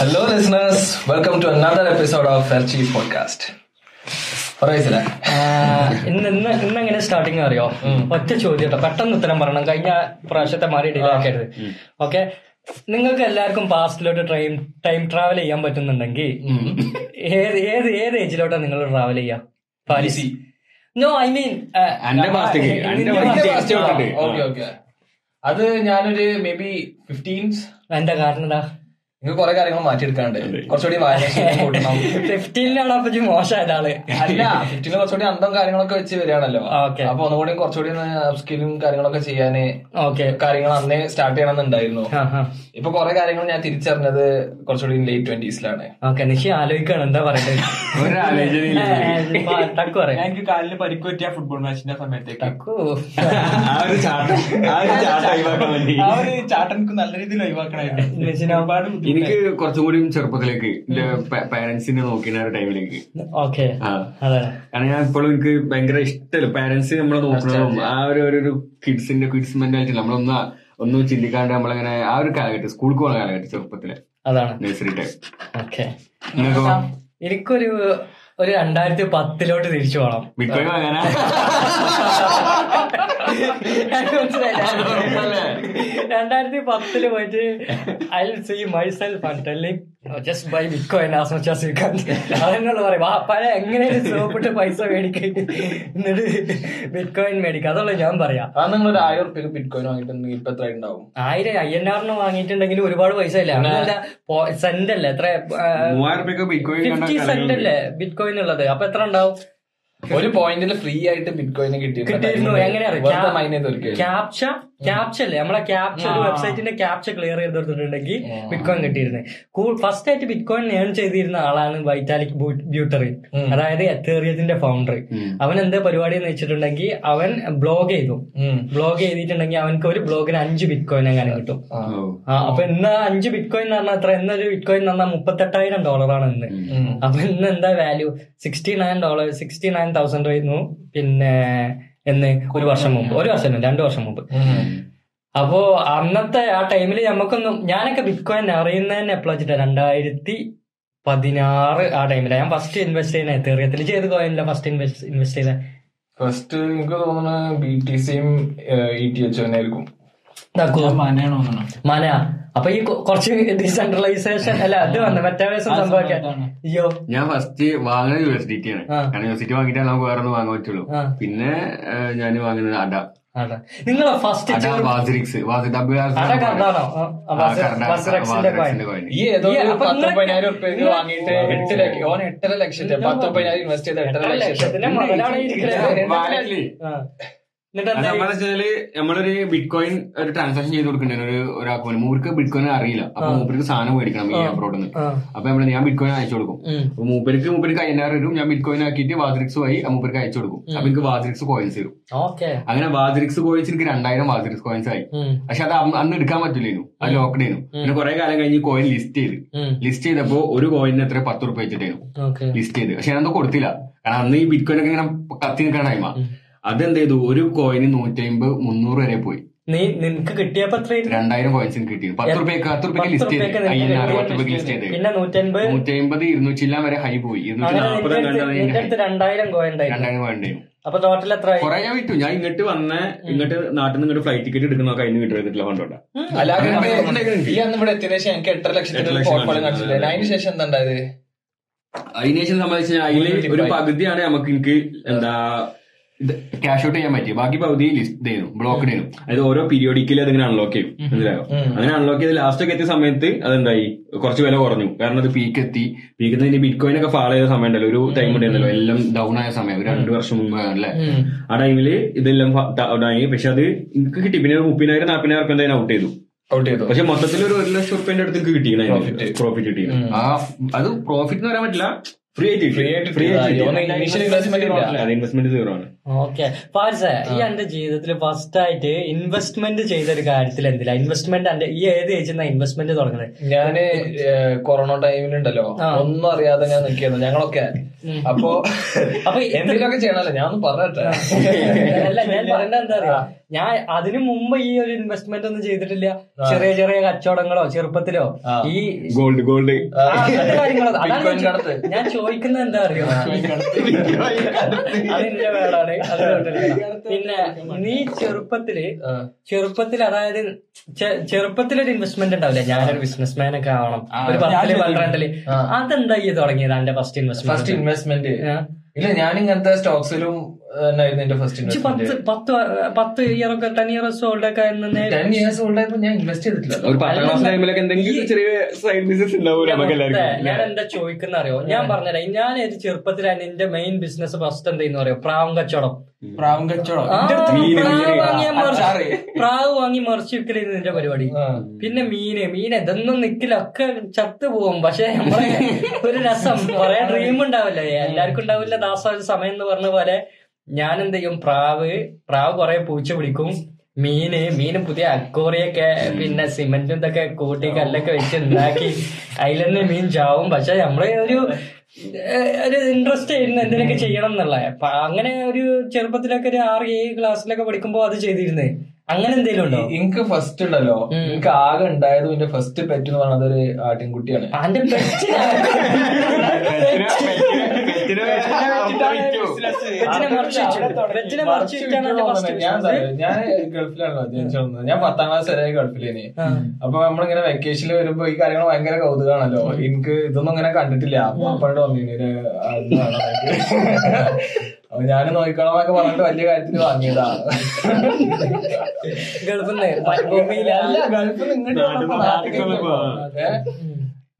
Hello, listeners. Welcome to another episode of Ferchi podcast ഇന്ന് ഇന്ന് ഇന്ന് എങ്ങനെ സ്റ്റാർട്ടിങ് അറിയോ? ഒറ്റ ചോദ്യം കേട്ടോ. പെട്ടെന്ന് ഉത്തരം പറയണം. കഴിഞ്ഞ പ്രാവശ്യത്തെ മാറി ഡിലേ ആക്കരുത്. ഓക്കെ നിങ്ങൾക്ക് എല്ലാവർക്കും പാസ്റ്റിലോട്ട് ട്രെയിൻ ടൈം ട്രാവൽ ചെയ്യാൻ പറ്റുന്നുണ്ടെങ്കിൽ ഏത് ഏത് ഏത് ഏജിലോട്ടാ നിങ്ങൾ ട്രാവൽ ചെയ്യാ? പാലിസി നോ ഐ മീൻ അത് ഞാനൊരു മേ ബി ഫിഫ്റ്റീൻസ് എന്റെ കാരണം എന്താ? നിങ്ങൾ കുറെ കാര്യങ്ങൾ മാറ്റിയെടുക്കാണ്ട് കുറച്ചുകൂടി ഫിഫ്റ്റീനിലാണ് അപ്പൊ മോശമായത് ആൾ. അല്ല ഫിഫ്റ്റീനിൽ കുറച്ചുകൂടി അന്തം കാര്യങ്ങളൊക്കെ വെച്ച് വരികയാണല്ലോ. അപ്പൊ ഒന്നുകൂടി കുറച്ചുകൂടി സ്കില്ലും കാര്യങ്ങളൊക്കെ ചെയ്യാന് ഓക്കെ. കാര്യങ്ങൾ അന്നേ സ്റ്റാർട്ട് ചെയ്യണമെന്നുണ്ടായിരുന്നു. ഇപ്പൊ കുറെ കാര്യങ്ങൾ ഞാൻ തിരിച്ചറിഞ്ഞത് കുറച്ചുകൂടി ലേറ്റ് ട്വന്റീസിലാണ് ഓക്കെ നിഷി ആലോചിക്കാണ്. എന്താ പറയണ്ടത് ഒരാലോചനയില്ല. ടക്ക് പറയാം. എനിക്ക് കാലിന് പരിക്ക് പറ്റിയ ഫുട്ബോൾ മാച്ചിന്റെ സമയത്തേക്ക്. ആ ഒരു ചാട്ടൻ എനിക്ക് നല്ല രീതിയിൽ ഒഴിവാക്കണായിരുന്നു? ഒരുപാട്. എനിക്ക് കുറച്ചും കൂടി ചെറുപ്പത്തിലേക്ക് എന്റെ പാരന്റ്സിനെ നോക്കിയ ഒരു ടൈമിലേക്ക് ഓക്കെ. കാരണം ഞാൻ ഇപ്പോഴും എനിക്ക് ഭയങ്കര ഇഷ്ടമല്ല പാരന്റ്സ് നമ്മളെ നോക്കുന്നതും ആ ഒരു ഒരു- കിഡ്സിന്റെ കിഡ്സ് മെന്റാലിറ്റി നമ്മളൊന്ന് ഒന്നും ചിന്തിക്കാണ്ട് നമ്മളങ്ങനെ ആ ഒരു കാലഘട്ടം സ്കൂളിൽ പോകുന്ന കാലഘട്ടം ചെറുപ്പത്തിൽ. അതാണ്. Nursery time okay. എനിക്കൊരു ഒരു രണ്ടായിരത്തി പത്തിലോട്ട് തിരിച്ചു പോകണം വാങ്ങാനാ? രണ്ടായിരത്തി പത്തിൽ പോയിട്ട് I see myself and telling just buy bitcoin എന്നെ മച്ച് ആസ് അതെന്നുള്ള കാൻ അതെന്നോട് പറയും. വാപ്പായ എങ്ങനെയും സോപ്പിട്ട് പൈസ മേടിക്കും എന്നിട്ട് ബിറ്റ്കോയിൻ മേടിക്കുക അതുള്ള ഞാൻ പറയാം. അത് നിങ്ങൾ ഒരു ആയിരം റുപ്യക്ക് ബിറ്റ് കോയിൻ വാങ്ങിയിട്ടുണ്ടെങ്കിൽ ഇപ്പൊ എത്ര ഉണ്ടാവും? ആയിരം ഐ എൻ ആറിന് വാങ്ങിയിട്ടുണ്ടെങ്കിൽ ഒരുപാട് പൈസ ഇല്ല. സെന്റ് അല്ലേ? എത്ര ഫിഫ്റ്റി സെന്റ് അല്ലേ ബിറ്റ്കോയിൻ ഉള്ളത്? അപ്പൊ എത്ര ഉണ്ടാവും? ഒരു പോയിന്റിൽ ഫ്രീ ആയിട്ട് ബിറ്റ് കോയിൻ കിട്ടിയിരുന്നു. എങ്ങനെയാണ് ക്യാപ്ച ക്യാപ്ച അല്ലേ? നമ്മളെ ക്യാപ്ച ഒരു വെബ്സൈറ്റിന്റെ ക്യാപ്ച ക്ലിയർ ചെയ്ത് കൊടുത്തിട്ടുണ്ടെങ്കിൽ ബിറ്റ് കോയിൻ കൂൾ ഫസ്റ്റ് ആയിട്ട് ബിറ്റ്കോയിൻ ഏൺ ചെയ്തിരുന്ന ആളാണ് വൈറ്റാലിക് ബ്യൂട്ടറി അതായത് എത്തേറിയത്തിന്റെ ഫൗണ്ടർ അവൻ എന്താ പരിപാടി എന്ന് വെച്ചിട്ടുണ്ടെങ്കിൽ അവൻ ബ്ലോഗ് ചെയ്തു. ബ്ലോഗ് ചെയ്തിട്ടുണ്ടെങ്കിൽ അവൻക്ക് ഒരു ബ്ലോഗിന് അഞ്ച് ബിറ്റ്കോയിൻ അങ്ങനെ കിട്ടും. അപ്പൊ ഇന്ന് അഞ്ച് ബിറ്റ്കോയിൻ എന്ന് പറഞ്ഞാൽ അത്ര എന്നൊരു ബിറ്റ്കോയിൻ എന്ന് പറഞ്ഞാൽ മുപ്പത്തെട്ടായിരം ഡോളറാണ് ഇന്ന്. അപ്പൊ ഇന്ന് എന്താ value sixty nine dollar sixty nine thousand ആയിരുന്നു. പിന്നെ എന്ന് ഒരു വർഷം മുമ്പ് ഒരു വർഷം രണ്ടു വർഷം മുമ്പ്. അപ്പോ അന്നത്തെ ആ ടൈമിൽ നമുക്കൊന്നും ഞാനൊക്കെ ബിറ്റ്കോയിൻ അറിയുന്നതന്നെ എപ്പോഴാ വെച്ചിട്ടാ രണ്ടായിരത്തി പതിനാറ് ആ ടൈമിലാണ് ഞാൻ ഫസ്റ്റ് ഇൻവെസ്റ്റ് ചെയ്യുന്ന എത്തേറിയത്തിൽ ചെയ്ത് കോയിനില്ല ഫസ്റ്റ് ഇൻവെസ്റ്റ് ഇൻവെസ്റ്റ് ചെയ്ത ഫസ്റ്റ് എനിക്ക് തോന്നുന്നു ബി ടി സിയും ഇ ടി എച്ച് ആയിരിക്കും. മനയാണോ തോന്നണം മന അപ്പൊ ഈ കുറച്ച് ഡീസെൻട്രലൈസേഷൻ അല്ല അത് വന്നു. മെറ്റാവേഴ്സും സംഭവിക്കാൻ അയ്യോ. ഞാൻ ഫസ്റ്റ് വാങ്ങുന്നത് യൂണിവേഴ്സിറ്റി ആണ്. കാരണം യൂണിവേഴ്സിറ്റി വാങ്ങിയിട്ടാണ് നമുക്ക് വേറെ ഒന്നും വാങ്ങാൻ പറ്റുള്ളൂ. പിന്നെ ഞാൻ വാങ്ങുന്നത് അട. നിങ്ങളെ ഫസ്റ്റ് ഈ ഏതോ വാങ്ങിയിട്ട് ഓൻ എട്ടര ഇൻവെസ്റ്റ് ചെയ്ത് എട്ടര ലക്ഷം നമ്മളെ വെച്ചാൽ നമ്മളൊരു ബിറ്റ് കോയിൻ ഒരു ട്രാൻസാക്ഷൻ ചെയ്ത് കൊടുക്കണ്ടേ ഒരു ഒരാൾക്ക് മൂപ്പർക്ക് ബിറ്റ് കോയിൻ അറിയില്ല. അപ്പൊ മൂപ്പർക്ക് സാധനം മേടിക്കണം ഈ അബ്രോഡിൽ നിന്ന്. അപ്പൊ നമ്മൾ ഞാൻ ബിറ്റ് കോയിൻ അയച്ചു കൊടുക്കും. അപ്പൊ മൂപ്പർക്ക് മൂപ്പർക്ക് അയ്യായിരം വരും. ഞാൻ ബിറ്റ് കോയിൻ ആക്കിയിട്ട് വാദ്രിക്സ് വഴി മൂപ്പർക്ക് അയച്ചു കൊടുക്കും. അപ്പൊ എനിക്ക് വാദ്രിക്സ് കോയിൻസ് തരും. അങ്ങനെ വാദ്രിക്സ് കോയിൻസ് എനിക്ക് രണ്ടായിരം വാദ്രിക്സ് കോയിൻസ് ആയി. പക്ഷെ അത് അന്ന് എടുക്കാൻ പറ്റില്ലേനു. അത് ലോക്ക്ഡ് ആയിരുന്നു പിന്നെ കുറെ കാലം കഴിഞ്ഞ് കോയിൻ ലിസ്റ്റ് ചെയ്ത്. ലിസ്റ്റ് ചെയ്തപ്പോ ഒരു കോയിന് എത്ര? പത്ത് റുപ്യ വെച്ചിട്ടായിരുന്നു ലിസ്റ്റ് ചെയ്ത്. പക്ഷെ ഞാനത് കൊടുത്തില്ല. കാരണം അന്ന് ഈ ബിറ്റ് കോയിൻ ഒക്കെ ഇങ്ങനെ കത്തി നിൽക്കുന്ന ടൈമാ അതെന്ത് ചെയ്തു ഒരു കോയിന് നൂറ്റി അമ്പത് മുന്നൂറ് വരെ പോയി. നീ നിനക്ക് കിട്ടിയപ്പോ എത്രയായിരുന്നു? രണ്ടായിരം കോയിൻസ് എനിക്ക് കിട്ടി. പത്ത് റുപ്യക്ക് പത്ത് റുപ്യക്ക് ലിസ്റ്റ് ചെയ്ത്. പത്ത് റുപ്യ റുപ്യക്ക് പത്ത് റുപ്യക്ക് ലിസ്റ്റ് ചെയ്ത്. പിന്നെ നൂറ്റൻപത് നൂറ്റി അമ്പത് ഇരുന്നൂറ്റില്ലാം വരെ ഹൈ പോയി. ഇരുന്നൂറ്റി രണ്ടായിരം കോയിൻ ഉണ്ടായിരുന്നു അപ്പൊ ടോട്ടൽ എത്ര കുറെ ഞാൻ വിറ്റു ഞാൻ ഇങ്ങോട്ട് വന്ന ഇങ്ങോട്ട് നാട്ടിൽ നിന്ന് ഇങ്ങോട്ട് ഫ്ലൈറ്റ് ടിക്കറ്റ് എടുക്കുന്ന കഴിഞ്ഞ് കിട്ടിയിട്ടില്ല കൊണ്ടോട്ടെ ഈ അന്ന് ഇവിടെ എത്തിയതിനു ശേഷം എനിക്ക് എട്ടര ലക്ഷത്തിന്റെ എട്ടര ഒരു ലക്ഷം പോർട്ട്ഫോളിയോ കാണിച്ചു. കാണിച്ചില്ലേ അതിന് ശേഷം എന്താ ഉണ്ടായത് അതിനേശം സംബന്ധിച്ച് അതിൽ ഒരു പകുതിയാണ് നമുക്ക് എനിക്ക് എന്താ ക്യാഷ് ഔട്ട് ചെയ്യാൻ പറ്റി ബാക്കി പകുതി ലിസ്റ്റ് ചെയ്യുന്നു ബ്ലോക്ക് ചെയ്യുന്നു അതായത് ഓരോ പീരിയോഡിക്കലി അതിങ്ങനെ അൺലോക്ക് ചെയ്യും. മനസ്സിലായോ? അങ്ങനെ അൺലോക്ക് ചെയ്ത് ലാസ്റ്റ് ഒക്കെ എത്തിയ സമയത്ത് അതെന്തായി? കുറച്ച് വില കുറഞ്ഞു. കാരണം അത് പീക്ക് എത്തി. പീക്ക് എത്തി ബിറ്റ് കോയിൻ ഒക്കെ ഫാളോ ചെയ്ത സമയം ഉണ്ടല്ലോ. ഒരു ടൈം ഉണ്ടായിരുന്നല്ലോ. എല്ലാം ഡൗൺ ആയ സമയം. ഒരു രണ്ടു വർഷം മുമ്പ് അല്ലേ? ആ ടൈമിൽ ഇതെല്ലാം ഡൗൺ ആയി പക്ഷെ അത് എനിക്ക് കിട്ടി. പിന്നെ ഒരു മുപ്പതിനായിരം നാൽപ്പതിനായിരം റുപ്യ എന്തായാലും ഔട്ട് ചെയ്തു. ഔട്ട് ചെയ്തു. പക്ഷെ മൊത്തത്തിൽ ഒരു ഒരു ലക്ഷം റുപ്യന്റെ അടുത്ത് കിട്ടി പ്രോഫിറ്റ് കിട്ടി ആ അത് പ്രോഫിറ്റ് എന്ന് പറയാൻ പറ്റില്ല. ഫ്രീ ആയിട്ട് ഫ്രീ ആയിട്ട് ഇൻവെസ്റ്റ്മെന്റ് സീറോ ആണ്. ഓക്കെ. ഫാരിസ ഈ എന്റെ ജീവിതത്തിൽ ഫസ്റ്റ് ആയിട്ട് ഇൻവെസ്റ്റ്മെന്റ് ചെയ്ത ഒരു കാര്യത്തിൽ എന്തില്ല ഇൻവെസ്റ്റ്മെന്റ് എന്റെ ഈ ഏത് ഏജ് ഇൻവെസ്റ്റ്മെന്റ് തുടങ്ങുന്നത്? ഞാൻ കൊറോണ ടൈമിലുണ്ടല്ലോ ഒന്നും അറിയാതെ ഞാൻ നിൽക്കുന്നു. ഞങ്ങളൊക്കെ. അപ്പൊ അപ്പൊ എന്തെങ്കിലുമൊക്കെ ചെയ്യണല്ലോ? ഞാൻ ഒന്ന് പറഞ്ഞിട്ടെ അല്ല ഞാൻ പറയുന്നത് എന്താ അറിയോ? ഞാൻ അതിനു മുമ്പ് ഈ ഒരു ഇൻവെസ്റ്റ്മെന്റ് ഒന്നും ചെയ്തിട്ടില്ല. ചെറിയ ചെറിയ കച്ചവടങ്ങളോ ചെറുപ്പത്തിലോ. ഈ ഗോൾഡ് ഗോൾഡ് കാര്യങ്ങളോ. അതാണ്. ഞാൻ ചോദിക്കുന്നത് എന്താ അറിയോ? അതിന്റെ വേടാണ് അത്. പിന്നെ നീ ചെറുപ്പത്തിൽ ചെറുപ്പത്തിൽ അതായത് ചെറുപ്പത്തിൽ ചെറുപ്പത്തിലൊരു ഇൻവെസ്റ്റ്മെന്റ് ഉണ്ടാവില്ല? ഞാനൊരു ബിസിനസ്മാൻ ഒക്കെ ആവണം. ഒരു പത്തിൽ പന്ത്രണ്ടിൽ. അതെന്താ ഈ തുടങ്ങിയത്? എന്റെ first investment first investment investment ഇല്ല ഞാൻ ഇങ്ങനത്തെ സ്റ്റോക്സിലും ഫസ്റ്റ് പത്ത് പത്ത് പത്ത് ഇയർ ഒക്കെ ടെൻ ഇയേഴ്സ് ഓൾഡ് ഒക്കെ ടെൻ ഇയേഴ്സ് ഓൾഡായപ്പോ ഞാൻ ഇൻവെസ്റ്റ് ചെയ്തിട്ടില്ല. ഒരു പത്താം ക്ലാസ് ടൈമിലൊക്കെ എന്തെങ്കിലും ചെറിയ സൈഡ് ബിസിനസ് ഞാൻ എന്താ ചോദിക്കുന്ന അറിയോ? ഞാൻ പറഞ്ഞുതരാം. ഞാൻ ഏത് ചെറുപ്പത്തിലാണ് എന്റെ മെയിൻ ബിസിനസ് ഫസ്റ്റ് എന്തെന്ന് പറയുക പ്രാവും കച്ചവടം പ്രാവും കച്ചവടം. പ്രാവ് വാങ്ങി മറിച്ച് വിൽക്കലായിരുന്നു നിന്റെ പരിപാടി. പിന്നെ മീന് മീന് ഇതൊന്നും നിക്കില്ല ഒക്കെ ചത്തു പോകും. പക്ഷെ നമ്മളെ ഒരു രസം. കൊറേ ഡ്രീം ഉണ്ടാവില്ല? എല്ലാവർക്കും ഉണ്ടാവില്ല ദാസ ഒരു സമയം എന്ന് പറഞ്ഞ പോലെ ഞാൻ എന്ത് ചെയ്യും പ്രാവ് പ്രാവ് കൊറേ പൂച്ച പിടിക്കും. മീന് മീന് പുതിയ അക്കോറിയൊക്കെ പിന്നെ സിമെന്റും ഇതൊക്കെ കൂട്ടി കല്ലൊക്കെ വെച്ച് ഉണ്ടാക്കി. അതിലെന്നെ മീൻ ചാവും. പക്ഷെ നമ്മളെ ഒരു ഒരു ഇൻട്രസ്റ്റ് ആയിരുന്നു എന്തിനൊക്കെ ചെയ്യണം എന്നുള്ള അപ്പൊ അങ്ങനെ ഒരു ചെറുപ്പത്തിലൊക്കെ ഒരു ആറ് ഏഴ് ക്ലാസ്സിലൊക്കെ പഠിക്കുമ്പോ അത് ചെയ്തിരുന്നേ. അങ്ങനെ എന്തെങ്കിലും ഉണ്ടോ? എനിക്ക് ഫസ്റ്റ് ഉണ്ടല്ലോ. എനിക്ക് ആകെ ഉണ്ടായത് എന്റെ ഫസ്റ്റ് പെറ്റ് എന്ന് പറഞ്ഞത് ഒരു ആട്ടിൻകുട്ടിയാണ്. അതിന്റെ പെറ്റിനെ ഞാൻ ബിസിനസ്. ഞാൻ ഗൾഫിലാണല്ലോ ജനിച്ചു വന്നത് ഞാൻ പത്താം ക്ലാസ് വരെ ഗൾഫിലേനി അപ്പൊ നമ്മളിങ്ങനെ വെക്കേഷനിൽ വരുമ്പോ ഈ കാര്യങ്ങൾ ഭയങ്കര കൗതുകമാണല്ലോ എനിക്ക് ഇതൊന്നും അങ്ങനെ കണ്ടിട്ടില്ല അപ്പൊ അപ്പോഴും എനിക്ക്. അപ്പൊ ഞാൻ നോക്കിക്കോളാമൊക്കെ പറഞ്ഞിട്ട് വലിയ കാര്യത്തിൽ വാങ്ങിയതാ ഗൾഫിൽ ഗൾഫിൽ ഇങ്ങോട്ട്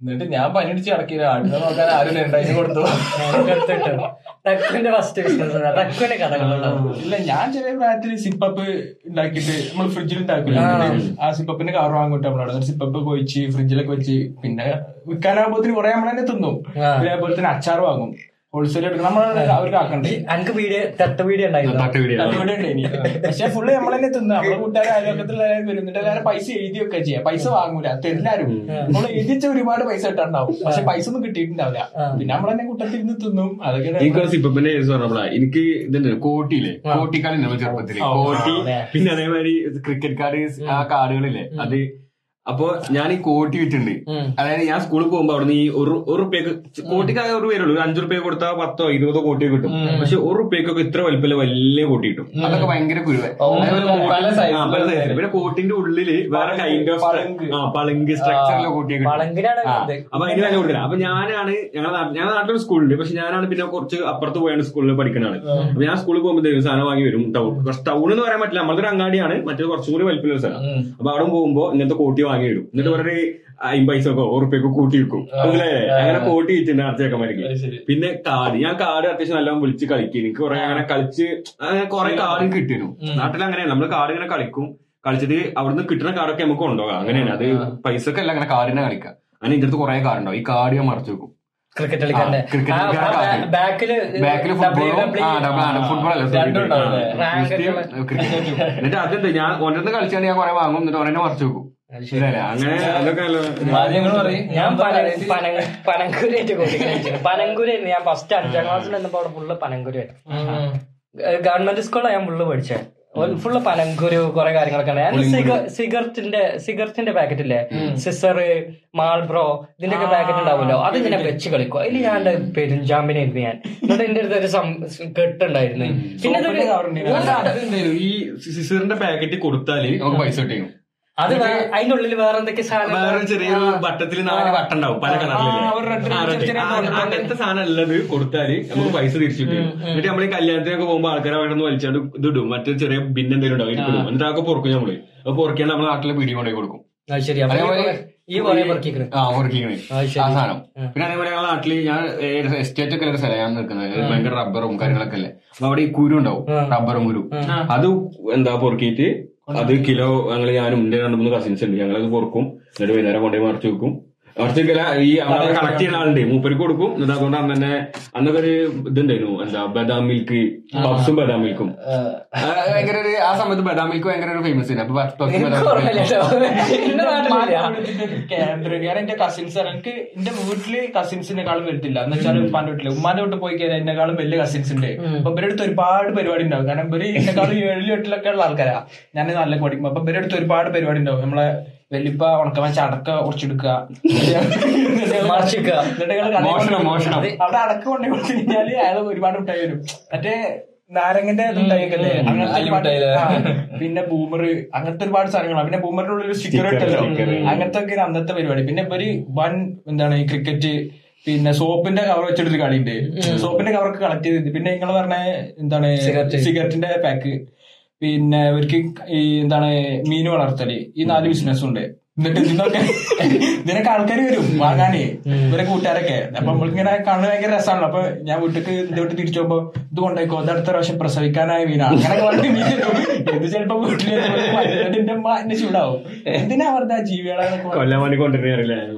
എന്നിട്ട് ഞാൻ പണിയടിച്ച് കിടക്കില്ല ആട്ടിനെ നോക്കാൻ ആരും ഉണ്ടായി കൊടുത്തു. ടക്കുവിന്റെ ഫസ്റ്റ് ബിസിനസ് ടക്കുവിന്റെ കഥകളുണ്ടാവും ഇല്ല ഞാൻ ചെറിയ പ്രായത്തിൽ സിപ്പപ്പ് ഉണ്ടാക്കിയിട്ട് നമ്മൾ ഫ്രിഡ്ജിൽ ഉണ്ടാക്കില്ല ആ. സിപ്പപ്പിന്റെ കവർ വാങ്ങിട്ട് നമ്മളവിടെ സിപ്പപ്പ് കൊഴിച്ച് ഫ്രിഡ്ജിലൊക്കെ വെച്ച്. പിന്നെ വിൽക്കാനാകുമ്പോത്തിന് കുറെ നമ്മൾ തന്നെ. പിന്നെ അതുപോലെ തന്നെ അച്ചാർ വാങ്ങും. ഹോൾസെയിൽ എടുക്കണം. നമ്മൾ അവർക്ക് ആക്കണ്ടേ? എനിക്ക് വീഡിയോ തട്ട വീഡിയോ ഉണ്ടായിരുന്നു. പക്ഷെ ഫുള്ള് നമ്മൾ തന്നെ തിന്ന. നമ്മളെ കൂട്ടുകാരെ അയൽവക്കത്തിൽ എല്ലാവരും വരും. എന്നിട്ട് എല്ലാവരും പൈസ എഴുതിയൊക്കെ ചെയ്യാം. പൈസ വാങ്ങൂല. തരുന്നാരും നമ്മൾ എഴുതിച്ച ഒരുപാട് പൈസ ഇട്ടുണ്ടാവും പക്ഷെ പൈസ ഒന്നും കിട്ടിയിട്ടുണ്ടാവില്ല. പിന്നെ നമ്മൾ തന്നെ കൂട്ടത്തിൽ നിന്ന് തിന്നും. അതൊക്കെ സിപ്പപ്പിന്റെ കേസ് എനിക്ക് ഇതുണ്ട്. കോട്ടിയില്ലേ? കോട്ടിക്കാലം നമ്മൾ ചെറുപ്പത്തിൽ. കോട്ടി. പിന്നെ അതേമാതിരി ക്രിക്കറ്റ് കാർഡ് ആ കാർഡുകളില്ലേ അത് അപ്പൊ ഞാൻ ഈ കോട്ടി വിറ്റുണ്ട് അതായത് ഞാൻ സ്കൂളിൽ പോകുമ്പോ അവിടുന്ന് ഈ ഒരു ഒരു റുപ്യക്ക് കോട്ടിക്കാകെ ഒരു പേരുള്ളൂ ഒരു അഞ്ചു റുപ്യ കൊടുത്താൽ പത്തോ ഇരുപതോ കോട്ടിയോ കിട്ടും. പക്ഷെ ഒരു റുപ്യക്കൊക്കെ ഇത്ര വലിപ്പമില്ല വലിയ കോട്ടി കിട്ടും. അതൊക്കെ ഭയങ്കര കുരുവ. പിന്നെ കോട്ടിന്റെ ഉള്ളിൽ വേറെ കൈൻഡ് ഓഫ് പളങ്ക്. സ്ട്രക്ചറിലെ കോട്ടിയൊക്കെ കിട്ടും. അപ്പൊ അതിന് വില കൊടുക്കില്ല അപ്പൊ ഞാനാണ് ഞങ്ങളുടെ ഞാൻ ഞങ്ങളുടെ നാട്ടിലൊരു സ്കൂളുണ്ട് പക്ഷെ ഞാനാണ് പിന്നെ കുറച്ച് അപ്പുറത്ത് പോയാണ് സ്കൂളിൽ പഠിക്കുന്നതാണ് അപ്പൊ ഞാൻ സ്കൂളിൽ പോകുമ്പോൾ സാധനം വാങ്ങി വരും ടൗൺ ടൗൺ എന്ന് പറയാൻ പറ്റില്ല. നമ്മളൊരു അങ്ങാടിയാണ്. മറ്റേ കുറച്ചുകൂടി വലിപ്പമുള്ള സ്ഥലം. അപ്പൊ അവിടെ പോകുമ്പോൾ ഇങ്ങനത്തെ കോട്ടി വാങ്ങി വരും എന്നിട്ട് വളരെ അമ്പൈസക്കോ പൈസക്കോ ഉറുപ്പ്യക്കോ കൂട്ടി വെക്കും മനസ്സിലായേ അങ്ങനെ കൂട്ടി വെച്ചിട്ടുണ്ട് അടച്ചേക്കന്മാർക്ക് ശരി. പിന്നെ കാർഡ്. ഞാൻ കാർഡ് അത്യാവശ്യം നല്ലോണം വിളിച്ച് കളിക്കും. എനിക്ക് കുറെ അങ്ങനെ കളിച്ച് അങ്ങനെ കുറെ കാർഡ് കിട്ടിയിരുന്നു നാട്ടിൽ അങ്ങനെയാണ്. നമ്മൾ കാർഡ് ഇങ്ങനെ കളിക്കും. കളിച്ചിട്ട് അവിടുന്ന് കിട്ടുന്ന കാർഡൊക്കെ നമുക്ക് കൊണ്ടുപോകാം. അങ്ങനെയാണ്. അത് പൈസക്കല്ല അങ്ങനെ കാർഡിനെ കളിക്കാം. അങ്ങനെ ഇതിന്റെ അടുത്ത് കുറെ കാർഡ് ഉണ്ടാവും ഈ കാർഡ് ഞാൻ മറച്ചു വെക്കും. ക്രിക്കറ്റ് കളിക്കാൻ ബാക്കിൽ ഫുട്ബോൾ അല്ല എന്നിട്ട് അതെന്താ ഞാൻ ഒന്നിന്ന് കളിച്ചാണ് ഞാൻ കുറെ വാങ്ങും. എന്നിട്ട് ഒരെണ്ണം മറച്ചു വെക്കും. ഞാൻ പനങ്കൂരായിട്ട് കൂട്ടി പനങ്കൂരായിരുന്നു ഞാൻ ഫസ്റ്റ് അഞ്ചാം ക്ലാസ്സിൽ നിന്നപ്പോ അവിടെ ഫുള്ള് പനങ്കൂരായിരുന്നു ഗവൺമെന്റ് സ്കൂളിലാണ് ഞാൻ ഫുള്ള് പഠിച്ചത് ഫുള്ള് പനങ്കുരു കുറെ കാര്യങ്ങളൊക്കെ ഉണ്ട്. ഞാൻ സിഗ- സിഗരറ്റിന്റെ സിഗരറ്റിന്റെ പാക്കറ്റ് ഇല്ലേ? സിസർ മാൾബ്രോ ഇതിന്റെ ഒക്കെ പാക്കറ്റ് ഉണ്ടാവുമല്ലോ. അത് ഇങ്ങനെ വെച്ച് കളിക്കും. അതിൽ ഞാൻ പെരുഞ്ചാമ്പിനായിരുന്നു ഞാൻ. എന്നിട്ട് എന്റെ അടുത്ത് ഒരു കെട്ടുണ്ടായിരുന്നു. പിന്നെ ഈ സിസറിന്റെ പാക്കറ്റ് കൊടുത്താൽ നമുക്ക് പൈസ കിട്ടിയും അത് അതിന്റെ ഉള്ളിൽ വേറെ എന്തൊക്കെ സാധനം വേറെ ചെറിയൊരു വട്ടത്തിൽ നാല് വട്ടം ഉണ്ടാവും പല ചെറിയ ചെറിയ അങ്ങനത്തെ സാധനം ഉള്ളത് കൊടുത്താൽ നമുക്ക് പൈസ തിരിച്ചു കിട്ടും. എന്നിട്ട് നമ്മൾ കല്യാണത്തിനൊക്കെ പോകുമ്പോൾ ആൾക്കാരെ അവിടെ നിന്ന് വലിച്ചാണ്ട് ഇത് ഇടും മറ്റേ ചെറിയ ബിൻ എന്തെങ്കിലും ഉണ്ടാവും ഇടും എന്നിട്ട് അതൊക്കെ പൊറക്കും നമ്മൾ. അപ്പൊ പൊറക്കാണ്ട് നമ്മളെ നാട്ടിലെ പീടി കൊണ്ടേ കൊടുക്കും. ശരി. ഈ അതേപോലെ കുറെ- ഈ ആ സാധനം. പിന്നെ അതേപോലെ ഞങ്ങളുടെ നാട്ടിൽ ഞാൻ എസ്റ്റേറ്റ് ഒക്കെ ഉള്ള സ്ഥലം ഞാൻ നിൽക്കുന്നത്. ഭയങ്കര റബ്ബറും കാര്യങ്ങളൊക്കെ അല്ലേ അപ്പൊ അവിടെ ഈ കുരു ഉണ്ടാവും. റബ്ബറും കുരു. അത് എന്താ പൊറുക്കിയിട്ട് അത് കിലോ ഞങ്ങൾ ഞാനും എന്റെ രണ്ട് മൂന്ന് കസിൻസ് ഉണ്ട്. ഞങ്ങളത് പൊറുക്കും. എന്നിട്ട് വൈകുന്നേരം കൊണ്ടുപോയി മറിച്ച് വെക്കും. കുറച്ച് ഈ അവിടെ കളക്ട് ചെയ്യുന്ന ആളുണ്ട് മൂപ്പർക്ക് കൊടുക്കും. എന്നിട്ട് അതുകൊണ്ട് അന്ന് തന്നെ അന്നൊക്കെ ഒരു ഇതുണ്ടായിരുന്നു എന്താ ബദാം മിൽക്ക് പപ്സും ബദാം മിൽക്കും ഭയങ്കര ഒരു ആ സമയത്ത് ബദാം മിൽക്ക് ഭയങ്കര ഒരു ഫേമസ് ആണ് അപ്പൊ. എന്റെ കസിൻസ് എനിക്ക് എന്റെ വീട്ടിൽ കസിൻസിനെക്കാളും വരത്തില്ല എന്ന് വെച്ചാൽ ഉപ്പാന്റെ വീട്ടിൽ. ഉമ്മാന്റെ വീട്ടിൽ പോയി കഴിഞ്ഞാൽ എന്നെക്കാളും വലിയ കസിൻസ് ഉണ്ട്. അപ്പൊ ഇവരുടെ അടുത്ത് ഒരുപാട് പരിപാടി ഉണ്ടാവും. കാരണം ഇവർ എന്നെക്കാളും ഏഴിലും എട്ടിലൊക്കെ ഉള്ള ആൾക്കാരാ. ഞാൻ നല്ല പഠിക്കും അപ്പൊ ഇവരുടെ അടുത്ത് ഒരുപാട് പരിപാടി ഉണ്ടാവും. നമ്മളെ വെല്ലിപ്പ ഉണക്കമ ചടക്ക ഉറച്ചെടുക്കുക. അവിടെ അടക്ക കൊണ്ടു കൊടുത്തു കഴിഞ്ഞാൽ അയാൾ ഒരുപാട് മിഠായി വരും. മറ്റേ നാരങ്ങന്റെ അങ്ങനത്തെ പിന്നെ ബൂമർ അങ്ങനത്തെ ഒരുപാട് സാധനങ്ങളാണ് പിന്നെ ബൂമറിന്റെ ഉള്ളിൽ ഒരു സ്റ്റിക്കർ ഇട്ടല്ലോ. അങ്ങനത്തെ ഒക്കെ അന്നത്തെ പരിപാടി. പിന്നെ ഇവർ വൺ എന്താണ് ഈ ക്രിക്കറ്റ് പിന്നെ സോപ്പിന്റെ കവർ വെച്ചിട്ടൊരു കളിയുണ്ട്. സോപ്പിന്റെ കവറൊക്കെ കളക്ട് ചെയ്തിട്ട് പിന്നെ നിങ്ങൾ പറഞ്ഞ എന്താണ് സിഗരറ്റിന്റെ പാക്ക് പിന്നെ ഇവർക്ക് ഈ എന്താണ് മീൻ വളർത്തൽ ഈ നാല് ബിസിനസ് ഉണ്ട്. എന്നിട്ട് നിന്നൊക്കെ ഇതിനൊക്കെ ആൾക്കാർ വരും വാങ്ങാനേ. ഇവരെ കൂട്ടുകാരൊക്കെ. അപ്പൊ നമ്മൾക്കിങ്ങനെ കാണുന്നത് ഭയങ്കര രസമാണല്ലോ അപ്പൊ ഞാൻ വീട്ടിക്ക് എന്റെ വീട്ടിൽ തിരിച്ചു പോകുമ്പോ ഇത് കൊണ്ടേക്കോ ഇത് അടുത്ത പ്രാവശ്യം പ്രസവിക്കാനായ മീനാണ് അങ്ങനെ പറഞ്ഞിട്ട് മീൻ. ഇത് ചിലപ്പോ വീട്ടിൽ എന്റെ അമ്മ എന്നെ ചൂടാവും. എന്തിനാ വെറുതെ ജീവികളെ വേണ്ടി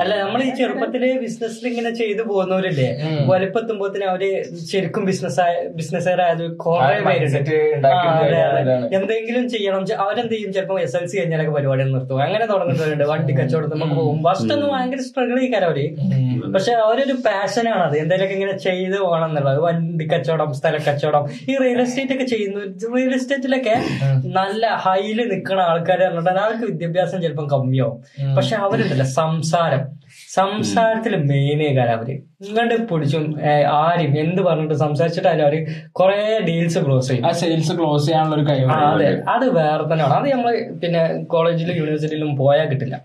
അല്ല നമ്മൾ ഈ ചെറുപ്പത്തിൽ ബിസിനസ്സിൽ ഇങ്ങനെ ചെയ്തു പോകുന്നവരില്ലേ? വലുപ്പത്തുമ്പോത്തിന് അവർ ശരിക്കും ബിസിനസ് ബിസിനസ്സുകാരായത് കുറെ പേരുണ്ട്. അതെ, അതെ. എന്തെങ്കിലും ചെയ്യണം. അവരെന്ത് ചെയ്യും? ചിലപ്പോ എസ് എൽ സി കഴിഞ്ഞാലൊക്കെ പരിപാടി നിർത്തും. അങ്ങനെ തുടങ്ങുന്നവരുണ്ട്. വണ്ടി കച്ചവടത്തിൽ നമുക്ക് പോകും ഫസ്റ്റ് ഒന്നും ഭയങ്കര സ്ട്രഗിൾ ചെയ്യാൻ അവർ പക്ഷെ അവരൊരു പാഷനാണ് അത് എന്തെങ്കിലുമൊക്കെ ഇങ്ങനെ ചെയ്ത് പോകണം എന്നുള്ളത്. വണ്ടി കച്ചവടം സ്ഥല കച്ചവടം ഈ റിയൽ എസ്റ്റേറ്റ് ഒക്കെ ചെയ്യുന്നു. റിയൽ എസ്റ്റേറ്റിലൊക്കെ നല്ല ഹൈയിൽ നിൽക്കുന്ന ആൾക്കാർ പറഞ്ഞിട്ടുണ്ടെങ്കിൽ അവർക്ക് വിദ്യാഭ്യാസം ചിലപ്പം കമ്മിയാവും. പക്ഷെ അവരുണ്ടല്ലോ സംസാരം. സംസാരത്തിൽ മെയിനേ അവർ. ഇങ്ങോട്ട് പിടിച്ചും ആരും എന്ത് പറഞ്ഞിട്ട് സംസാരിച്ചിട്ടായാലും അവർ കുറെ ഡീൽസ് ക്ലോസ് ചെയ്യും. ആ സെയിൽസ് ക്ലോസ് ചെയ്യാനുള്ള ഒരു കഴിവ് അതെ. അത് വേറെ തന്നെയാണ്. അത് നമ്മൾ പിന്നെ കോളേജിലും യൂണിവേഴ്സിറ്റിയിലും പോയാൽ കിട്ടില്ല.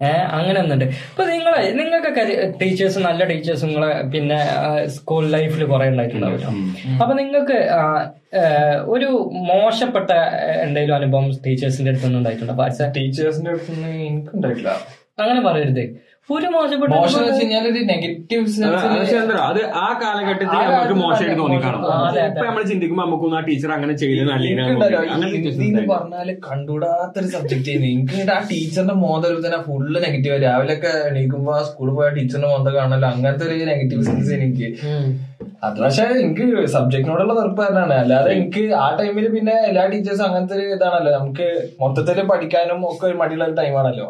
ഏഹ് അങ്ങനെ ഒന്നുണ്ട് ഇപ്പൊ നിങ്ങളെ നിങ്ങൾക്കൊക്കെ ടീച്ചേഴ്സ് നല്ല ടീച്ചേഴ്സ് നിങ്ങളെ പിന്നെ സ്കൂൾ ലൈഫിൽ കുറെ ഉണ്ടായിട്ടുണ്ടാവില്ല? അപ്പൊ നിങ്ങൾക്ക് ഒരു മോശപ്പെട്ട എന്തെങ്കിലും അനുഭവം ടീച്ചേഴ്സിന്റെ അടുത്തൊന്നും ഉണ്ടായിട്ടുണ്ടോ? ടീച്ചേഴ്സിന്റെ അടുത്തുനിന്ന് എനിക്ക് ഉണ്ടായിട്ടില്ല അങ്ങനെ പറയരുത്. ഒരു മോശപ്പെട്ട മോശം എന്ന് വെച്ച് കഴിഞ്ഞാൽ ഒരു നെഗറ്റീവ് അത് ആ കാലഘട്ടത്തിൽ നമുക്ക് മോശമായിട്ട് തോന്നിക്കാണും. ഇപ്പൊ നമ്മൾ ചിന്തിക്കുമ്പോ നമുക്കൊന്നും ആ ടീച്ചർ അങ്ങനെ ചെയ്ത് എനിക്കുണ്ടല്ലോ അങ്ങനെ teachers ഹിന്ദി എന്ന് ഉണ്ടായിരുന്നു. പറഞ്ഞാൽ കണ്ടുകൂടാത്തൊരു സബ്ജക്ട് ചെയ്യുന്നത് എനിക്ക് ആ ടീച്ചറിന്റെ മോതൽ തന്നെ ഫുള്ള് നെഗറ്റീവ് രാവിലെ ഒക്കെ എണീക്കുമ്പോ ആ സ്കൂളിൽ പോയ ടീച്ചറിന്റെ മോന്ത കാണാനല്ലോ അങ്ങനത്തെ ഒരു നെഗറ്റീവ് സെൻസ് എനിക്ക്. അത് പക്ഷെ എനിക്ക് സബ്ജക്റ്റിനോടുള്ള വെറുപ്പ് തന്നെയാണ് അല്ലാതെ എനിക്ക് ആ ടൈമിൽ പിന്നെ എല്ലാ ടീച്ചേഴ്സും അങ്ങനത്തെ ഒരു ഇതാണല്ലോ. നമുക്ക് മൊത്തത്തിൽ പഠിക്കാനും ഒക്കെ ഒരു മടിയുള്ള ഒരു ടൈമാണല്ലോ.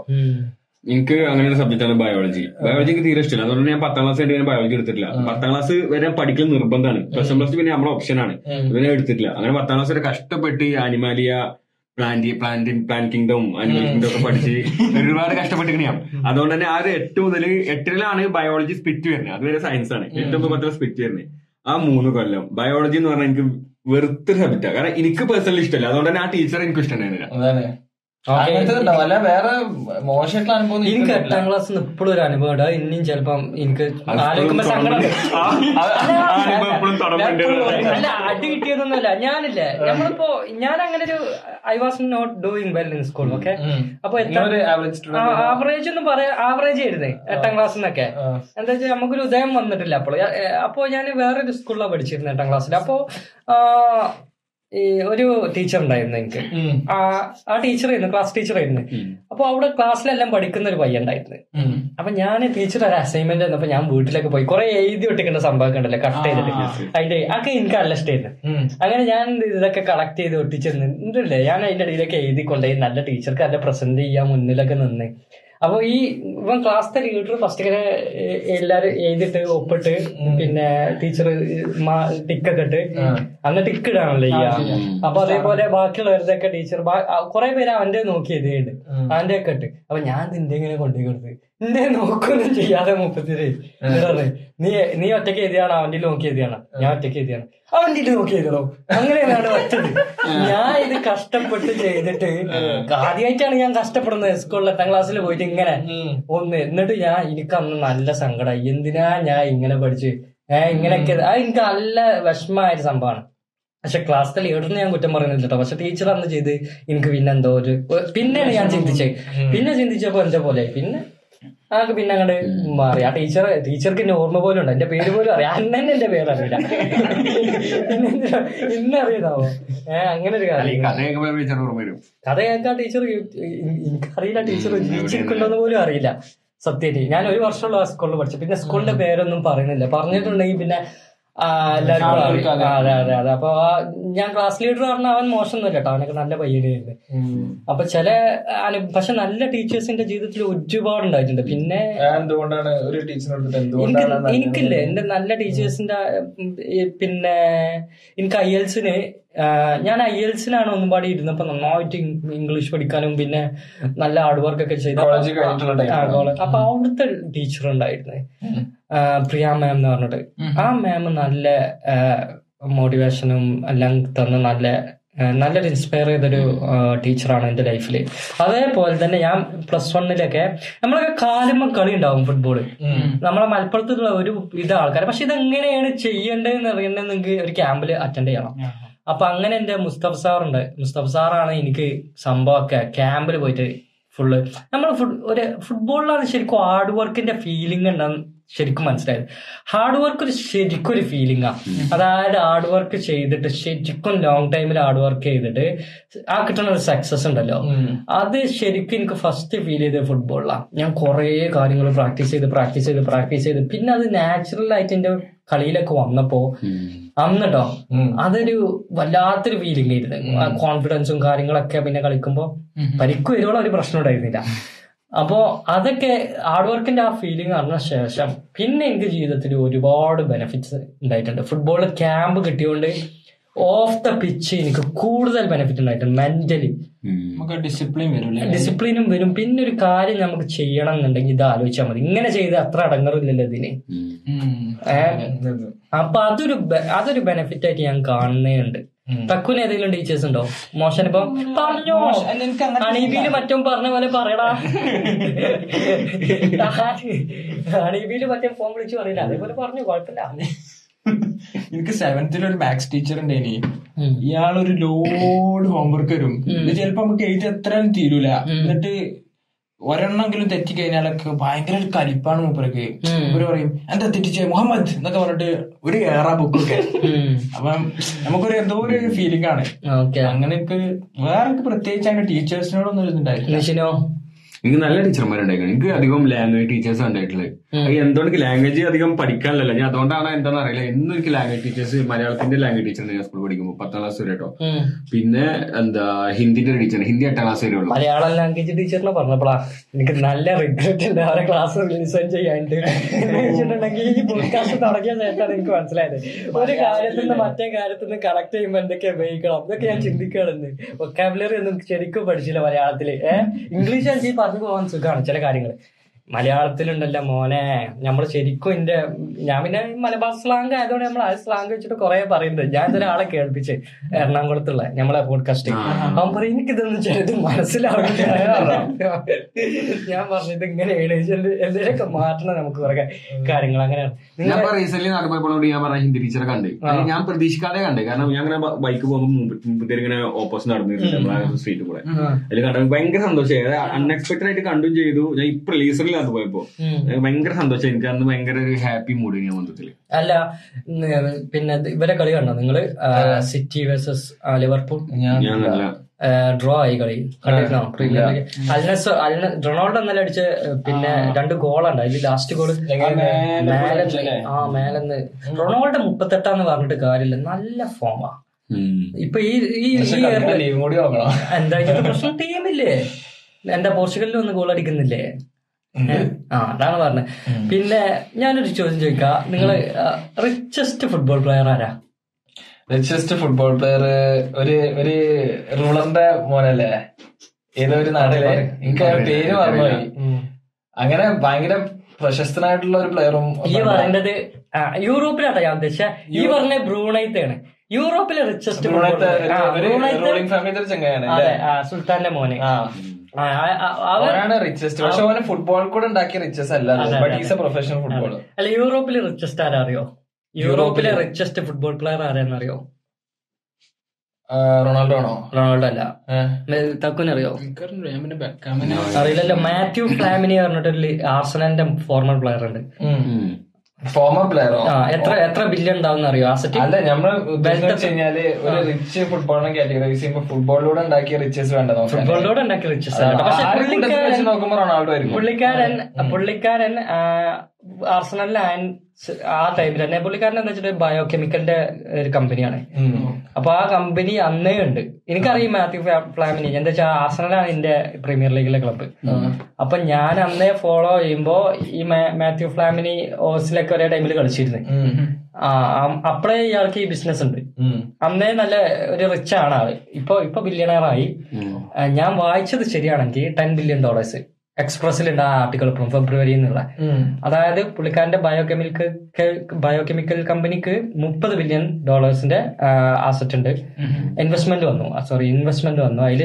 എനിക്ക് അങ്ങനെ ഒരു ആണ് ബയോളജി ബയോളജി എനിക്ക് തീരെ ഇഷ്ടമില്ല. അതുകൊണ്ട് ഞാൻ പത്താം ക്ലാസ് ആയിട്ട് ഞാൻ ബയോളജി എടുത്തിട്ടില്ല. പത്താം ക്ലാസ് വരെ പഠിക്കൽ നിർബന്ധമാണ്. പ്ലസ് വൺ പ്ലസ് പിന്നെ നമ്മളെ ഓപ്ഷനാണ് ഞാൻ എടുത്തിട്ടില്ല. അങ്ങനെ പത്താം ക്ലാസ് വരെ കഷ്ടപ്പെട്ട് animalia plant plant plant kingdom animal kingdom ഒക്കെ പഠിച്ച് ഒരുപാട് കഷ്ടപ്പെട്ടിരിക്കണ അതുകൊണ്ട് തന്നെ ആ ഒരു എട്ട് മുതൽ എട്ടിലാണ് ബയോളജി സ്പിറ്റ് വരുന്നത്. അതുവരെ സയൻസ് ആണ്. എട്ട് മുതൽ പത്തിലെ സ്പിറ്റ് വരുന്നത്. ആ മൂന്ന് കൊല്ലം. ബയോളജി എന്ന് പറഞ്ഞാൽ എനിക്ക് വെറുത്തൊരു സബ്ജക്റ്റാണ് കാരണം എനിക്ക് പേഴ്സണലി ഇഷ്ടമല്ല. അതുകൊണ്ട് തന്നെ ആ ടീച്ചർ എനിക്ക് ഇഷ്ടം അല്ല വേറെ മോശമായിട്ടുള്ള അനുഭവം എനിക്ക്. എട്ടാം ക്ലാസ് ഇപ്പോഴും ഒരു അനുഭവം ഇടാ ഇനിയും ചിലപ്പം എനിക്ക് അടി കിട്ടിയതൊന്നുമല്ല. ഞാനില്ലേ നമ്മളിപ്പോ ഞാൻ അങ്ങനെ ഒരു I was not doing well in school okay. അപ്പൊ? ആവറേജ് ഒന്നും പറയാ ആവറേജ് ആയിരുന്നേ എട്ടാം ക്ലാസ് എന്നൊക്കെ എന്താ വെച്ചാൽ നമുക്കൊരു ഉദയം വന്നിട്ടില്ല അപ്പോൾ. അപ്പോ ഞാൻ വേറൊരു സ്കൂളിലാണ് പഠിച്ചിരുന്നത് എട്ടാം ക്ലാസ്സിൽ അപ്പോ ഒരു ടീച്ചർ ഉണ്ടായിരുന്നു എനിക്ക്. ആ ആ ടീച്ചറായിരുന്നു ക്ലാസ് ടീച്ചറായിരുന്നു അപ്പൊ അവിടെ ക്ലാസ്സിലെല്ലാം പഠിക്കുന്ന ഒരു പയ്യൻ ഉണ്ടായിരുന്നു. അപ്പൊ ഞാൻ ടീച്ചർ ഒരു അസൈൻമെന്റ് തന്നപ്പോ ഞാൻ വീട്ടിലൊക്കെ പോയി. കുറെ എഴുതി ഒട്ടിക്കേണ്ട സംഭവം ഉണ്ടല്ലോ കട്ട് ചെയ്തിട്ട്. അതിന്റെ അതൊക്കെ എനിക്ക് നല്ല ഇഷ്ടമായിരുന്നു. അങ്ങനെ ഞാൻ ഇതൊക്കെ കളക്ട് ചെയ്ത് ഒട്ടിച്ചിരുന്നില്ലേ ഞാൻ അതിന്റെ ഇടയിലൊക്കെ എഴുതി കൊണ്ടുപോയി നല്ല ടീച്ചർക്ക് നല്ല പ്രസന്റ് ചെയ്യാൻ മുന്നിലൊക്കെ നിന്ന്. അപ്പൊ ഈ ഇവൻ ക്ലാസ്സിലെ ലീഡർ ഫസ്റ്റ് ഇങ്ങനെ എല്ലാരും എഴുതിട്ട് ഒപ്പിട്ട് പിന്നെ ടീച്ചർ ടിക്കൊക്കെ ഇട്ട്. അന്ന് ടിക്ക് ഇടാണല്ലോ ഈ അപ്പൊ അതേപോലെ ബാക്കിയുള്ളവരുടെയൊക്കെ ടീച്ചർ കുറെ പേര് അവന്റെ നോക്കി എഴുതിയുണ്ട് അവന്റെ ഒക്കെ ഇട്ട്. അപ്പൊ ഞാൻ നിന്റെ ഇങ്ങനെ കൊണ്ടുപോയി കൊടുത്ത്. നിന്റെ നോക്കൊന്നും ചെയ്യാതെ മുപ്പത്തിരി നീ നീ ഒറ്റയ്ക്ക് എഴുതിയാണ് അവന്റെ നോക്കി എഴുതിയാണ് ഞാൻ ഒറ്റയ്ക്ക് എഴുതിയാണ് അവന്റെ നോക്കി എഴുതണോ അങ്ങനെയാണ് ഒറ്റത് ഞാൻ ഇത് കഷ്ടപ്പെട്ട് ചെയ്തിട്ട് ആദ്യമായിട്ടാണ് ഞാൻ കഷ്ടപ്പെടുന്നത് സ്കൂളിൽ എട്ടാം ക്ലാസ്സിൽ പോയിട്ട് ഇങ്ങനെ ഒന്ന് എന്നിട്ട് ഞാൻ എനിക്ക് അന്ന് നല്ല സങ്കടം എന്തിനാ ഞാൻ ഇങ്ങനെ പഠിച്ച്? ഏഹ് ഇങ്ങനെയൊക്കെ. അത് എനിക്ക് നല്ല വിഷമമായ ഒരു സംഭവമാണ് പക്ഷെ ക്ലാസ്സിലെ ലീഡറിന് ഞാൻ കുറ്റം പറയുന്നില്ല കേട്ടോ. പക്ഷെ ടീച്ചർ അന്ന് ചെയ്ത് എനിക്ക് പിന്നെ എന്തോ ഒരു പിന്നെയാണ് ഞാൻ ചിന്തിച്ചത് പിന്നെ ചിന്തിച്ചപ്പോ എന്റെ പോലെ പിന്നെ ആൾക്ക് പിന്നെ അങ്ങോട്ട് മാറി. ആ ടീച്ചർ ടീച്ചർക്ക് എന്നെ ഓർമ്മ പോലും ഉണ്ട്. എന്റെ പേര് പോലും അറിയാം. അന്നെ എന്റെ പേര് അറിയില്ല. പിന്നെ അറിയതാവോ ഏഹ് അങ്ങനെ ഒരു കാര്യം. കഥ കേൾക്കുമ്പോൾ ടീച്ചർ ഓർമ്മ വരും. കഥ കേൾക്കാൻ ടീച്ചർ എനിക്കറിയില്ല ടീച്ചർ ജീവിച്ചിരിക്കുന്നുണ്ടോന്ന് പോലും അറിയില്ല. സത്യത്തിൽ ഞാൻ ഒരു വർഷമുള്ള ആ സ്കൂളിൽ പഠിച്ചു. പിന്നെ സ്കൂളിന്റെ പേരൊന്നും പറയുന്നില്ല. പറഞ്ഞിട്ടുണ്ടെങ്കിൽ പിന്നെ അതെ അതെ അതെ. അപ്പൊ ഞാൻ ക്ലാസ് ലീഡർ പറഞ്ഞ അവൻ മോശമൊന്നുമില്ല കേട്ടോ. അവനൊക്കെ നല്ല പയ്യനായിരുന്നു അപ്പൊ ചില പക്ഷെ നല്ല ടീച്ചേഴ്സിന്റെ ജീവിതത്തിൽ ഒരുപാട് ഉണ്ടായിട്ടുണ്ട്. പിന്നെ എന്തുകൊണ്ടാണ് ഒരു ടീച്ചറിനോട് എന്തുകൊണ്ടാണ് എനിക്കില്ലേ. എന്റെ നല്ല ടീച്ചേഴ്സിന്റെ പിന്നെ എനിക്ക് ഐ എൽസിന് ഞാൻ ഐ എൽസിനാണ് ഒന്നും പാടി ഇരുന്നപ്പോ നന്നായിട്ട് ഇംഗ്ലീഷ് പഠിക്കാനും പിന്നെ നല്ല ഹാർഡ് വർക്ക് ഒക്കെ ചെയ്ത അപ്പൊ അവിടുത്തെ ടീച്ചർ ഉണ്ടായിരുന്നു. പ്രിയ മാം എന്ന് പറഞ്ഞിട്ട്. ആ മാം നല്ല മോട്ടിവേഷനും എല്ലാം തന്ന് നല്ല നല്ലൊരു ഇൻസ്പയർ ചെയ്തൊരു ടീച്ചറാണ് എന്റെ ലൈഫിൽ അതേപോലെ തന്നെ ഞാൻ പ്ലസ് വണ്ണിലൊക്കെ നമ്മളൊക്കെ കാലുമ്മ കളി ഉണ്ടാവും ഫുട്ബോൾ നമ്മളെ മലപ്പുറത്തുള്ള ഒരു ഇത് ആൾക്കാർ പക്ഷെ ഇതെങ്ങനെയാണ് ചെയ്യേണ്ടതെന്ന് അറിയേണ്ടത് നിങ്ങൾക്ക് ഒരു ക്യാമ്പിൽ അറ്റൻഡ് ചെയ്യണം. അപ്പൊ അങ്ങനെ എന്റെ മുസ്തഫ സാറുണ്ട് മുസ്തഫ സാറാണ് എനിക്ക് സംഭവമൊക്കെ ക്യാമ്പിൽ പോയിട്ട് ഫുള്ള് നമ്മൾ ഒരു ഫുട്ബോളിലാണ് ശരിക്കും ഹാർഡ് വർക്കിന്റെ ഫീലിംഗ് ഉണ്ടെന്ന് ശരിക്കും മനസ്സിലായത്. ഹാർഡ് വർക്ക് ഒരു ശരിക്കും ഒരു ഫീലിംഗ് ഫീലിംഗാ അതായത് ഹാർഡ് വർക്ക് ചെയ്തിട്ട് ശരിക്കും ലോങ് ടൈമിൽ ഹാർഡ് വർക്ക് ചെയ്തിട്ട് ആ കിട്ടുന്ന ഒരു സക്സസ് ഉണ്ടല്ലോ. അത് ശരിക്കും എനിക്ക് ഫസ്റ്റ് ഫീൽ ചെയ്തത് ഫുട്ബോളിലാണ് ഞാൻ കുറേ കാര്യങ്ങൾ പ്രാക്ടീസ് ചെയ്ത് പ്രാക്ടീസ് ചെയ്ത് പ്രാക്ടീസ് ചെയ്ത്. പിന്നെ അത് നാച്ചുറൽ ആയിട്ട് എന്റെ കളിയിലൊക്കെ വന്നപ്പോ അന്നിട്ടോ അതൊരു വല്ലാത്തൊരു ഫീലിംഗ് ആയിരുന്നു. കോൺഫിഡൻസും കാര്യങ്ങളൊക്കെ പിന്നെ കളിക്കുമ്പോ പരിക്ക് വരുവോളം ഒരു പ്രശ്നം ഉണ്ടായിരുന്നില്ല. അപ്പോ അതൊക്കെ ഹാർഡ് വർക്കിന്റെ ആ ഫീലിംഗ് അറിഞ്ഞ ശേഷം പിന്നെ എനിക്ക് ജീവിതത്തിൽ ഒരുപാട് ബെനിഫിറ്റ്സ് ഉണ്ടായിട്ടുണ്ട്. ഫുട്ബോൾ ക്യാമ്പ് കിട്ടിയോണ്ട് ഓഫ് ദ പിച്ച് എനിക്ക് കൂടുതൽ ബെനിഫിറ്റ് ഉണ്ടായിട്ടുണ്ട് മെന്റലി നമുക്ക് ഡിസിപ്ലിൻ വരും ഡിസിപ്ലിനും വരും. പിന്നെ ഒരു കാര്യം നമുക്ക് ചെയ്യണം എന്നുണ്ടെങ്കിൽ ഇത് ആലോചിച്ചാൽ മതി. ഇങ്ങനെ ചെയ്ത് അത്ര അടങ്ങറില്ലല്ലോ ഇതിന്. അപ്പൊ അതൊരു അതൊരു ബെനിഫിറ്റ് ആയിട്ട് ഞാൻ കാണുന്നുണ്ട് തക്കുന് ഏതെങ്കിലും ടീച്ചേഴ്സ് ഉണ്ടോ? മോശം ഇപ്പൊ പറഞ്ഞോ? അണീബിയിൽ മറ്റും പറഞ്ഞ പോലെ പറയടാ. അണീബിയിൽ മറ്റേ ഫോൺ വിളിച്ച് പറയില്ല. അതേപോലെ പറഞ്ഞു കുഴപ്പമില്ല. എനിക്ക് സെവൻത്തിൽ ഒരു മാത്സ് ടീച്ചർ ഉണ്ട് ഇനി ഇയാളൊരു ലോഡ് ഹോംവർക്ക് വരും ചിലപ്പോ നമുക്ക് എഴുതി എത്രയും തീരൂല. എന്നിട്ട് ഒരെണ്ണെങ്കിലും തെറ്റി കഴിഞ്ഞാലൊക്കെ ഭയങ്കര ഒരു കലിപ്പാണ് മൂപ്പർക്ക്. ഇവർ പറയും എന്താ തെറ്റിച്ചേ മുഹമ്മദ്? എന്നൊക്കെ പറഞ്ഞിട്ട് ഒരു ഏറാ ബുക്കൊക്കെ. അപ്പം നമുക്കൊരു എന്തോ ഒരു ഫീലിംഗ് ആണ്. അങ്ങനെ എനിക്ക് വേറെ പ്രത്യേകിച്ച് അങ്ങനെ ടീച്ചേഴ്സിനോടൊന്നും നിഷിനോ എനിക്ക് നല്ല ടീച്ചർമാരുണ്ടായിരുന്നു എനിക്ക് അധികം ലാംഗ്വേജ് ടീച്ചേഴ്സ് ഉണ്ടായിട്ടുള്ളത് എന്തുകൊണ്ട് ലാംഗ്വേജ് അധികം പഠിക്കാനല്ല ഞാൻ അതുകൊണ്ടാണ് എന്താണെന്ന് അറിയില്ല. എന്നും എനിക്ക് ലാംഗ്വേജ് ടീച്ചേഴ്സ് മലയാളത്തിന്റെ ലാംഗ്വേജ് ടീച്ചർ ഞാൻ സ്കൂളിൽ പഠിക്കുമ്പോൾ പത്താം ക്ലാസ് വരെ കേട്ടോ പിന്നെ എന്താ ഹിന്ദിന്റെ ടീച്ചർ ഹിന്ദി എട്ടാം ക്ലാസ് വരെ ഉള്ളു. മലയാളം ലാംഗ്വേജ് ടീച്ചറിനെ പറഞ്ഞപ്പോഴാ എനിക്ക് നല്ല റിഗ്രറ്റ് ഉണ്ട്. അവരെ ക്ലാസ് ലിസൺ ചെയ്യാണ്ട്. എന്ന് വെച്ചിട്ടുണ്ടെങ്കിൽ പോഡ്കാസ്റ്റ് തുടങ്ങിയ എനിക്ക് മനസ്സിലായത്. ഒരു കാര്യത്തിൽ നിന്ന് മറ്റേ കാര്യത്തിൽ നിന്ന് കണക്ട് ചെയ്യുമ്പോൾ എന്തൊക്കെ ഉപയോഗിക്കണം? ഇതൊക്കെ ഞാൻ ചിന്തിക്കുകയാണെന്ന് വൊക്കാബുലറി ഒന്നും ശരിക്കും പഠിച്ചില്ല മലയാളത്തിൽ. ഏഹ് ഇംഗ്ലീഷ് എനിക്ക് പറഞ്ഞു പോകാൻ സുഖമാണ് ചില കാര്യങ്ങൾ മലയാളത്തിലുണ്ടല്ലോ മോനെ. നമ്മൾ ശരിക്കും എന്റെ ഞാൻ പിന്നെ മലബാർ സ്ലാങ് ആയതുകൊണ്ട് നമ്മൾ ആ സ്ലാങ് വെച്ചിട്ട് കുറെ പറയുന്നത് ഞാൻ ഇതൊരു ആളെ കേൾപ്പിച്ച് എറണാകുളത്തുള്ള നമ്മളെ പോഡ്കാസ്റ്റ് അവൻ പറയും എനിക്കിതൊന്നും ഇത് മനസ്സിലാവില്ല ഞാൻ പറഞ്ഞത് ഇങ്ങനെയാണ് എന്തെങ്കിലുമൊക്കെ മാറ്റണം നമുക്ക് കുറെ കാര്യങ്ങൾ അങ്ങനെയാണ് ഞാൻ റീസെന്റ് ഞാൻ പറഞ്ഞ ഹിന്ദി ടീച്ചറെ കണ്ട്. ഞാൻ പ്രതീക്ഷിക്കാതെ കണ്ട്. കാരണം ഞാൻ അങ്ങനെ ബൈക്ക് പോകുമ്പോൾ ഇങ്ങനെ ഓപ്പോസിറ്റ് നടന്നിട്ടുണ്ട് നമ്മളെ സ്ട്രീറ്റ് കൂടെ. അതിൽ കണ്ടു ഭയങ്കര സന്തോഷമായി. അൺഎക്സ്പെക്ടഡ് ആയിട്ട് കണ്ടും ചെയ്തു. ഞാൻ ഇപ്പൊ റിലീസറിൽ അത് പോയപ്പോ ഭയങ്കര സന്തോഷം. എനിക്ക് അന്ന് ഭയങ്കര ഒരു ഹാപ്പി മൂഡ് ഞാൻ മൊത്തത്തിൽ. അല്ല പിന്നെ ഇവരെ കളി കണ്ടോ നിങ്ങൾ? സിറ്റി വേഴ്സസ് ലിവർപൂൾ ഞാൻ ഡ്രോ ആയി കളി. കണ്ടിരുന്നോ? അൽനസ് അൽന റൊണാൾഡോ എന്നാലും അടിച്ച് പിന്നെ രണ്ട് ഗോളുണ്ട് അതിൽ ലാസ്റ്റ് ഗോൾ മേലെന്ന് ആ മേലെന്ന് റൊണാൾഡോ മുപ്പത്തെട്ടാന്ന് പറഞ്ഞിട്ട് കാര്യമില്ല. നല്ല ഫോമാ. ഇപ്പൊ ഈ ഈ എന്താ പ്രശ്നം? ടീമില്ലേ? എന്താ പോർച്ചുഗലിൽ ഒന്ന് ഗോൾ അടിക്കുന്നില്ലേ? ആ അതാണ് പറഞ്ഞത്. പിന്നെ ഞാനൊരു ചോദ്യം ചോദിക്കാം. നിങ്ങൾ റിച്ചസ്റ്റ് ഫുട്ബോൾ പ്ലെയർ ആരാ? റിച്ചസ്റ്റ് ഫുട്ബോൾ പ്ലെയർ ഒരു ഒരു റൂളറിന്റെ മോനല്ലേ? ഏതോ ഒരു നാട്ടിലെ എനിക്ക് പേര് മറന്നുപോയി. അങ്ങനെ ഭയങ്കര പ്രശസ്തനായിട്ടുള്ള ഒരു പ്ലെയറും ഈ പറയേണ്ടത് യൂറോപ്പിലാട്ടോ ഞാൻ ഉദ്ദേശിച്ച. ഈ പറഞ്ഞ ബ്രൂണൈത്താണ് യൂറോപ്പിലെ റിച്ചസ്റ്റ് റൂളിംഗ് ഫാമിലിയുടെ സുൽത്താന്റെ മോനെ. അവൻ റിച്ചസ്റ്റ് പക്ഷെ അവന് ഫുട്ബോൾ കൂടെ ഉണ്ടാക്കിയ റിച്ചസ് അല്ല but. Is a professional football അല്ല യൂറോപ്പിലെ റിച്ചസ്റ്റ് ആരാ അറിയോ യൂറോപ്പിലെ റിച്ചസ്റ്റ് ഫുട്ബോൾ പ്ലെയർ ആരാണെന്നറിയോ റൊണാൾഡോ ആണോ റൊണാൾഡോ അല്ല തക്കുനറിയോ? അറിയില്ലല്ലോ മാത്യു ഫ്ലാമിനി പറഞ്ഞിട്ടൊരു ആർസനലിന്റെ ഫോർമർ പ്ലെയർ ഉണ്ട്. ഫോമർ പ്ലെയറോ എത്ര എത്ര ബില്യൺ ഉണ്ടാവും അറിയോ അസറ്റ് അല്ല വെച്ച് കഴിഞ്ഞാൽ ഒരു റിച്ച് ഫുട്ബോളിനെ കാറ്റഗറൈസ് ചെയ്യുമ്പോ ഫുട്ബോളിലൂടെ ഉണ്ടാക്കിയ റിച്ചസ് വേണ്ട ഫുട്ബോളിലൂടെ ഉണ്ടാക്കിയ റിച്ചസ് പക്ഷെ ആ കൂട്ടത്തിൽ നോക്കുമ്പോ റൊണാൾഡോ പുള്ളിക്കാരൻ പുള്ളിക്കാരൻ ആർസണലിൽ ആ ടൈമിൽ തന്നെ പുള്ളിക്കാരൻ എന്താ വെച്ചിട്ട് ബയോ കെമിക്കലിന്റെ ഒരു കമ്പനിയാണ് അപ്പൊ ആ കമ്പനി അന്നേ ഉണ്ട്. എനിക്കറിയാം മാത്യു ഫ്ലാമിനി എന്താ വെച്ചാൽ ആർസണലാണ് എന്റെ പ്രീമിയർ ലീഗിലെ ക്ലബ്ബ് അപ്പൊ ഞാൻ അന്നേ ഫോളോ ചെയ്യുമ്പോ ഈ മാത്യു ഫ്ലാമിനി ഓസിലൊക്കെ ഒരേ ടൈമിൽ കളിച്ചിരുന്നു. അപ്പഴേ ഇയാൾക്ക് ഈ ബിസിനസ് ഉണ്ട്. അന്നേ നല്ല ഒരു റിച്ച് ആണ് ആൾ. ഇപ്പൊ ഇപ്പൊ ബില്യണറായി ഞാൻ വായിച്ചത് ശരിയാണെങ്കിൽ ടെൻ ബില്യൺ ഡോളേഴ്സ് എക്സ്പ്രസിലുണ്ട് ആ ആർട്ടിക്കിൾ ഇപ്പം ഫെബ്രുവരി എന്നുള്ള അതായത് പുള്ളിക്കാരന്റെ ബയോകെമിക്കൽ ബയോകെമിക്കൽ കമ്പനിക്ക് മുപ്പത് ബില്യൺ ഡോളേഴ്സിന്റെ ആസറ്റ് ഉണ്ട്. ഇൻവെസ്റ്റ്മെന്റ് വന്നു. സോറി ഇൻവെസ്റ്റ്മെന്റ് വന്നു. അതിൽ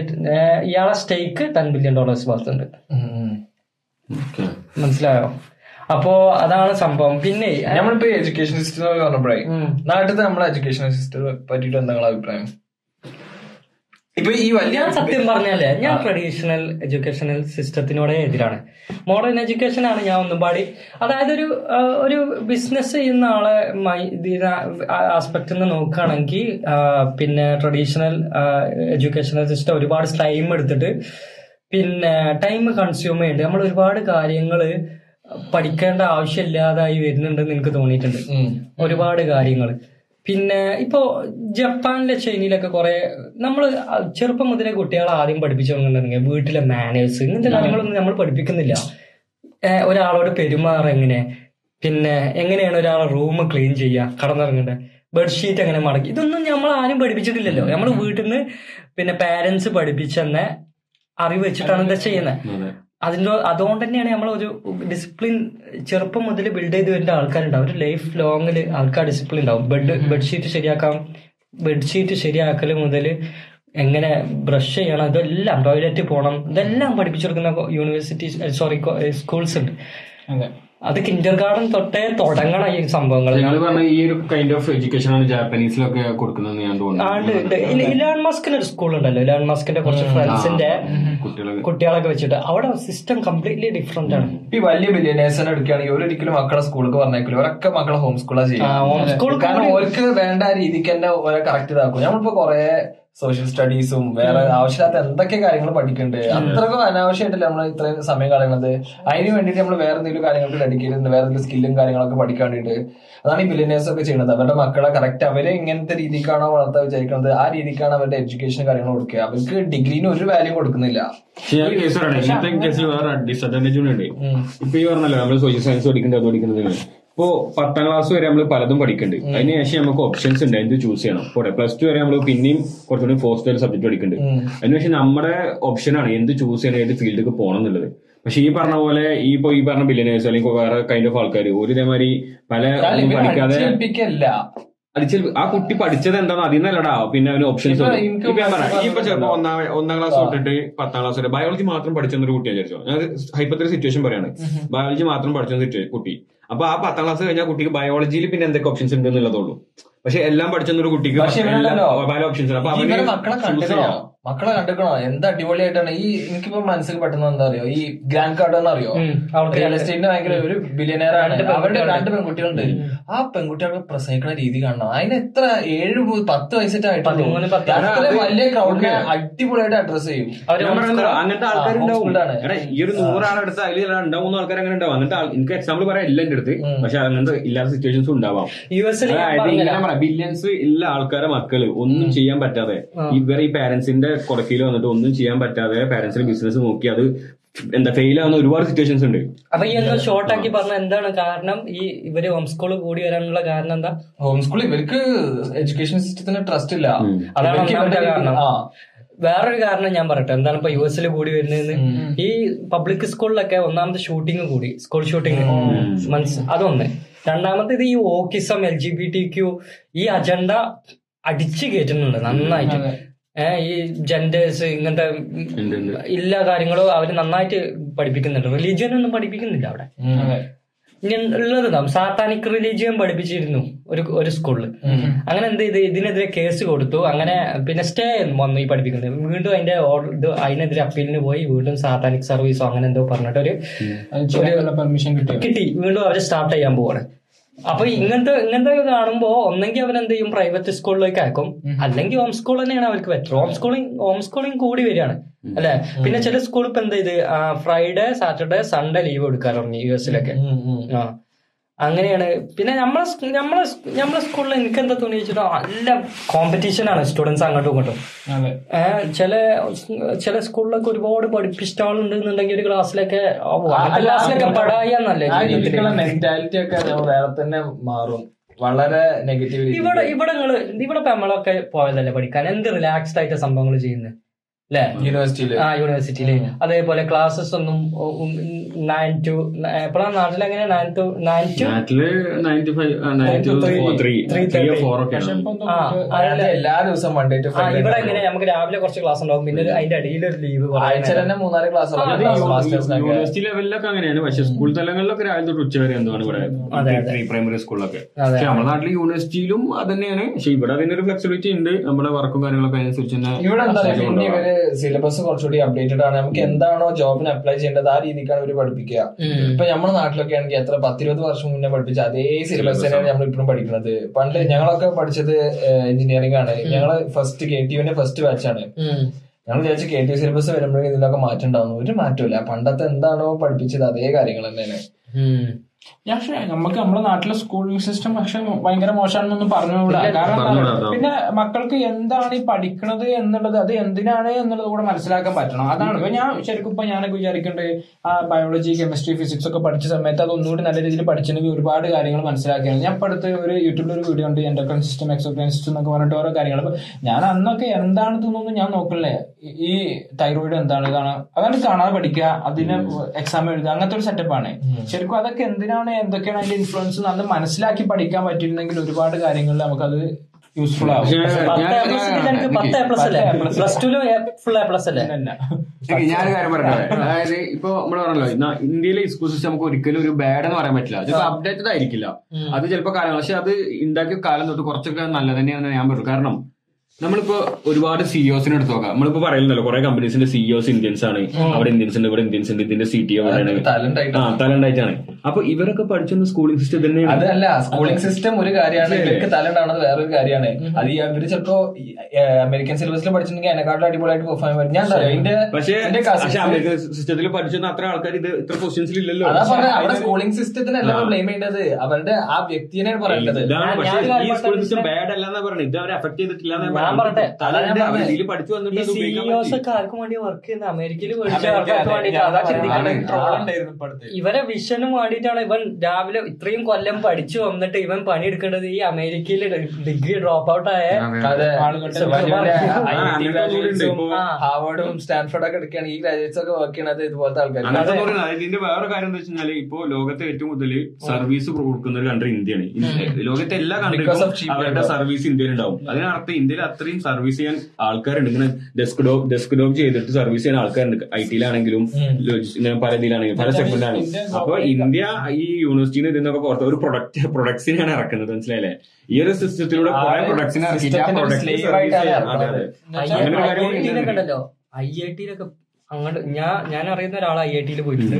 ഇയാളെ സ്റ്റേക്ക് ടെൻ ബില്യൺ ഡോളേഴ്സ് വർത്തുണ്ട് മനസ്സിലായോ? അപ്പോ അതാണ് സംഭവം. പിന്നെ നമ്മളിപ്പോ എഡ്യൂക്കേഷൻ സിസ്റ്റം പറഞ്ഞപ്പോഴേ. നാട്ടിലത്തെ നമ്മളെ എഡ്യൂക്കേഷൻ സിസ്റ്റം പറ്റിയിട്ട് എന്താ നിങ്ങളെ അഭിപ്രായം? ഇപ്പൊ ഈ ഞാൻ സത്യം പറഞ്ഞാലേ ഞാൻ ട്രഡീഷണൽ എഡ്യൂക്കേഷണൽ സിസ്റ്റത്തിനോടെ എതിരാണ്. മോഡേൺ എഡ്യൂക്കേഷൻ ആണ് ഞാൻ ഒന്നും പാടി. അതായത് ഒരു ഒരു ബിസിനസ് ചെയ്യുന്ന ആളെ ആസ്പെക്ട് നിന്ന് നോക്കുകയാണെങ്കിൽ പിന്നെ ട്രഡീഷണൽ എഡ്യൂക്കേഷണൽ സിസ്റ്റം ഒരുപാട് ടൈം എടുത്തിട്ട് പിന്നെ ടൈം കൺസ്യൂം ചെയ്യുന്നുണ്ട് നമ്മൾ ഒരുപാട് കാര്യങ്ങൾ പഠിക്കേണ്ട ആവശ്യമില്ലാതായി വരുന്നുണ്ടെന്ന് എനിക്ക് തോന്നിയിട്ടുണ്ട്. ഒരുപാട് കാര്യങ്ങൾ പിന്നെ ഇപ്പോ ജപ്പാനിലെ ചൈനയിലൊക്കെ കുറെ നമ്മൾ ചെറുപ്പം മുതലേ കുട്ടികളെ ആദ്യം പഠിപ്പിച്ചു തുടങ്ങുന്നുണ്ടെങ്കിൽ വീട്ടിലെ മാനേഴ്സ് ഇങ്ങനത്തെ കാര്യങ്ങളൊന്നും നമ്മൾ പഠിപ്പിക്കുന്നില്ല. ഒരാളോട് പെരുമാറ എങ്ങനെ? പിന്നെ എങ്ങനെയാണ് ഒരാളെ റൂം ക്ലീൻ ചെയ്യുക കടന്നിറങ്ങേണ്ടത് ബെഡ്ഷീറ്റ് എങ്ങനെ മടക്കി? ഇതൊന്നും നമ്മൾ ആരും പഠിപ്പിച്ചിട്ടില്ലല്ലോ. നമ്മൾ വീട്ടിൽ നിന്ന് പിന്നെ പാരന്റ്സ് പഠിപ്പിച്ചെന്ന അറിവ് വെച്ചിട്ടാണ് എന്താ ചെയ്യുന്നത് അതിന്റെ അതുകൊണ്ട് തന്നെയാണ് നമ്മൾ ഒരു ഡിസിപ്ലിൻ ചെറുപ്പം മുതൽ ബിൽഡ് ചെയ്ത് വരുന്ന ആൾക്കാരുണ്ടാവും. ഒരു ലൈഫ് ലോങ്ങിൽ ആൾക്കാർ ഡിസിപ്ലിൻ ഉണ്ടാവും. ബെഡ് ബെഡ്ഷീറ്റ് ശരിയാക്കാം. ബെഡ്ഷീറ്റ് ശരിയാക്കൽ മുതൽ എങ്ങനെ ബ്രഷ് ചെയ്യണം ഇതെല്ലാം ടോയ്ലറ്റ് പോകണം ഇതെല്ലാം പഠിപ്പിച്ചു കൊടുക്കുന്ന യൂണിവേഴ്സിറ്റി സോറി സ്കൂൾസ് ഉണ്ട്. അതെ കിൻഡർ ഗാർഡൻ തൊട്ടേ തുടങ്ങണം ഈ സംഭവങ്ങൾ ഈ ഒരു കൈൻഡ് ഓഫ് എഡ്യൂക്കേഷൻ ആണ് ജാപ്പനീസിലൊക്കെ കൊടുക്കുന്നത് ഞാൻ ഇലാൻ മസ്കിന് ഒരു സ്കൂൾ ഉണ്ടല്ലോ. ഇലാൻ മസ്കിന്റെ കുറച്ച് ഫ്രണ്ട്സിന്റെ കുട്ടികളെ കുട്ടികളൊക്കെ. വെച്ചിട്ട് അവിടെ സിസ്റ്റം കംപ്ലീറ്റ്ലി ഡിഫറെന്റ് ആണ്. ഈ വലിയ ബില്യനേഴ്സിനെ എടുക്കുകയാണെങ്കിൽ ഒരിക്കലും മക്കളെ സ്കൂളിൽ പറഞ്ഞേക്കില്ല ഒരൊക്കെ മക്കളെ ഹോം സ്കൂളാ ചെയ്യുന്നത് കാരണം ഓർക്ക് വേണ്ട രീതിക്ക് തന്നെ ഓരോ കറക്റ്റ് ഇതാക്കും. നമ്മളിപ്പോ കൊറേ സോഷ്യൽ സ്റ്റഡീസും വേറെ ആവശ്യമില്ലാത്ത എന്തൊക്കെ കാര്യങ്ങൾ പഠിക്കുന്നുണ്ട് അത്രക്കും അനാവശ്യമായിട്ടില്ല നമ്മൾ ഇത്രയും സമയം കളയണത്? അതിന് വേണ്ടിയിട്ട് നമ്മൾ വേറെ എന്തെങ്കിലും കാര്യങ്ങൾക്ക് ഡെഡിക്കേറ്റ് ചെയ്യുന്നത് വേറെ എന്തെങ്കിലും സ്കില്ലും കാര്യങ്ങളൊക്കെ പഠിക്കാൻ വേണ്ടിയിട്ട് അതാണ് ഈ ബില്യനേഴ്സ് ഒക്കെ ചെയ്യുന്നത് അവരുടെ മക്കളെ കറക്റ്റ് അവരെ ഇങ്ങനത്തെ രീതിക്കാണോ വളർത്താൻ വിചാരിക്കുന്നത് ആ രീതിക്കാണ് അവരുടെ എഡ്യൂക്കേഷൻ കാര്യങ്ങൾ കൊടുക്കുക. അവർക്ക് ഡിഗ്രീന് ഒരു വാല്യൂ കൊടുക്കുന്നില്ല. ഇങ്ങനത്തെ കേസിൽ വേറെ ഡിസഡ്വാന്റേജ് ഉണ്ട്. ഇപ്പൊ ഈ പറഞ്ഞല്ലോ നമ്മൾ സോഷ്യൽ സയൻസ് പഠിക്കുന്നത്. ഇപ്പോ പത്താം ക്ലാസ് വരെ നമ്മൾ പലതും പഠിക്കുന്നുണ്ട് അതിനുശേഷം നമുക്ക് ഓപ്ഷൻസ് ഉണ്ട് എന്ത് ചൂസ് ചെയ്യണം. പോട്ടെ പ്ലസ് ടു വരെ നമ്മൾ പിന്നെയും കുറച്ചുകൂടി ഫോസ്റ്റ് സബ്ജക്ട് പഠിക്കുന്നുണ്ട് അതിനുശേഷം നമ്മുടെ ഓപ്ഷനാണ് എന്ത് ചൂസ് ചെയ്യണം ഏത് ഫീൽഡിലേക്ക് പോകണം എന്നുള്ളത്. പക്ഷെ ഈ പറഞ്ഞ പോലെ ഈ ഇപ്പൊ ഈ പറഞ്ഞ ബില്യനേഴ്സ് അല്ലെങ്കിൽ വേറെ കൈൻഡ് ഓഫ് ആൾക്കാർ ഒരു ഇതേമാതിരി പല പഠിക്കാതെ പഠിപ്പിക്കല്ല അടിച്ച് ആ കുട്ടി പഠിച്ചത് എന്താണെന്ന് അതിൽ നിന്നല്ലടാ പിന്നെ അവന് ഓപ്ഷൻസ് ഇപ്പൊ ചിലപ്പോ ഒന്നാം ഒന്നാം ക്ലാസ് തൊട്ടിട്ട് പത്താം ക്ലാസ് വരെ ബയോളജി മാത്രം പഠിച്ചൊരു കുട്ടിയാണ് കുട്ടിയെ വിചാരിച്ചോ. ഞാൻ ഹൈപ്പത്തിൽ സിറ്റുവേഷൻ പറയാണ്. ബയോളജി മാത്രം പഠിച്ച കുട്ടി. അപ്പൊ ആ പത്താം ക്ലാസ് കഴിഞ്ഞാൽ കുട്ടിക്ക് ബയോളജിയിൽ പിന്നെ എന്തൊക്കെ ഓപ്ഷൻസ് ഉണ്ട് എന്നുള്ളതുള്ളൂ. പക്ഷെ എല്ലാം പഠിച്ചൊരു കുട്ടിക്ക് പല ഓപ്ഷൻസ് അപ്പൊ മക്കളെ കണ്ടിക്കണോ. മക്കളെ കണ്ടിക്കണോ എന്ത് അടിപൊളിയായിട്ടാണ്. ഈ എനിക്കിപ്പോ മനസ്സിൽ പെട്ടെന്ന് എന്താ അറിയോ? ഈ ഗ്രാൻഡ് കാർഡ് എന്നറിയോ റിയൽ എസ്റ്റേറ്റിന്റെ ഭയങ്കര ഒരു ബില്യനറാണ് ആണ്. അവരുടെ. രണ്ട് പെൺകുട്ടികളുണ്ട്. ആ പെൺകുട്ടികൾ പ്രസവിക്കുന്ന രീതി കാണണം. അതിന് എത്ര? ഏഴ് പത്ത് അത് വലിയ ക്രൗഡിനെ. അടിപൊളിയായിട്ട് അഡ്രസ് ചെയ്യും. അങ്ങനത്തെ ആൾക്കാരുണ്ടാവും. ഈ ഒരു നൂറാളെടുത്ത് അതിൽ രണ്ടാമൂന്ന് ആൾക്കാർ അങ്ങനെ ഉണ്ടാവും. അങ്ങനത്തെ എനിക്ക് എക്സാമ്പിൾ പറയാം എല്ലാം എന്റെ അടുത്ത്. പക്ഷെ അങ്ങനത്തെ ഇല്ലാത്ത സിറ്റുവേഷൻസ് ഉണ്ടാവാം. ബില്യൺസ് ഇല്ല ആൾക്കാരെ മക്കൾ ഒന്നും ചെയ്യാൻ പറ്റാതെ ഇവർ ഈ പാരന്റ്സിന്റെ കുറക്കിൽ വന്നിട്ട് ഒന്നും ചെയ്യാൻ പറ്റാതെ പാരന്റ്സിന്റെ ബിസിനസ് നോക്കി അത് എന്താ ഫെയിൽ ആവുന്ന ഒരുപാട് സിറ്റുവേഷൻസ് ഉണ്ട്. അപ്പൊ ഈ എന്താ ഷോർട്ട് ആക്കി പറഞ്ഞ എന്താണ് കാരണം? ഈ ഇവർ ഹോം സ്കൂൾ കൂടി വരാനുള്ള കാരണം എന്താ? ഹോം സ്കൂൾ ഇവർക്ക് എഡ്യൂക്കേഷൻ സിസ്റ്റത്തിന് ട്രസ്റ്റ് ഇല്ല. അതാണ് ഇവർക്ക് കാരണം. ആ. വേറൊരു കാരണം ഞാൻ പറയട്ടെ. എന്താണ് ഇപ്പൊ യു എസിൽ കൂടി വരുന്നതെന്ന്? ഈ പബ്ലിക് സ്കൂളിലൊക്കെ ഒന്നാമത് ഷൂട്ടിംഗ് കൂടി സ്കൂൾ ഷൂട്ടിംഗ് മനസ് അതൊന്ന്. രണ്ടാമത്തേത് ഈ wokeism L G B T Q ഈ അജണ്ട അടിച്ചു കയറ്റുന്നുണ്ട് നന്നായിട്ട്. ഈ ജെൻഡേഴ്സ് ഇങ്ങനത്തെ. എല്ലാ കാര്യങ്ങളും അവർ നന്നായിട്ട് പഠിപ്പിക്കുന്നുണ്ട്. റിലീജിയൻ ഒന്നും പഠിപ്പിക്കുന്നില്ല അവിടെ. ഇങ്ങനെ ഉള്ളതുണ്ടാവും സാത്താനിക് റിലീജിയൻ പഠിപ്പിച്ചിരുന്നു ഒരു ഒരു സ്കൂളിൽ അങ്ങനെ എന്ത് ചെയ്ത് ഇതിനെതിരെ കേസ് കൊടുത്തു. അങ്ങനെ പിന്നെ സ്റ്റേ വന്നു ഈ പഠിപ്പിക്കുന്നത്. വീണ്ടും അതിന്റെ ഓർഡർ ഇത് അതിനെതിരെ അപ്പീലിന് പോയി വീണ്ടും സാത്താനിക് സർവീസോ അങ്ങനെ എന്തോ പറഞ്ഞിട്ട് ഒരു പെർമിഷൻ കിട്ടി കിട്ടി. വീണ്ടും അവർ സ്റ്റാർട്ട് ചെയ്യാൻ പോവാണ്. അപ്പൊ ഇങ്ങനത്തെ ഇങ്ങനത്തെ കാണുമ്പോ ഒന്നെങ്കിൽ അവൻ എന്ത് ചെയ്യും? പ്രൈവറ്റ് സ്കൂളിലേക്ക് അയക്കും. അല്ലെങ്കിൽ ഹോം സ്കൂൾ തന്നെയാണ് അവർക്ക് better home schooling home schooling കൂടി വരികയാണ്. അല്ലെ? പിന്നെ ചില സ്കൂൾ ഇപ്പൊ എന്ത് ചെയ്ത്? ഫ്രൈഡേ സാറ്റർഡേ സൺഡേ ലീവ് എടുക്കാറുണ്ട് തുടങ്ങി യു എസിലൊക്കെ. ആ. അങ്ങനെയാണ്. പിന്നെ നമ്മളെ നമ്മളെ നമ്മളെ സ്കൂളിൽ എനിക്ക് എന്താ തോന്നി വെച്ചിട്ടോ നല്ല കോമ്പറ്റീഷൻ ആണ് സ്റ്റുഡൻസ് അങ്ങോട്ടും ഇങ്ങോട്ടും. ചില ചില സ്കൂളിലൊക്കെ ഒരുപാട് പഠിപ്പിച്ച ആളുണ്ടെന്നുണ്ടെങ്കിൽ ഒരു ക്ലാസ്സിലൊക്കെ ക്ലാസ്സിലൊക്കെ ആ മെന്റാലിറ്റി ഒക്കെ വേറെ തന്നെ മാറും. വളരെ നെഗറ്റീവ് ഇവിടെ ഇവിടെ നിങ്ങൾ ഇവിടെ നമ്മളൊക്കെ പോയതല്ലേ പഠിക്കാൻ? എന്ത് റിലാക്സ്ഡ് ആയിട്ട് സംഭവങ്ങൾ ചെയ്യുന്നത് അല്ലേ യൂണിവേഴ്സിറ്റിയിൽ ആ യൂണിവേഴ്സിറ്റിയിൽ അതേപോലെ ക്ലാസ്സസ് ഒന്നും നയൻ ടു എപ്പോഴാണ് നാട്ടിൽ എങ്ങനെ? നയൻ ടു നയൻ ടു നാട്ടിൽ നയന്റി ഫൈവ് എല്ലാ ദിവസവും മൺഡേ ടു ഇവിടെ എങ്ങനെ നമുക്ക് രാവിലെ കുറച്ച് ക്ലാസ് ഉണ്ടാവും. പിന്നെ അതിന്റെ അടിയിൽ ഒരു ലീവ് ആഴ്ച തന്നെ മൂന്നാൽ ക്ലാസ് യൂണിവേഴ്സിറ്റി ലെവലിലൊക്കെ അങ്ങനെയാണ്. പക്ഷെ സ്കൂൾ തലങ്ങളിലൊക്കെ രാവിലെ തൊട്ട് ഉച്ച വരെ എന്താണ് ഇവിടെ? പ്രീ പ്രൈമറി സ്കൂളിലൊക്കെ. പക്ഷെ നമ്മുടെ നാട്ടിൽ യൂണിവേഴ്സിറ്റിയിലും അത് തന്നെയാണ്. പക്ഷെ ഇവിടെ അതിനൊരു ഫ്ലെക്സിബിലിറ്റി ഉണ്ട്. നമ്മുടെ വർക്കും കാര്യങ്ങളൊക്കെ അനുസരിച്ച് തന്നെ ഇവിടെ എന്താ ഇവർ സിലബസ് കുറച്ചുകൂടി അപ്ഡേറ്റഡ് ആണ്. നമുക്ക് എന്താണോ ജോബിന് അപ്ലൈ ചെയ്യേണ്ടത് ആ രീതിക്കാണ് അവർ പഠിപ്പിക്കുക. ഇപ്പൊ നമ്മുടെ നാട്ടിലൊക്കെ ആണെങ്കിൽ എത്ര പത്തിരുപത് വർഷം മുന്നേ പഠിപ്പിച്ച അതേ സിലബസ് തന്നെയാണ് നമ്മൾ ഇപ്പോഴും പഠിക്കുന്നത് പണ്ട് ഞങ്ങളൊക്കെ പഠിച്ചത് എഞ്ചിനീയറിംഗ് ആണ്. ഞങ്ങൾ ഫസ്റ്റ് കെ ടി യുവിന്റെ ഫസ്റ്റ് ബാച്ചാണ് ഞങ്ങൾ വിചാരിച്ചു കെ ടി യു സിലബസ് വരുമ്പോഴേ ഇതിലൊക്കെ മാറ്റം ഉണ്ടാവുന്നു. ഒരു മാറ്റമില്ല പണ്ടത്തെ എന്താണോ പഠിപ്പിച്ചത് അതേ കാര്യങ്ങൾ തന്നെയാണ്. പക്ഷേ നമുക്ക് നമ്മുടെ നാട്ടിലെ സ്കൂളിംഗ് സിസ്റ്റം പക്ഷെ ഭയങ്കര മോശമാണെന്നൊന്നും പറഞ്ഞുകൂടാ. കാരണം. പിന്നെ മക്കൾക്ക് എന്താണ് ഈ പഠിക്കണത് എന്നുള്ളത് അത് എന്തിനാണ് എന്നുള്ളത് കൂടെ മനസ്സിലാക്കാൻ പറ്റണം. അതാണ്. ഇപ്പൊ ഞാൻ ശരിക്കും ഇപ്പൊ ഞാനൊക്കെ വിചാരിക്കുന്നുണ്ട് ആ ബയോളജി കെമിസ്ട്രി ഫിസിക്സ് ഒക്കെ പഠിച്ച സമയത്ത് അത് ഒന്നുകൂടി നല്ല രീതിയിൽ പഠിച്ചിട്ടുണ്ടെങ്കിൽ ഒരുപാട് കാര്യങ്ങൾ മനസ്സിലാക്കിയാണ്. ഞാൻ പഠിത്ത അടുത്ത് ഒരു യൂട്യൂബിൽ ഒരു വീഡിയോ ഉണ്ട് എൻഡോക്രൈൻ സിസ്റ്റം എക്സോക്രൈൻ സിസ്റ്റം എന്നൊക്കെ പറഞ്ഞിട്ട് ഓരോ കാര്യങ്ങൾ. അപ്പൊ ഞാൻ അന്നൊക്കെ എന്താണ് ഇതൊന്നും ഞാൻ നോക്കില്ലേ ഈ- ഈ തൈറോയിഡ് എന്താണ് ഇതാണ്. അതാണ് കാണാതെ പഠിക്കുക അതിന് എക്സാം എഴുതുക അങ്ങനത്തെ ഒരു സെറ്റപ്പാണ് ശരിക്കും അതൊക്കെ എന്തിനാണ് എന്തൊക്കെയാണ് അതിന്റെ ഇൻഫ്ലുവൻസ് അത് മനസ്സിലാക്കി പഠിക്കാൻ പറ്റിയിരുന്നെങ്കിൽ ഒരുപാട് കാര്യങ്ങളിൽ നമുക്കത് യൂസ്ഫുൾ ആവും. പക്ഷേ പത്ത് ഞാൻ- എ പ്ലസ് അല്ലേ? പ്ലസ് ടുവിലും ഫുൾ എ പ്ലസ് അല്ലേ? അല്ല എനിക്ക് ഞാനൊരു കാര്യം പറഞ്ഞത് അതായത് ഇപ്പൊ നമ്മൾ പറഞ്ഞല്ലോ ഇന്ത്യയിലെ സ്കൂൾ സിസ്റ്റം നമുക്ക് ഒരിക്കലും ഒരു ബാഡ് എന്ന് പറയാൻ പറ്റില്ല. ചിലപ്പോൾ അപ്ഡേറ്റഡ് ആയിരിക്കില്ല. അത് ചിലപ്പോൾ കാലം പക്ഷെ അത് ഉണ്ടാക്കിയ കാലം തൊട്ട് കുറച്ചൊക്കെ നല്ലത് തന്നെയാണ് ഞാൻ പറയുള്ളൂ കാരണം നമ്മളിപ്പോ ഒരുപാട് സിഇഒസിനെ എടുത്ത് നോക്കാം. നമ്മളിപ്പോ പറയുന്നല്ലോ കുറെ കമ്പനീസിന്റെ സിഇഒസ് ഇന്ത്യൻസ് ആണ്. അവിടെ ഇന്ത്യൻസ് ഉണ്ട് ഇവിടെ ഇന്ത്യൻസ് ഉണ്ട് ഇതിന്റെ സി ടി ടാലന്റ് ആയിട്ടാണ്. അപ്പൊ ഇവരൊക്കെ പഠിച്ചൊന്ന് സ്കൂളിംഗ് സിസ്റ്റം തന്നെയാണ്. അതല്ല സ്കൂളിംഗ് സിസ്റ്റം ഒരു കാര്യമാണ് ഇവർക്ക് ടാലന്റ് ആണത് വേറൊരു കാര്യമാണ്. അത് ഇവർ ചിലപ്പോ അമേരിക്കൻ സിലബസിൽ പഠിച്ചിട്ടുണ്ടെങ്കിൽ അതിനെക്കാട്ടിലും അടിപൊളിയായിട്ട് പെർഫോം ചെയ്യാൻ ഞാൻ എന്റെ പക്ഷേ അമേരിക്കൻ സിസ്റ്റത്തിൽ പഠിച്ചിരുന്ന അത്ര ആൾക്കാർ ഇത് ഇത്ര ക്വസ്റ്റ്യൻസിൽ ഇല്ലല്ലോ. അതാ പറഞ്ഞത് അവിടെ സ്കൂളിംഗ് സിസ്റ്റത്തിനല്ല ബ്ലെയിം ചെയ്യേണ്ടത്. അവരുടെ ആ വ്യക്തിനെ പറയേണ്ടത്. ഈ സ്കൂളിംഗ് സിസ്റ്റം ബാഡ് അല്ലെന്നാ പറഞ്ഞത് ഇത് അവരെ അഫക്ട് ചെയ്തിട്ടില്ല ഞാൻ പറയട്ടെ. ഇതിൽ പഠിച്ചു വന്നിട്ട് ഈ സിഇഒസ് ഒക്കെ ആർക്കും വേണ്ടി വർക്ക് ചെയ്യുന്ന അമേരിക്കയിൽ പഠിച്ച ഇവരെ വിഷനും വേണ്ടിയിട്ടാണ് ഇവൻ രാവിലെ ഇത്രയും കൊല്ലം പഠിച്ചു വന്നിട്ട് ഇവൻ പണിയെടുക്കേണ്ടത് ഈ അമേരിക്കയിൽ ഡിഗ്രി ഡ്രോപ്പ് ഔട്ട് ആയ. ഹാർവർഡും സ്റ്റാൻഫോർഡ് ഒക്കെ എടുക്കുകയാണ്. ഈ ഗ്രാജുവേറ്റ്സ് ഒക്കെ വർക്ക് ചെയ്യണത് ഇതുപോലത്തെ ആൾക്കാർ ഇതിന്റെ വേറെ കാര്യം എന്താ വെച്ചാൽ ഇപ്പോ ലോകത്തെ ഏറ്റവും കൂടുതൽ സർവീസ് കൊടുക്കുന്ന ഒരു കൺട്രി ഇന്ത്യയാണ് ലോകത്തെ എല്ലാ കൺട്രിക്കും അവരുടെ സർവീസ് ഇന്ത്യയിൽ ഉണ്ടാവും അതിനർത്ഥം ഇന്ത്യയിൽ അത്രയും സർവീസ് ചെയ്യാൻ ആൾക്കാരുണ്ട്. ഇങ്ങനെ ഡെസ്ക് ഡോപ്പ് ഡെസ്ക് ഡോപ്പ് ചെയ്തിട്ട് സർവീസ് ചെയ്യാൻ ആൾക്കാരുണ്ട്. ഐ ടിയിലാണെങ്കിലും ഇങ്ങനെ പല ഇതിലാണെങ്കിലും പല സെഗ്മെന്റാണ് അപ്പൊ ഇന്ത്യ ഈ യൂണിവേഴ്സിറ്റിയിൽ നിന്നൊക്കെ പുറത്ത് ഒരു പ്രൊഡക്റ്റ് പ്രൊഡക്ട്സിനാണ് ഇറക്കുന്നത്. മനസ്സിലായില്ലേ? ഈ ഒരു സിസ്റ്റത്തിലൂടെ ആ കുറെ പ്രൊഡക്ട്സിനെ ഇറക്കിയിട്ട് പ്രൊഡക്റ്റ് അങ്ങനെ ഒരു കാര്യം ഐ ഐ ടിയിലൊക്കെ അങ്ങോട്ട് ഞാൻ ഞാൻ അറിയുന്ന ഒരാൾ ഐ ഐ ടിയിൽ പോയിട്ടുണ്ട്.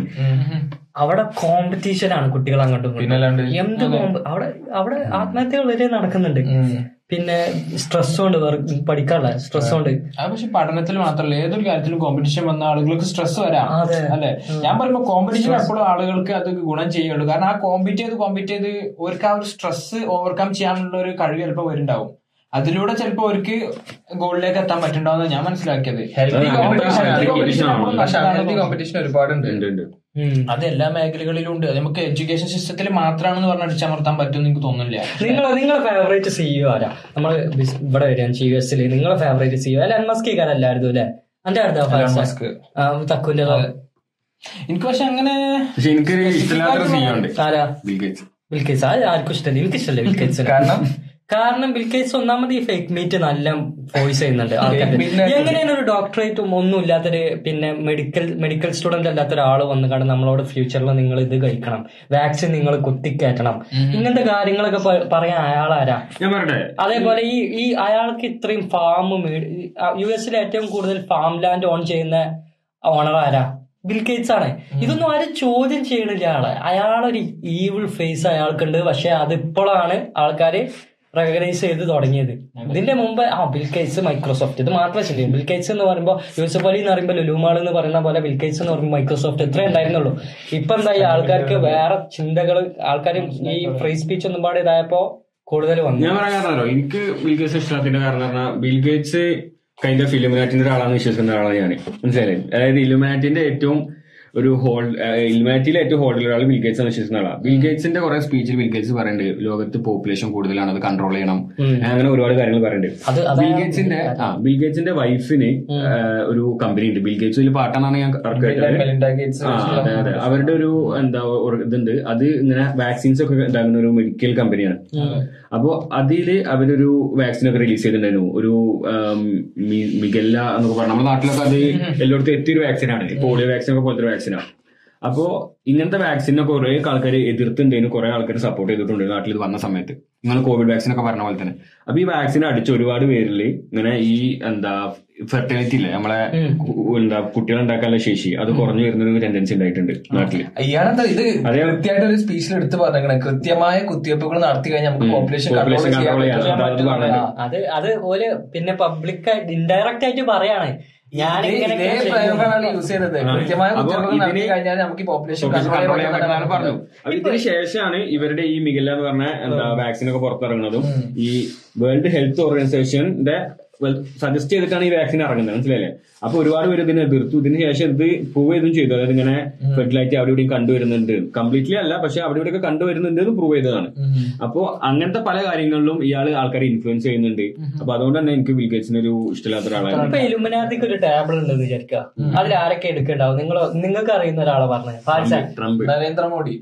അവിടെ കോമ്പറ്റീഷൻ ആണ് കുട്ടികൾ അങ്ങോട്ടും. എന്ത് കോമ്പ- അവിടെ അവിടെ ആത്മഹത്യകൾ വരെ നടക്കുന്നുണ്ട്. പിന്നെ സ്ട്രെസ് ഉണ്ട് പഠിക്കാനുള്ള സ്ട്രെസ് ഉണ്ട് അത് പക്ഷെ പഠനത്തിൽ മാത്രമല്ല ഏതൊരു കാര്യത്തിലും കോമ്പറ്റീഷൻ വന്ന ആളുകൾക്ക് സ്ട്രെസ് വരാം. അല്ലെ? ഞാൻ പറയുമ്പോൾ കോമ്പറ്റീഷൻ എപ്പോഴും ആളുകൾക്ക് അത് ഗുണം ചെയ്യുള്ളൂ കാരണം ആ കോമ്പറ്റ് ചെയ്ത് കോമ്പറ്റ് ചെയ്ത് അവർക്ക് ആ ഒരു സ്ട്രെസ് ഓവർകം ചെയ്യാനുള്ള ഒരു കഴിവ് ചിലപ്പോൾ വരുന്നുണ്ടാവും അതിലൂടെ ചിലപ്പോ അവർക്ക് ഗോളിലേക്ക് എത്താൻ പറ്റുണ്ടാവുന്ന ഞാൻ മനസ്സിലാക്കിയത്. ഹെൽത്തി കോമ്പറ്റീഷൻ ഒരുപാടുണ്ട്. അത് എല്ലാ മേഖലകളിലും ഉണ്ട്. നമുക്ക് എഡ്യൂക്കേഷൻ സിസ്റ്റത്തിൽ മാത്രമാണെന്ന് പറഞ്ഞ് അടിച്ചമർത്താൻ പറ്റുമെന്ന് എനിക്ക് തോന്നുന്നില്ല. നിങ്ങൾ നിങ്ങളെ ഫേവറേറ്റ് സിഇഒ ആരാ? നമ്മൾ ഇവിടെ വരികയാണ് യു എസിൽ നിങ്ങളെ ഫേവറേറ്റ് സിഇഒ അല്ല എൻമസ്കി കാരല്ലായിരുന്നു അല്ലെ? എന്റെ അടുത്ത മസ്ക്. തക്കുന്റെ എനിക്ക് പക്ഷെ അങ്ങനെ പക്ഷെ സിഇഒ ഉണ്ട്. ആരാ? ബിൽക്കേസ് ആർക്കും ഇഷ്ടമല്ല. എനിക്ക് ഇഷ്ടമല്ല ബിൽക്കേസ് കാരണം കാരണം ബിൽക്കേസ് ഒന്നാമത് ഈ ഫേക്ക് മീറ്റ് നല്ല വോയിസ് ചെയ്യുന്നുണ്ട്. എങ്ങനെയാണ് ഒരു ഡോക്ടറേറ്റും ഒന്നും ഇല്ലാത്തൊരു പിന്നെ മെഡിക്കൽ മെഡിക്കൽ സ്റ്റുഡന്റ് അല്ലാത്ത ഒരാൾ വന്നു കണ്ട് നമ്മളോട് ഫ്യൂച്ചറിൽ നിങ്ങൾ ഇത് കഴിക്കണം. വാക്സിൻ നിങ്ങൾ കുത്തിക്കയറ്റണം. ഇങ്ങനത്തെ കാര്യങ്ങളൊക്കെ പറയാൻ അയാളാരാ? ഞാൻ പറയട്ടെ. അതേപോലെ ഈ ഈ അയാൾക്ക് ഇത്രയും ഫാം യു എസിലെ ഏറ്റവും കൂടുതൽ ഫാം ലാൻഡ് ഓൺ ചെയ്യുന്ന ഓണർ ആരാ? ബിൽഗേറ്റ്സ് ആണ്. ഇതൊന്നും ആരും ചോദ്യം ചെയ്യണില്ല ആളെ. അയാളൊരു ഈവിൾ ഫേസ് അയാൾക്കുണ്ട്. പക്ഷെ അതിപ്പോഴാണ് ആൾക്കാര് റെക്കഗ്നൈസ് ചെയ്ത് തുടങ്ങിയത്. ഇതിന്റെ മുമ്പ് ആ ബിൽകേറ്റ്സ് മൈക്രോസോഫ്റ്റ് ഇത് മാത്രമേ ശരി ബിൽകേറ്റ്സ് എന്ന് പറയുമ്പോൾ യൂസഫ് അലി എന്ന് പറയുമ്പോൾ ലുലുമാൾ എന്ന് പറയുന്ന പോലെ ബിൽകേറ്റ്സ് എന്ന് പറയുമ്പോൾ മൈക്രോസോഫ്റ്റ് ഇത്രേ ഉണ്ടായിരുന്നുള്ളൂ. ഇപ്പൊ എന്താ ഈ ആൾക്കാർക്ക് വേറെ ചിന്തകൾ ആൾക്കാർ ഈ ഫ്രീ സ്പീച്ച് ഒന്നും പാടെ ഇതായപ്പോ കൂടുതൽ വന്നു. ഞാൻ പറയാൻ കാരണമല്ലോ എനിക്ക് ബിൽഗേറ്റ്സ് ഇഷ്ടത്തിന്റെ കാരണം പറഞ്ഞാൽ ബിൽ ഗേറ്റ്സ് കൈൻഡ് ഓഫ് ഇലുമിനാറ്റിന്റെ ഒരാളാണെന്ന് വിശ്വസിക്കുന്ന ഒരാളാണ് ഞാൻ മനസ്സിലായി അതായത് ഇലുമിനാറ്റിന്റെ ഏറ്റവും ഒരു ഹോൾ ഇൽമാറ്റിയിലെ ഏറ്റവും ഹോൾഡിൽ ഒരാൾ ബിൽഗേറ്റ്സ് എന്ന് വിശ്വസിക്കുന്ന ആളാണ് ബിൽഗേറ്റ്സിന്റെ കുറെ സ്പീച്ചിൽ ബിൽഗേറ്റ്സ് പറയുന്നുണ്ട്. ലോകത്ത് പോപ്പുലേഷൻ കൂടുതലാണ് അത് കൺട്രോൾ ചെയ്യണം. അങ്ങനെ ഒരുപാട് കാര്യങ്ങൾ പറയുന്നുണ്ട്. ബിൽഗേറ്റ്സിന്റെ ആ ബിൽഗേറ്റ്സിന്റെ വൈഫിന് ഒരു കമ്പനി ഉണ്ട്. ബിൽഗേറ്റ്സ് വലിയ പാട്ടാണെന്നാണ് ഞാൻ അതെ അതെ. അവരുടെ ഒരു എന്താ ഇതുണ്ട്. അത് ഇങ്ങനെ വാക്സിൻസ് ഒക്കെ ഉണ്ടാകുന്ന ഒരു മെഡിക്കൽ കമ്പനിയാണ് അപ്പോ അതിൽ അവരൊരു വാക്സിൻ ഒക്കെ റിലീസ് ചെയ്തിട്ടുണ്ടായിരുന്നു. ഒരു മിഗല്ല എന്നൊക്കെ പറഞ്ഞു നമ്മുടെ നാട്ടിലൊക്കെ അത് എല്ലായിടത്തും എത്തിയൊരു വാക്സിനാണ്. പോളിയോ വാക്സിൻ ഒക്കെ പോലത്തെ വാക്സിനാണ്. അപ്പോ ഇങ്ങനത്തെ വാക്സിനെ കുറെ ആൾക്കാർ എതിർത്തുണ്ടായിരുന്നു കുറെ ആൾക്കാർ സപ്പോർട്ട് ചെയ്തിട്ടുണ്ട് നാട്ടിൽ ഇത് വന്ന സമയത്ത്. ഇങ്ങനെ കോവിഡ് വാക്സിൻ ഒക്കെ പറഞ്ഞ പോലെ തന്നെ. അപ്പൊ ഈ വാക്സിൻ അടിച്ച ഒരുപാട് പേരിൽ ഇങ്ങനെ ഈ എന്താ ഫെർട്ടിലിറ്റി ഇല്ല? നമ്മളെ എന്താ കുട്ടികൾ ഉണ്ടാക്കാനുള്ള ശേഷി. അത് കുറഞ്ഞു വരുന്ന ഒരു ടെൻഡൻസി ഉണ്ടായിട്ടുണ്ട് നാട്ടിൽ. ഇയാളെന്താ ഇത് അതെ. കൃത്യമായിട്ട് ഒരു സ്പീച്ചിൽ എടുത്ത് പറഞ്ഞേ കൃത്യമായ കുത്തിവെപ്പുകൾ നടത്തി കഴിഞ്ഞാൽ നമുക്ക് പോപ്പുലേഷൻ. അത് അത് ഒരു പിന്നെ പബ്ലിക് ആയിട്ട് ഇൻഡയറക്റ്റ് ആയിട്ട് പറയാണ്. ഞാൻ ഇങ്ങനെ ഇതേ പ്രയോഗങ്ങളാണ് യൂസ് ചെയ്തത്. കൃത്യമായ അപ്പൊ നടത്തി ഇതിന് കഴിഞ്ഞാൽ നമുക്ക് പോപ്പുലേഷൻ കൺട്രോൾ ചെയ്യാൻ പറ്റുമെന്ന് ചെയ്യാൻ പറഞ്ഞു അപ്പൊ ശേഷമാണ് ഇവരുടെ ഈ മിഗല്ല എന്ന് പറഞ്ഞ എന്താ വാക്സിൻ ഒക്കെ പുറത്തിറങ്ങുന്നതും ഈ വേൾഡ് ഹെൽത്ത് ഓർഗനൈസേഷന്റെ സജസ്റ്റ് ചെയ്തിട്ടാണ് ഈ വാക്സിൻ ഇറങ്ങുന്നത്. മനസ്സിലല്ലേ അപ്പൊ ഒരുപാട് പേര് ഇതിനെ എതിർത്തു. ഇതിന് ശേഷം ഇത് പ്രൂവ് ചെയ്തും ചെയ്തു. അതായത് ഇങ്ങനെ ഫെർട്ടിലൈറ്റി അവിടെ ഇവിടെയും കണ്ടുവരുന്നുണ്ട്. കംപ്ലീറ്റ്ലി അല്ല പക്ഷെ അവിടെ ഇവിടെയൊക്കെ കണ്ടുവരുന്നുണ്ട് എന്ന് പ്രൂവ് ചെയ്തതാണ്. അപ്പോ അങ്ങനത്തെ പല കാര്യങ്ങളിലും ഇയാൾ ആൾക്കാരെ ഇൻഫ്ലുവൻസ് ചെയ്യുന്നുണ്ട്. അപ്പൊ അതുകൊണ്ട് തന്നെ എനിക്ക് ബിൽഗേറ്റ്സിന് ഒരു ഇഷ്ടമില്ലാത്ത ഇപ്പൊ ഇലുമിനാത്തിക്ക് ഒരു ടേബിൾ ഉണ്ടെന്ന് വിചാരിക്കുക. അതിൽ ആരൊക്കെ എടുക്കണ്ടാവും? നിങ്ങൾ നിങ്ങൾക്ക് അറിയുന്ന ഒരാളെ പറഞ്ഞത് ട്രംപ്. നരേന്ദ്രമോദി.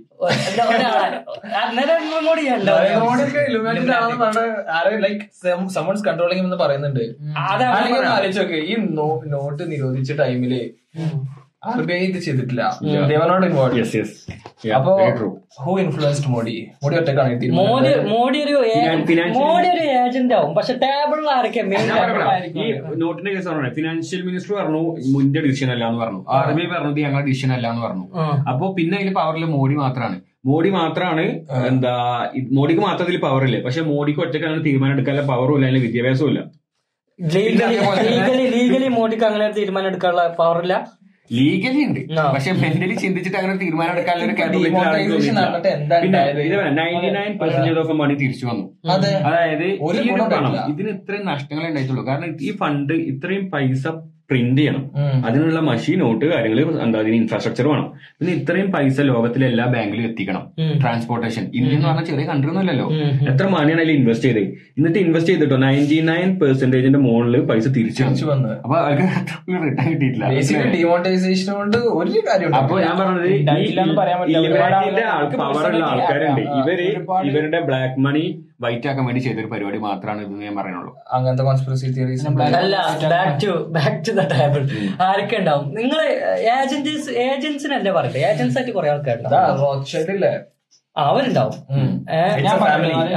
സമൺസ് കൺട്രോളിംഗ് എന്ന് പറയുന്നുണ്ട്. അല്ലെങ്കിൽ ഈ നോട്ട് നിരോധിച്ച ടൈമിൽ ഇത് ചെയ്തിട്ടില്ല. ദേവനോട് ഇൻവോൾവ് അപ്പോ ഹൂ ഇൻഫ്ലുവൻസ്ഡ് മോഡി? മോഡി ഒറ്റക്കാണ് ഈ മോദി മോഡി ഒരു ഏ- Finan- financial- മോഡി ഒരു ഏജന്റ് ആവും. പക്ഷെ ടേബിളിൽ ആരൊക്കെ മെയിൻ ഈ നോട്ടിന്റെ കേസ് പറഞ്ഞു? ഫിനാൻഷ്യൽ മിനിസ്റ്റർ പറഞ്ഞു മുന്റെ ഡിസിഷൻ അല്ല എന്ന് പറഞ്ഞു. ആർ ബി ഐ പറഞ്ഞത് ഞങ്ങളുടെ ഡിസിഷൻ അല്ല എന്ന് പറഞ്ഞു. അപ്പൊ പിന്നെ അതിൽ പവറിൽ മോഡി മാത്രമാണ് മോഡി മാത്രമാണ് എന്താ മോഡിക്ക് മാത്രം ഇതിൽ പവർ ഇല്ലേ? പക്ഷെ മോഡിക്ക് ഒറ്റക്കാണ് അങ്ങനെ തീരുമാനം എടുക്കാനുള്ള പവറും ഇല്ല അതിന്റെ വിദ്യാഭ്യാസവും ഇല്ല. ലീഗലി ലീഗലി മോഡിക്ക് അങ്ങനെ തീരുമാനം എടുക്കാനുള്ള പവറില്ല ഇല്ല. ലീഗലി ഉണ്ട്. പക്ഷെ മെന്റലി ചിന്തിച്ചിട്ട് അങ്ങനെ തീരുമാനം എടുക്കാനുള്ള ഒരു ഓഫ് മണി തിരിച്ചു വന്നു. അതായത് ഇതിന് ഇത്രയും നഷ്ടങ്ങളെ ഉണ്ടായിട്ടുള്ളൂ. കാരണം ഈ ഫണ്ട് ഇത്രയും പൈസ പ്രിന്റ് ചെയ്യണം. അതിനുള്ള മഷീൻ നോട്ട് കാര്യങ്ങൾ എന്താ അതിന് ഇൻഫ്രാസ്ട്രക്ചർ വേണം. പിന്നെ ഇത്രയും പൈസ ലോകത്തിലെ എല്ലാ ബാങ്കിലും എത്തിക്കണം. ട്രാൻസ്പോർട്ടേഷൻ ഇന്ത്യ എന്ന് പറഞ്ഞാൽ ചെറിയ കൺട്രി ഒന്നുമല്ലല്ലോ എത്ര മണിയാണ് അതിൽ ഇൻവെസ്റ്റ് ചെയ്ത്? എന്നിട്ട് ഇൻവെസ്റ്റ് ചെയ്തിട്ടോ? നയന്റി നയൻ പെർസെന്റേജിന്റെ മുകളിൽ പൈസ തിരിച്ചു അപ്പൊ അവർക്ക് റിട്ടേൺ കിട്ടിയിട്ടില്ല. കൊണ്ട് ഒരു കാര്യം അപ്പൊ ഞാൻ പറഞ്ഞത് ആൾക്ക് പവറുള്ള ആൾക്കാരുണ്ട്. ഇവർ ഇവരുടെ ബ്ലാക്ക് മണി വൈറ്റ് ആക്കാൻ വേണ്ടി ചെയ്തൊരു പരിപാടി മാത്രമാണ് ഇത് ഞാൻ പറയുന്നുള്ളൂ. അങ്ങനത്തെ കോൺസ്പിറസി തിയറീസ് ദ ടേബിൾ ആരൊക്കെ ഉണ്ടാവും? നിങ്ങൾ ഏജൻസ് ഏജൻസിനല്ലേ പറയട്ടെ ഏജൻസ് ആയിട്ട് കുറെ ആൾക്കാരുണ്ടാവും അവരുണ്ടാവും.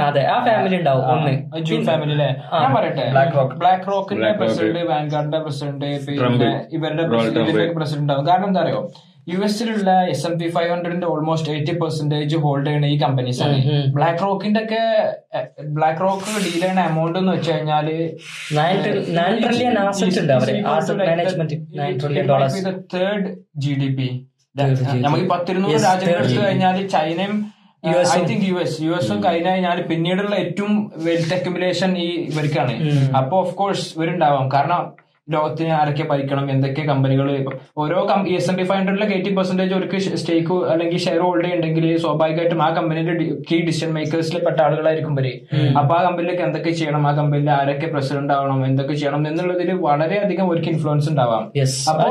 അതെ ആ ഫാമിലി ഉണ്ടാവും ഒന്ന്. ജൂൺ ഫാമിലി അല്ലേ ഞാൻ പറയട്ടെ. ബ്ലാക്ക് റോക്ക് ബ്ലാക്ക് റോക്കിന്റെ. പ്രസിഡന്റ് വാൻഗാർഡിന്റെ പ്രസിഡന്റ് പിന്നെ ഇവരുടെ പ്രസിഡന്റ് ആവും കാരണം എന്താ അറിയോ? യു എസിലുള്ള എസ് എം പി ഫൈവ് ഹൺഡ്രഡിന്റെ ഓൾമോസ്റ്റ് എയ്റ്റി പെർസെന്റേജ് ഹോൾഡ് ചെയ്യുന്ന ഈ കമ്പനീസ് ആണ്. ബ്ലാക്ക് റോക്കിന്റെ ഒക്കെ ബ്ലാക്ക് റോക്ക് ഡീൽ ചെയ്യുന്ന എമൗണ്ട് എന്ന് വെച്ച് കഴിഞ്ഞാൽ dollars third G D P നമുക്ക് പത്തിരുന്നൂറ് രാജ്യങ്ങൾ എടുത്തു കഴിഞ്ഞാൽ ചൈനയും US I think U S U എസും കഴിഞ്ഞ കഴിഞ്ഞാൽ പിന്നീടുള്ള ഏറ്റവും വെൽത്ത് അക്യുമുലേഷൻ ഈ ഇവർക്കാണ്. അപ്പൊ ഓഫ് കോഴ്സ് ഇവരുണ്ടാവാം. കാരണം ലോകത്തിന് ആരൊക്കെ ഭരിക്കണം എന്തൊക്കെ കമ്പനികൾ ഓരോ എസ് എം പി ഫൈവ് ഹൺഡ്രഡിലെ എയ്റ്റി പെർസെന്റേജ് ഒരു സ്റ്റേക്ക് അല്ലെങ്കിൽ ഷെയർ ഹോൾഡ് ചെയ്യുന്നുണ്ടെങ്കിൽ സ്വാഭാവികമായിട്ടും ആ കമ്പനിയുടെ കീ ഡിസിഷൻ മേക്കേഴ്സിൽ പെട്ട ആളുകളായിരിക്കും വരെ അപ്പൊ ആ കമ്പനിയിലേക്ക് എന്തൊക്കെ ചെയ്യണം ആ കമ്പനിയിൽ ആരൊക്കെ പ്രസിഡന്റ് ആവണം എന്തൊക്കെ ചെയ്യണം എന്നുള്ളതിൽ വളരെയധികം ഒരു ഇൻഫ്ലുവൻസ് ഉണ്ടാവാം. അപ്പോ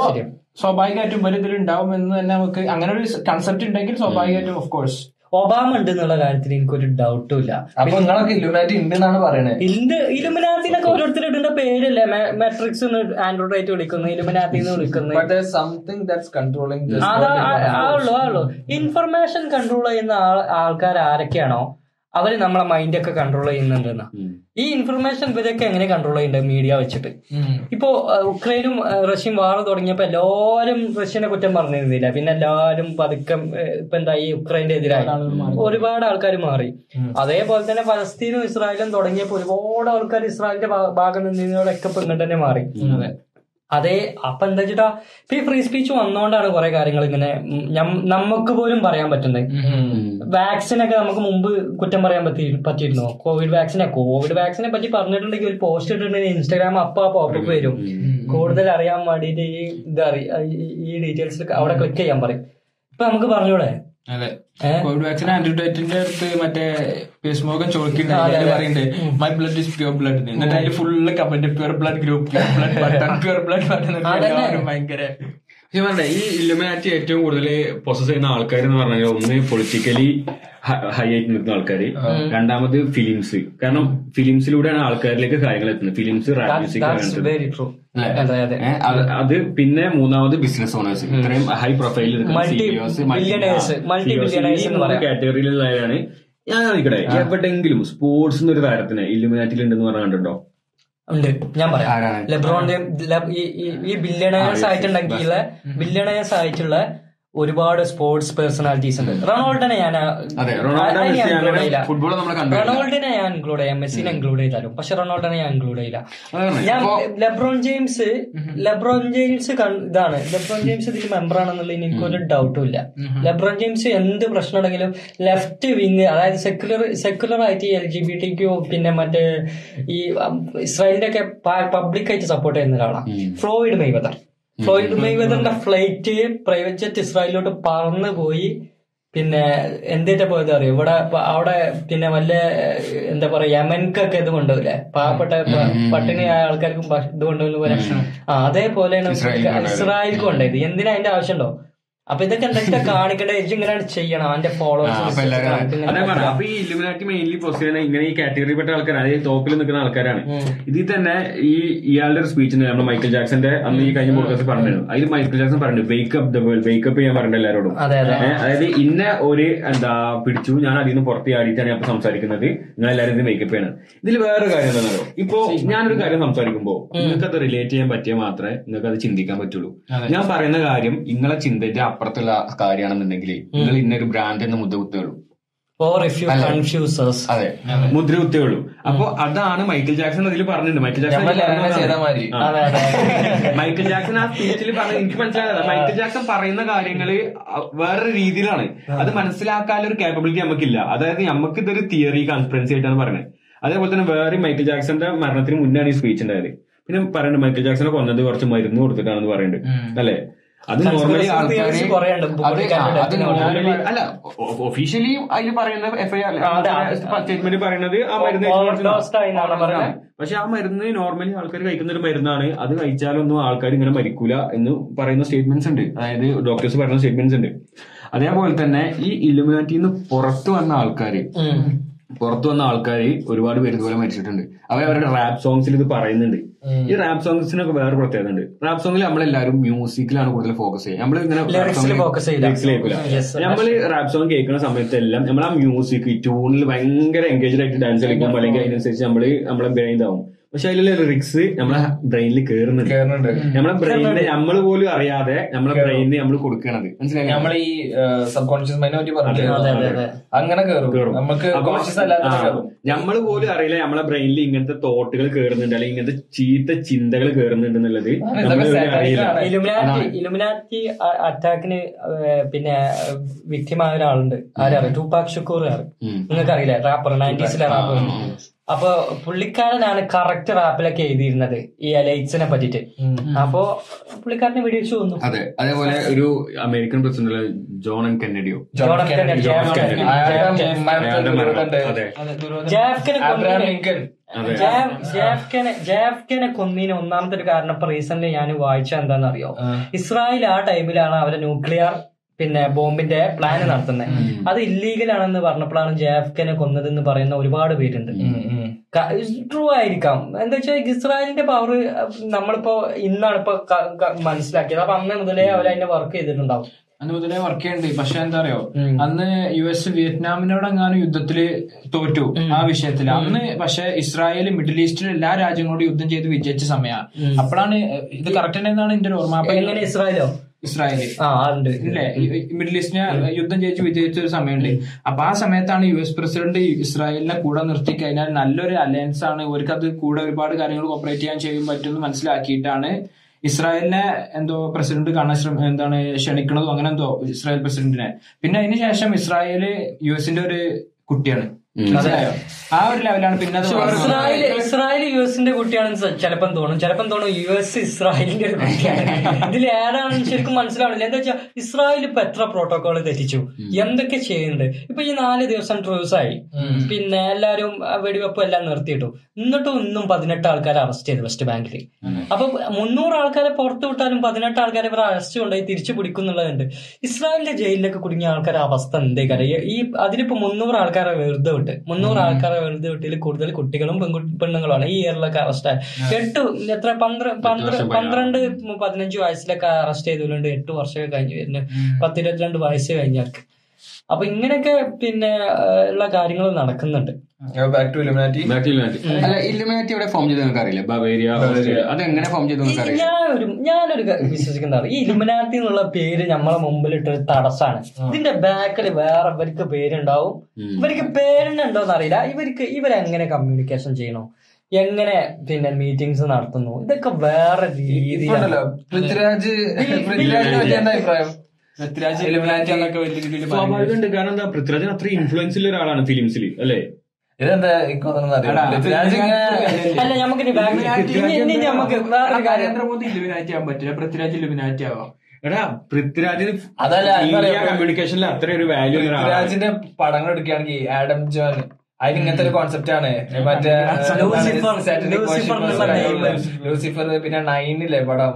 സ്വാഭാവികമായിട്ടും ഒരു ഇതിൽ ഉണ്ടാവും എന്ന് തന്നെ നമുക്ക് അങ്ങനെ ഒരു കൺസെപ്റ്റ് ഉണ്ടെങ്കിൽ സ്വാഭാവികമായിട്ടും ഓഫ് കോഴ്സ് ഒബാമ ഉണ്ട് എന്നുള്ള കാര്യത്തിൽ എനിക്കൊരു ഡൗട്ടും ഇല്ല. അപ്പൊ നിങ്ങളൊക്കെ ഇലുമിനാറ്റി ഉണ്ട് എന്നാണ് പറയണത് ഇണ്ട്. ഇലുമിനാത്തിനൊക്കെ ഓരോരുത്തർ ഇടുന്ന പേരല്ലേ? മെട്രിക്സ് ആൻഡ്രോയിഡ് ആയിട്ട് വിളിക്കുന്നു ഇലുമിനാത്തി എന്ന് വിളിക്കുന്നു. സംതിങ് ദാറ്റ്സ് കൺട്രോളിംഗ് ആ- ഉള്ളൂ ആ ഉള്ളൂ. ഇൻഫർമേഷൻ കൺട്രോൾ ചെയ്യുന്ന ആൾ- ആൾക്കാർ ആരൊക്കെയാണോ? അവർ നമ്മളെ മൈൻഡ് ഒക്കെ കൺട്രോൾ ചെയ്യുന്നുണ്ടെന്നാ. ഈ ഇൻഫർമേഷൻ ഇവരൊക്കെ എങ്ങനെ കൺട്രോൾ ചെയ്യുന്നുണ്ട് മീഡിയ വെച്ചിട്ട്? ഇപ്പോ ഉക്രൈനും റഷ്യയും വാർ തുടങ്ങിയപ്പോ എല്ലാവരും റഷ്യനെ കുറ്റം പറഞ്ഞിരുന്നില്ല. പിന്നെ എല്ലാവരും പതുക്കം ഇപ്പൊ എന്താ ഈ ഉക്രൈന്റെ എതിരായി. ഒരുപാട് ആൾക്കാർ മാറി. അതേപോലെ തന്നെ പലസ്തീനും ഇസ്രായേലും തുടങ്ങിയപ്പോ ഒരുപാട് ആൾക്കാർ ഇസ്രായേലിന്റെ ഭാഗം നിന്നവരൊക്കെ ഇപ്പൊ ഇങ്ങോട്ട് തന്നെ മാറി. അതെ അപ്പൊ എന്താ വെച്ചിട്ടാ ഇപ്പൊ ഈ ഫ്രീ സ്പീച്ച് വന്നോണ്ടാണ് കുറെ കാര്യങ്ങൾ ഇങ്ങനെ നമുക്ക് പോലും പറയാൻ പറ്റുന്നത് വാക്സിൻ ഒക്കെ നമുക്ക് മുമ്പ് കുറ്റം പറയാൻ പറ്റി പറ്റിയിരുന്നോ? കോവിഡ് വാക്സിനെ കോവിഡ് വാക്സിനെ പറ്റി പറഞ്ഞിട്ടുണ്ടെങ്കിൽ ഒരു പോസ്റ്റ് ഇട്ടിട്ടുണ്ടെങ്കിൽ ഇൻസ്റ്റാഗ്രാം അപ്പ പോപ്പ് വരും. കൂടുതൽ അറിയാൻ വേണ്ടിയിട്ട് ഈ ഇത് ഈ- ഈ ഡീറ്റെയിൽസ് അവിടെ ക്ലിക്ക് ചെയ്യാൻ പറയും. ഇപ്പൊ നമുക്ക് പറഞ്ഞൂടെ? അതെ? കോവിഡ് വാക്സിൻ ആന്റിഡേറ്റിന്റെ അടുത്ത് മറ്റേ പേസ്മോകം ചോദിക്കുന്നുണ്ട്. പറയുന്നുണ്ട് my blood is pure blood എന്നിട്ട് അതിൽ full comment pure blood group pure blood button pure blood button. ഭയങ്കര പറഞ്ഞേ ഈ ഇല്ലുമിനാറ്റി ഏറ്റവും കൂടുതൽ പ്രൊസസ് ചെയ്യുന്ന ആൾക്കാർ എന്ന് പറഞ്ഞാൽ ഒന്ന് പൊളിറ്റിക്കലി ഹൈ ആയിട്ട് നിൽക്കുന്ന ആൾക്കാർ രണ്ടാമത് ഫിലിംസ് കാരണം ഫിലിംസിലൂടെയാണ് ആൾക്കാരിലേക്ക് കാര്യങ്ങൾ എത്തുന്നത്. Films rap music? അതെ പിന്നെ മൂന്നാമത് ബിസിനസ് ഓണേഴ്സ് ഇത്രയും ഹൈ പറയാം. കാറ്റഗറിയിലുള്ളവരാണ് ഞാൻ നോക്കട്ടെ എവിടെയെങ്കിലും സ്പോർട്സ് എന്നൊരു താരത്തിന് ഇല്ലുമിനാറ്റിൽ ഉണ്ടെന്ന് പറഞ്ഞിട്ടുണ്ടോ ഉണ്ട്. ഞാൻ പറയാം. ലെബ്രോണിന്റെ ഈ- ബില്യണേഴ്സ് ആയിട്ടുണ്ടെങ്കിൽ ബില്യണേഴ്സ് ആയിട്ടുള്ള ഒരുപാട് സ്പോർട്സ് പേഴ്സണാലിറ്റീസ് ഉണ്ട്. റൊണാൾഡിനെ ഞാൻ റൊണാൾഡിനെ ഞാൻ ഇൻക്ലൂഡ് ചെയ്യാം മെസ്സിനെ ഇൻക്ലൂഡ് ചെയ്താലും. പക്ഷെ റൊണാൾഡിനെ ഞാൻ ഇൻക്ലൂഡ് ചെയ്യില്ല. ഞാൻ ലെബ്രോൺ ജെയിംസ് ലെബ്രോൺ ജെയിംസ് ഇതാണ്. ലെബ്രോൺ ജെയിംസ് ഇതിൽ മെമ്പർ ആണെന്നുള്ളതിന് എനിക്കൊരു ഡൗട്ടും ഇല്ല. ലെബ്രോൺ ജെയിംസ് എന്ത് പ്രശ്നം ഉണ്ടെങ്കിലും ലെഫ്റ്റ് വിങ് അതായത് സെക്യുലർ സെക്യുലർ ആയിട്ട് എൽ ജി ബി ടിക്കു പിന്നെ മറ്റേ ഈ ഇസ്രായേലിന്റെ ഒക്കെ പബ്ലിക് ആയിട്ട് സപ്പോർട്ട് ചെയ്യുന്ന ഒരാളാണ്. Floyd Mayweather. ഫ്ലോയിഡ് മെയ്വെതറിന്റെ ഫ്ലൈറ്റ് പ്രൈവറ്റ് ജെറ്റ് ഇസ്രായേലിലോട്ട് പറന്നു പോയി. പിന്നെ എന്തിന്റെ പോയത് അറിയോ? ഇവിടെ അവിടെ പിന്നെ വല്ല എന്താ പറയാ യമൻക്കൊക്കെ ഇത് കൊണ്ടുപോകില്ലേ പാവപ്പെട്ട പട്ടിണിയായ ആൾക്കാർക്കും ഇത് കൊണ്ടുപോകുന്ന പോലെ. ആ അതേപോലെയാണ് ഇസ്രായേലിക്ക് കൊണ്ടുപോയത്. എന്തിനാ അതിന്റെ ആവശ്യമുണ്ടോ? അപ്പൊ ഇതൊക്കെ എന്തൊക്കെ കാണിക്കേണ്ട? ഇത് ഇങ്ങനെയാണ് ചെയ്യണം. അവന്റെ ഫോളോവേഴ്സ് അപ്പൊ ഈ ഇലുമിനാറ്റി മെയിൻലി പോസ്റ്റ് ചെയ്യുന്ന ഇങ്ങനെ ഈ കാറ്റഗറി പെട്ട ആൾക്കാരാണ്. അതായത് ടോപ്പിൽ നിൽക്കുന്ന ആൾക്കാരാണ്. ഇതിൽ തന്നെ ഈ ഇയാളുടെ ഒരു സ്പീച്ച് നമ്മുടെ മൈക്കിൾ ജാക്സന്റെ അന്ന് ഈ കഴിഞ്ഞ പോഡ്കാസ്റ്റ് പറഞ്ഞിരുന്നു. അതിൽ മൈക്കിൾ ജാക്സൺ പറഞ്ഞു wake up the world wake up ചെയ്യാൻ പറഞ്ഞു എല്ലാവരോടും. അതായത് ഇന്ന ഒരു എന്താ പിടിച്ചു. ഞാൻ അതിൽ നിന്ന് പുറത്ത് ആടിയിട്ടാണ് ഞാൻ സംസാരിക്കുന്നത്. നിങ്ങൾ എല്ലാവരും ഇത് മേക്കപ്പ് ചെയ്യണം. ഇതിൽ വേറൊരു കാര്യം എന്താണോ ഇപ്പോ ഞാനൊരു കാര്യം സംസാരിക്കുമ്പോൾ നിങ്ങൾക്ക് അത് റിലേറ്റ് ചെയ്യാൻ പറ്റിയാൽ മാത്രമേ നിങ്ങൾക്ക് അത് ചിന്തിക്കാൻ പറ്റുള്ളൂ. ഞാൻ പറയുന്ന കാര്യം നിങ്ങളെ ചിന്തയുടെ അപ്പുറത്തുള്ള കാര്യമാണെന്നുണ്ടെങ്കിൽ നിങ്ങൾ ഇന്നൊരു ബ്രാൻഡ് എന്ന് മുദ്ര കുത്തുകയുള്ളൂ അതെ. മുദ്ര കുത്തുകയുള്ളൂ അപ്പൊ അതാണ് മൈക്കിൾ ജാക്സൺ അതിൽ പറഞ്ഞിട്ടുണ്ട് മൈക്കിൾ ജാക്സൺ മൈക്കിൾ ജാക്സൺ ആ സ്പീച്ചിൽ പറഞ്ഞ എനിക്ക് മനസ്സിലായത് മൈക്കിൾ ജാക്സൺ പറയുന്ന കാര്യങ്ങൾ വേറൊരു രീതിയിലാണ്. അത് മനസ്സിലാക്കാനൊരു ഒരു കാപ്പബിലിറ്റി നമുക്കില്ല. അതായത് നമുക്ക് ഇതൊരു തിയറി കോൺഫിഡൻസി ആയിട്ടാണ് പറയുന്നത്. അതേപോലെ തന്നെ വേറെ മൈക്കിൾ ജാക്സന്റെ മരണത്തിന് മുന്നാണ് ഈ സ്പീച്ച് ഉണ്ടായത്. പിന്നെ പറയുന്നുണ്ട് മൈക്കിൾ ജാക്സനെ കൊന്നത് കുറച്ച് മരുന്ന് കൊടുത്തിട്ടാണെന്ന് പറയുന്നുണ്ട്. അല്ലെ? അത് നോർമലി അല്ല ഒഫീഷ്യലി അതിൽ പറയുന്നത് എഫ്ഐആർ. സ്റ്റേറ്റ്മെന്റ് പറയുന്നത് ആ മരുന്ന് പക്ഷെ ആ മരുന്ന് നോർമലി ആൾക്കാർ കഴിക്കുന്ന ഒരു മരുന്നാണ്. അത് കഴിച്ചാലൊന്നും ആൾക്കാർ ഇങ്ങനെ മരിക്കൂല എന്ന് പറയുന്ന സ്റ്റേറ്റ്മെന്റ്സ് ഉണ്ട്. അതായത് ഡോക്ടേഴ്സ് പറയുന്ന സ്റ്റേറ്റ്മെന്റ്സ് ഉണ്ട്. അതേപോലെ തന്നെ ഈ ഇലുമിനാറ്റിന്ന് പുറത്തു വന്ന ആൾക്കാർ പുറത്തു വന്ന ആൾക്കാർ ഒരുപാട് പേര് ഇതുപോലെ മരിച്ചിട്ടുണ്ട്. അവർ അവരുടെ റാപ്പ് സോങ്സിൽ ഇത് പറയുന്നുണ്ട്. ഈ റാപ്പ് സോങ്സിനൊക്കെ വേറെ പ്രത്യേകത ഉണ്ട്. റാപ്പ് സോങ്ങിൽ നമ്മളെല്ലാവരും മ്യൂസിക്കിലാണ് കൂടുതൽ ഫോക്കസ് ചെയ്യുക. നമ്മൾ ഇങ്ങനെ. നമ്മൾ റാപ്പ് സോങ് കേൾക്കുന്ന സമയത്തെല്ലാം നമ്മൾ ആ മ്യൂസിക് ട്യൂണിൽ ഭയങ്കര എൻഗേജ് ആയിട്ട് ഡാൻസ് കളിക്കുമ്പോൾ അല്ലെങ്കിൽ അതിനനുസരിച്ച് നമ്മൾ നമ്മളെ ബ്രെയിൻ ഇതാവും പക്ഷെ അതിലുള്ള ലിറിക്സ് നമ്മളെ ബ്രെയിനിൽ കേറുന്നുണ്ട്. കേറുന്നുണ്ട്. നമ്മളെ ബ്രെയിനിനെ നമ്മൾ പോലും അറിയാതെ നമ്മളെ ബ്രെയിനിന് നമ്മൾ കൊടുക്കണത്. മനസ്സിലായി? നമ്മൾ ഈ സബ് കോൺഷ്യസ് മൈൻഡിനെ പറ്റി അതെ അതെ പറഞ്ഞു അതെ. അങ്ങനെ കേറും. നമുക്ക് കോൺഷ്യസ് അല്ലാതെ നമ്മൾ പോലും അറിയില്ല നമ്മളെ ബ്രെയിനിൽ ഇങ്ങനത്തെ തോട്ടുകൾ കേറുന്നുണ്ട് അല്ലെങ്കിൽ ഇങ്ങനത്തെ ചീത്ത ചിന്തകൾ കേറുന്നുണ്ട് എന്നുള്ളത് ആണ്. ഇലുമിനാറ്റി ഇലുമിനാറ്റി അറ്റാക്കിന് പിന്നെ വിക്ടിമായ ഒരാളുണ്ട്. ആരാണ് ടൂപാക് ഷുക്കൂർ അറിയാം നിങ്ങൾക്ക് അറിയില്ല റാപ്പർ നയന്റീസിലെ റാപ്പർ. അപ്പൊ പുള്ളിക്കാരനാണ് കറക്റ്റ് റാപ്പിലൊക്കെ എഴുതിയിരുന്നത് ഈ ലൈറ്റ്സിനെ പറ്റിട്ട് അപ്പൊ പുള്ളിക്കാരനെ വെടിവെച്ച് തോന്നുന്നു അതെ അതേപോലെ ഒരു അമേരിക്കൻ പ്രസിഡന്റ് ജോൺ എൻ കെന്നഡിയോ ജോൺ ജാഫ്കനെ അബ്രഹാം കൊന്നതിന് ലിങ്കൻ അതെ. ജാഫ്- ജാഫ്കനെ ജാഫ്കനെ ഒന്നാമത്തെ ഒരു കാരണം ഇപ്പൊ റീസെന്റ് ഞാൻ വായിച്ച എന്താണെന്ന് അറിയോ ഇസ്രായേൽ ആ ടൈമിലാണ് അവരെ ന്യൂക്ലിയർ പിന്നെ ബോംബിന്റെ പ്ലാൻ നടത്തുന്നത് അത് ഇല്ലീഗൽ ആണെന്ന് പറഞ്ഞപ്പോഴാണ് ജാഫ്കനെ കൊന്നതെന്ന് പറയുന്ന ഒരുപാട് പേരുണ്ട്. ട്രൂ ആയിരിക്കാം. എന്താ വെച്ചാൽ ഇസ്രായേലിന്റെ പവർ നമ്മളിപ്പോ ഇന്നാണ് ഇപ്പൊ മനസ്സിലാക്കിയത്. അപ്പൊ അന്ന് മുതലേ അവർ അതിന്റെ വർക്ക് ചെയ്തിട്ടുണ്ടാവും. അന്ന് മുതലേ വർക്ക് ചെയ്യുന്നുണ്ട് പക്ഷെ എന്താ അറിയോ? അന്ന് യു എസ് വിയറ്റ്നാമിനോട് എങ്ങാനും യുദ്ധത്തിൽ തോറ്റു ആ വിഷയത്തിൽ അന്ന് പക്ഷെ ഇസ്രായേൽ മിഡിൽ ഈസ്റ്റിലെ എല്ലാ രാജ്യങ്ങളോടും യുദ്ധം ചെയ്ത് വിജയിച്ച സമയമാണ് അപ്പോഴാണ് ഇത് കറക്റ്റ് എന്നാണ് എന്റെ ഓർമ്മ. എങ്ങനെ ഇസ്രായേലോ? ഉണ്ട്. ഇല്ലേ? മിഡിൽ ഈസ്റ്റിനെ യുദ്ധം ജയിച്ച് വിജയിച്ച ഒരു സമയമുണ്ട് അപ്പൊ ആ സമയത്താണ് യു എസ് പ്രസിഡന്റ് ഇസ്രായേലിനെ കൂടെ നിർത്തി കഴിഞ്ഞാൽ നല്ലൊരു അലയൻസ് ആണ്. ഇവർക്ക് അത് കൂടെ ഒരുപാട് കാര്യങ്ങൾ ഓപ്പറേറ്റ് ചെയ്യാൻ ചെയ്യും പറ്റുമെന്ന് മനസ്സിലാക്കിയിട്ടാണ് ഇസ്രായേലിനെ എന്തോ പ്രസിഡന്റ് കാണാൻ ശ്രമ എന്താണ് ക്ഷണിക്കണതും അങ്ങനെ എന്തോ ഇസ്രായേൽ പ്രസിഡന്റിനെ. പിന്നെ അതിനുശേഷം ഇസ്രായേൽ യു എസിന്റെ ഒരു കുട്ടിയാണ്. ആ ഒരു ലെവലാണ്. പിന്നെ ഇസ്രായേൽ ഇസ്രായേൽ യു എസിന്റെ കുട്ടിയാണെന്ന് ചിലപ്പം തോന്നും. ചിലപ്പം തോന്നും യു എസ് ഇസ്രായേലിന്റെ ഒരു കുട്ടിയാണ്. ഇതിൽ ഏതാണെന്ന് ശരിക്കും മനസ്സിലാവണില്ല. എന്താ വെച്ചാൽ ഇസ്രായേൽ ഇപ്പൊ എത്ര പ്രോട്ടോകോൾ തെറ്റിച്ചു? എന്തൊക്കെ ചെയ്യുന്നുണ്ട്? ഇപ്പൊ ഈ നാല് ദിവസം ട്രൂസ് ആയി പിന്നെ എല്ലാരും വെടിവെപ്പ് എല്ലാം നിർത്തിയിട്ടു. എന്നിട്ടും ഇന്നും പതിനെട്ട് ആൾക്കാരെ അറസ്റ്റ് ചെയ്തു വെസ്റ്റ് ബാങ്കിൽ അപ്പൊ മുന്നൂറ് ആൾക്കാരെ പുറത്തു വിട്ടാലും പതിനെട്ട് ആൾക്കാരെ ഇവർ അറസ്റ്റ് കൊണ്ടുപോയി തിരിച്ചു പിടിക്കുന്നുള്ളതുണ്ട്. ഇസ്രായേലിന്റെ ജയിലിലൊക്കെ കുടുങ്ങിയ ആൾക്കാരുടെ അവസ്ഥ എന്തേ കാര്യം ഈ അതിലിപ്പോ മുന്നൂറ് ആൾക്കാരെ വെറുതെ വിട്ട് മുന്നൂറ് ആൾക്കാരെ വെറുതെ വിട്ടിൽ കൂടുതൽ കുട്ടികളും പെൺകുട്ടി പെണ്ണുങ്ങളുമാണ്. ഈ ഇയറിലൊക്കെ അറസ്റ്റ് ആയത് എട്ട് എത്ര? പന്ത്രണ്ട് പന്ത്രണ്ട് പതിനഞ്ച് വയസ്സിലൊക്കെ അറസ്റ്റ് ചെയ്തവരുണ്ട്. എട്ട് വർഷമൊക്കെ കഴിഞ്ഞ് വരുന്നത് പത്തിരുപത്തിരണ്ട് വയസ്സ് കഴിഞ്ഞവർക്ക്. അപ്പൊ ഇങ്ങനെയൊക്കെ പിന്നെ ഉള്ള കാര്യങ്ങൾ നടക്കുന്നുണ്ട്. ഫോം ചെയ്ത് നിങ്ങൾക്ക് അറിയില്ല ബവേരിയ അത് എങ്ങനെ ഫോം ചെയ്ത് നിങ്ങൾക്ക് അറിയില്ല ഞാനൊരു ഞാനൊരു ക- ഈ ഇലുമിനാറ്റി എന്നുള്ള പേര് നമ്മളെ മുമ്പിൽ ഇട്ടൊരു തടസ്സാണ് ഇതിന്റെ ബാക്കിൽ വേറെ ഇവർക്ക് പേരുണ്ടാവും. ഇവർക്ക് പേരുണ്ടോന്ന് അറിയില്ല ഇവർക്ക് ഇവരെങ്ങനെ കമ്മ്യൂണിക്കേഷൻ ചെയ്യണോ? എങ്ങനെ പിന്നെ മീറ്റിംഗ്സ് നടത്തുന്നു? ഇതൊക്കെ വേറെ രീതിയാണ്. പൃഥ്വിരാജ് പൃഥ്വിരാജിനെ അഭിപ്രായം? പൃഥ്വിരാജ് ഇലുമിനാറ്റി എന്നൊക്കെ വലിയ രീതിയിൽ പറയുന്നത്. സ്വാഭാവികമുണ്ട് കാരണം എന്താ? പൃഥ്വിരാജൻ അത്ര ഇൻഫ്ലുവൻസ് ഉള്ള ഒരാളാണ് ഫിലിംസിൽ അല്ലേ? ഇതെന്താ അറിയാം? എടാ, പൃഥ്വിരാജ് ആവാം. പൃഥ്വിരാജിന് അതല്ല, എന്താ പറയാ, കമ്മ്യൂണിക്കേഷനിൽ അത്ര ഒരു വാല്യൂ പൃഥ്വിരാജിന്റെ പടങ്ങൾ എടുക്കുകയാണെങ്കിൽ ആഡം ജോൺ അതിന് ഇങ്ങനത്തെ ഒരു കോൺസെപ്റ്റ് ആണ്. മറ്റേ ലൂസിഫർ, പിന്നെ നൈനില്ലേ പടം?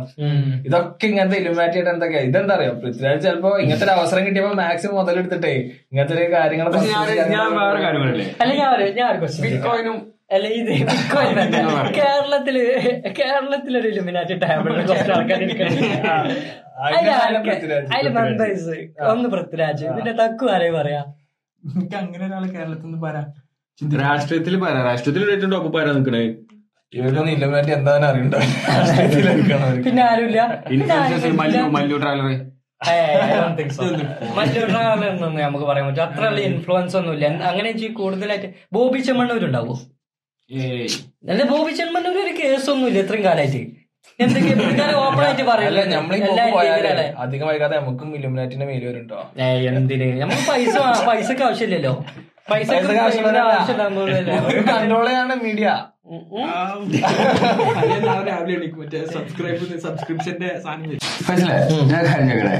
ഇതൊക്കെ ഇങ്ങനത്തെ ഇലുമാറ്റി ആയിട്ട് എന്തൊക്കെയാ? ഇതെന്താ അറിയോ പൃഥ്വിരാജ് ചിലപ്പോ ഇങ്ങനത്തെ ഒരു അവസരം കിട്ടിയപ്പോ മാക്സിമം മുതലെടുത്തിട്ടേ ഇങ്ങനത്തെ ഒരു കാര്യങ്ങൾ പക്ഷെ ഞാൻ ഞാൻ വേറെ അല്ല ഞാൻ ഒരു- ഞാൻ ഒരു ബിറ്റ്കോയിനും അല്ല ഇത് ബിറ്റ്കോയിൻ. കേരളത്തിൽ കേരളത്തിലൊരു ഇലുമിനാറ്റി ടാബ്ലറ്റ് കുറച്ച് ആൾക്കാർ പൃഥ്വിരാജ്. മെമ്പേഴ്സ് ഒന്ന് പൃഥ്വിരാജ് പിന്നെ തക്കു ആരെയും പറയാ? എനിക്ക് അങ്ങനെ ഒരാളെ കേരളത്തിൽ നിന്ന് പറയാം രാഷ്ട്രീയത്തിൽ പറയാം രാഷ്ട്രീയത്തിൽ ഏറ്റവും ടോപ്പ് ആരാ നിൽക്കണേ ഇവരൊന്നും ഇലുമാറ്റി എന്താണെന്ന് അറിയണ്ടോ. പിന്നെ ആരുമില്ല? മല്ലു നമുക്ക് പറയാൻ പറ്റും. അത്ര വലിയ ഇൻഫ്ലുവൻസ് ഒന്നും ഇല്ല അങ്ങനെ കൂടുതലായിട്ട് ബോബി ചെമ്മണ്ണൂരുണ്ടാവോ? അല്ല ബോബി ചെമ്മണ്ണൂർ ഒരു കേസൊന്നുമില്ല ഇത്രയും കാലമായിട്ട് അധികം വൈകാതെ നമുക്കും ഇലുമിനാറ്റിന്റെ മേൽ വരുന്നുണ്ടോ എന്തിന്? നമുക്ക് പൈസ പൈസക്ക് ആവശ്യമില്ലല്ലോ. പൈസക്ക് ആവശ്യമില്ല. ആവശ്യം മീഡിയ ഞാൻ കാര്യം ചോദിക്കട്ടെ?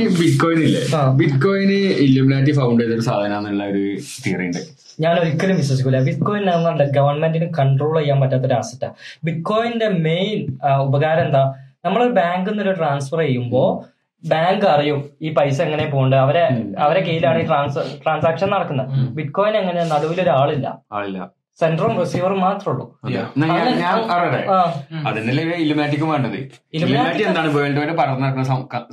ഈ ബിറ്റ്കോയിൻ ഇല്ലേ. ബിറ്റ്കോയിന് ഇല്ലുമിനാറ്റി ഫൗണ്ട് ചെയ്തൊരു സാധനമാണെന്നുള്ള ഒരു തിയറി ഉണ്ട്. ഞാൻ ഒരിക്കലും വിശ്വസിക്കില്ല ബിറ്റ്കോയിൻ നമ്മുടെ ഗവൺമെന്റിന് കൺട്രോൾ ചെയ്യാൻ പറ്റാത്ത ഒരു അസറ്റാ ബിറ്റ്കോയിന്റെ മെയിൻ ഉപകാരം എന്താ? നമ്മൾ ബാങ്കിൽ നിന്ന് ഒരു ട്രാൻസ്ഫർ ചെയ്യുമ്പോൾ ബാങ്ക് അറിയും ഈ പൈസ എങ്ങനെ പോകേണ്ടത് അവരെ അവരെ കീഴിലാണ് ഈ ട്രാൻസ് ട്രാൻസാക്ഷൻ നടക്കുന്നത്. ബിറ്റ്കോയിൻ എങ്ങനെ നടുവിലൊരാളില്ല. ആളില്ല. സെന്ററും റിസീവറും മാത്രമേ ഉള്ളൂ. ഞാൻ- പറയട്ടെ. അതിനല്ലേ ഇലുമാറ്റിക്കും വേണ്ടത്? ഇലുമാറ്റി എന്താണ് വേൾഡ് വൈഡ് പടർന്നു നടക്കുന്ന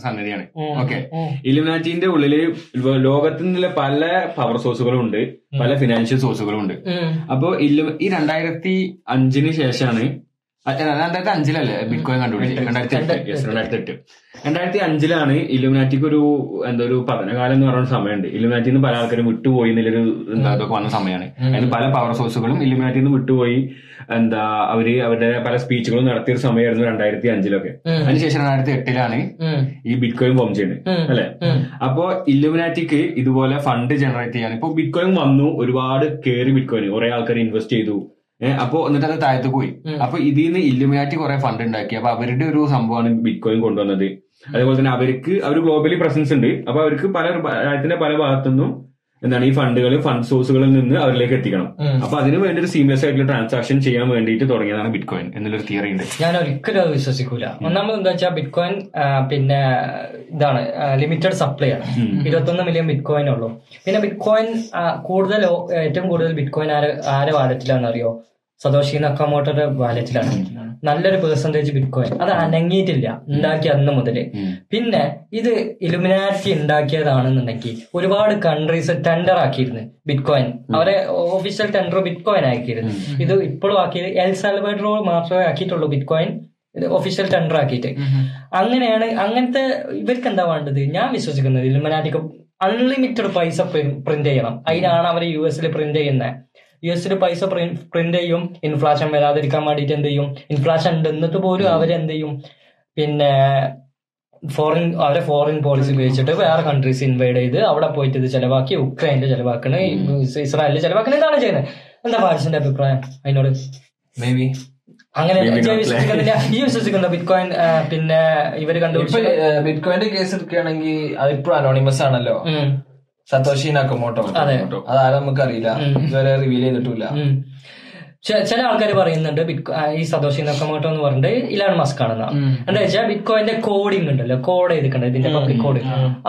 സംഗതിയാണ്. ഓക്കെ ഇലുമാറ്റിന്റെ ഉള്ളിൽ ലോകത്തിനുള്ള ലോകത്തിൽ നിന്നുള്ള പല പവർ സോഴ്സുകളും ഉണ്ട്. പല ഫിനാൻഷ്യൽ സോഴ്സുകളും ഉണ്ട്. അപ്പോ ഇല്ലു ഈ രണ്ടായിരത്തി അഞ്ചിന് ശേഷമാണ് രണ്ടായിരത്തി അഞ്ചിലല്ലേ ബിറ്റ്കോയിൻ കണ്ടുപിടിച്ചത് രണ്ടായിരത്തി എട്ട്. രണ്ടായിരത്തി എട്ട്. രണ്ടായിരത്തി അഞ്ചിലാണ് ഇലുമിനാറ്റിക്ക് ഒരു എന്താ ഒരു പഠനകാലം എന്ന് പറയുന്ന സമയമുണ്ട്. ഇലുമിനാറ്റിൽ നിന്ന് പല ആൾക്കാരും വിട്ടുപോയി എന്നുള്ളൊരു എന്താ ഇതൊക്കെ വന്ന സമയമാണ്. അതിന് പല പവർ സോഴ്സുകളും ഇലുമിനാറ്റിൽ നിന്ന് വിട്ടുപോയി. എന്താ അവർ അവരുടെ പല സ്പീച്ചുകളും നടത്തിയ ഒരു സമയമായിരുന്നു രണ്ടായിരത്തി അഞ്ചിലൊക്കെ. അതിനുശേഷം രണ്ടായിരത്തി എട്ടിലാണ് ഈ ബിറ്റ്കോയിൻ ഫോം ചെയ്യുന്നത് അല്ലെ? അപ്പോ ഇലുമിനാറ്റിക്ക് ഇതുപോലെ ഫണ്ട് ജനറേറ്റ് ചെയ്യാൻ. ഇപ്പൊ ബിറ്റ്കോയിൻ വന്നു ഒരുപാട് കേറി ബിറ്റ്കോയിൻ കുറെ ആൾക്കാർ ഇൻവെസ്റ്റ് ചെയ്തു. അപ്പൊ എന്നിട്ട് അത് താഴത്ത് പോയി. അപ്പൊ ഇതിൽ നിന്ന് ഇല്ലുമിനാറ്റി കുറെ ഫണ്ട് ഉണ്ടാക്കി. അപ്പൊ അവരുടെ ഒരു സംഭവമാണ് ബിറ്റ് കോയിൻ കൊണ്ടുവന്നത് അതേപോലെ തന്നെ അവർക്ക് അവർ ഗ്ലോബലി പ്രസൻസ് ഉണ്ട്. അപ്പൊ അവർക്ക് പല രാജ്യത്തിന്റെ പല ഭാഗത്തുനിന്നും എന്താണ് ഈ ഫണ്ടുകൾ ഫണ്ട് സോഴ്സുകളിൽ നിന്ന് അവരിലേക്ക് എത്തിക്കണം. അപ്പൊ അതിന് വേണ്ടി ഒരു സീമിയസ് ആയിട്ടുള്ള ട്രാൻസാക്ഷൻ ചെയ്യാൻ വേണ്ടിയിട്ട് തുടങ്ങിയതാണ് ബിറ്റ് കോയിൻ എന്നുള്ളൊരു തിയറി ഉണ്ട്. ഞാൻ ഒരിക്കലും അത് വിശ്വസിക്കൂല. ഒന്നാമത് എന്താ വെച്ചാൽ ബിറ്റ്കോയിൻ പിന്നെ ഇതാണ് ലിമിറ്റഡ് സപ്ലൈ ആണ്. ഇരുപത്തൊന്ന് മില്യൺ ബിറ്റ്കോയിൻ ഉള്ളൂ. പിന്നെ ബിറ്റ്കോയിൻ കൂടുതൽ ഏറ്റവും കൂടുതൽ ബിറ്റ്കോയിൻ ആരെ ആരെ വാലറ്റിലാണെന്ന് അറിയോ സതോഷി നക്കാമോട്ടോയുടെ വാലറ്റിലാണ്. നല്ലൊരു പെർസെന്റേജ് ബിറ്റ്കോയിൻ അത് അനങ്ങിയിട്ടില്ല. ഉണ്ടാക്കിയ അന്ന് മുതൽ പിന്നെ ഇത് ഇലുമിനാറ്റി ഉണ്ടാക്കിയതാണെന്നുണ്ടെങ്കിൽ ഒരുപാട് കൺട്രീസ് ടെൻഡർ ആക്കിയിരുന്നു ബിറ്റ്കോയിൻ അവരെ ഒഫീഷ്യൽ ടെൻഡർ ബിറ്റ്കോയിൻ ആക്കിയിരുന്നു. ഇത് ഇപ്പോഴും ആക്കിയത് എൽ സാൽവഡ്രോ മാത്രമേ ആക്കിയിട്ടുള്ളൂ ബിറ്റ്കോയിൻ ഒഫീഷ്യൽ ടെൻഡർ ആക്കിയിട്ട്. അങ്ങനെയാണ് അങ്ങനത്തെ ഇവർക്ക് എന്താ വേണ്ടത്? ഞാൻ വിശ്വസിക്കുന്നത് ഇലുമിനാറ്റിക്ക് അൺലിമിറ്റഡ് പൈസ പ്രിന്റ് ചെയ്യണം. അതിനാണ് അവർ യു എസിൽ പ്രിന്റ് ചെയ്യുന്നത് യു എസിൽ പൈസ പ്രിന്റ് ചെയ്യും. ഇൻഫ്ലാഷൻ വരാതിരിക്കാൻ വേണ്ടിയിട്ട് എന്ത് ചെയ്യും? ഇൻഫ്ലാഷൻ ഉണ്ട് എന്നിട്ട് പോലും അവരെന്ത് ചെയ്യും? പിന്നെ ഫോറിൻ അവരെ ഫോറിൻ പോളിസി ഉപയോഗിച്ചിട്ട് വേറെ കൺട്രീസ് ഇൻവൈഡ് ചെയ്ത് അവിടെ പോയിട്ട് ഇത് ചെലവാക്കി ഉക്രൈനിൽ ചെലവാക്കണ. ഇസ്രായേലിൽ ചെലവാക്കണ. ഇതാണ് ചെയ്യുന്നത് എന്താ പാരിസിന്റെ അഭിപ്രായം? അതിനോട്? മേ ബി അങ്ങനെ ഈ വിശ്വസിക്കുന്ന ബിറ്റ് കോയിൻ പിന്നെ ഇവർ കണ്ടുപിടിച്ചു കണ്ടുപിടിച്ച ബിറ്റ്കോയിന്റെ കേസ് എടുക്കുകയാണെങ്കിൽ അതിപ്പോ അനോണിമസ് ആണല്ലോ. ഉം. സതോഷി നക്കമോട്ടോ അതെ. അതാരും നമുക്കറിയില്ല. ഇതുവരെ റിവീൽ ചെയ്തിട്ടില്ല. ചില ആൾക്കാർ പറയുന്നുണ്ട് ബിറ്റ് ഈ സതോഷി നക്കമോട്ടോ എന്ന് പറഞ്ഞിട്ട് ഇലാൺ മസ്ക് ആണെന്നാ. എന്താ വെച്ചാൽ ബിറ്റ്കോയിന്റെ കോഡിംഗ് ഉണ്ടല്ലോ കോഡ് ചെയ്തിട്ടുണ്ട് ഇതിന്റെ പബ്ലിക് കോഡ്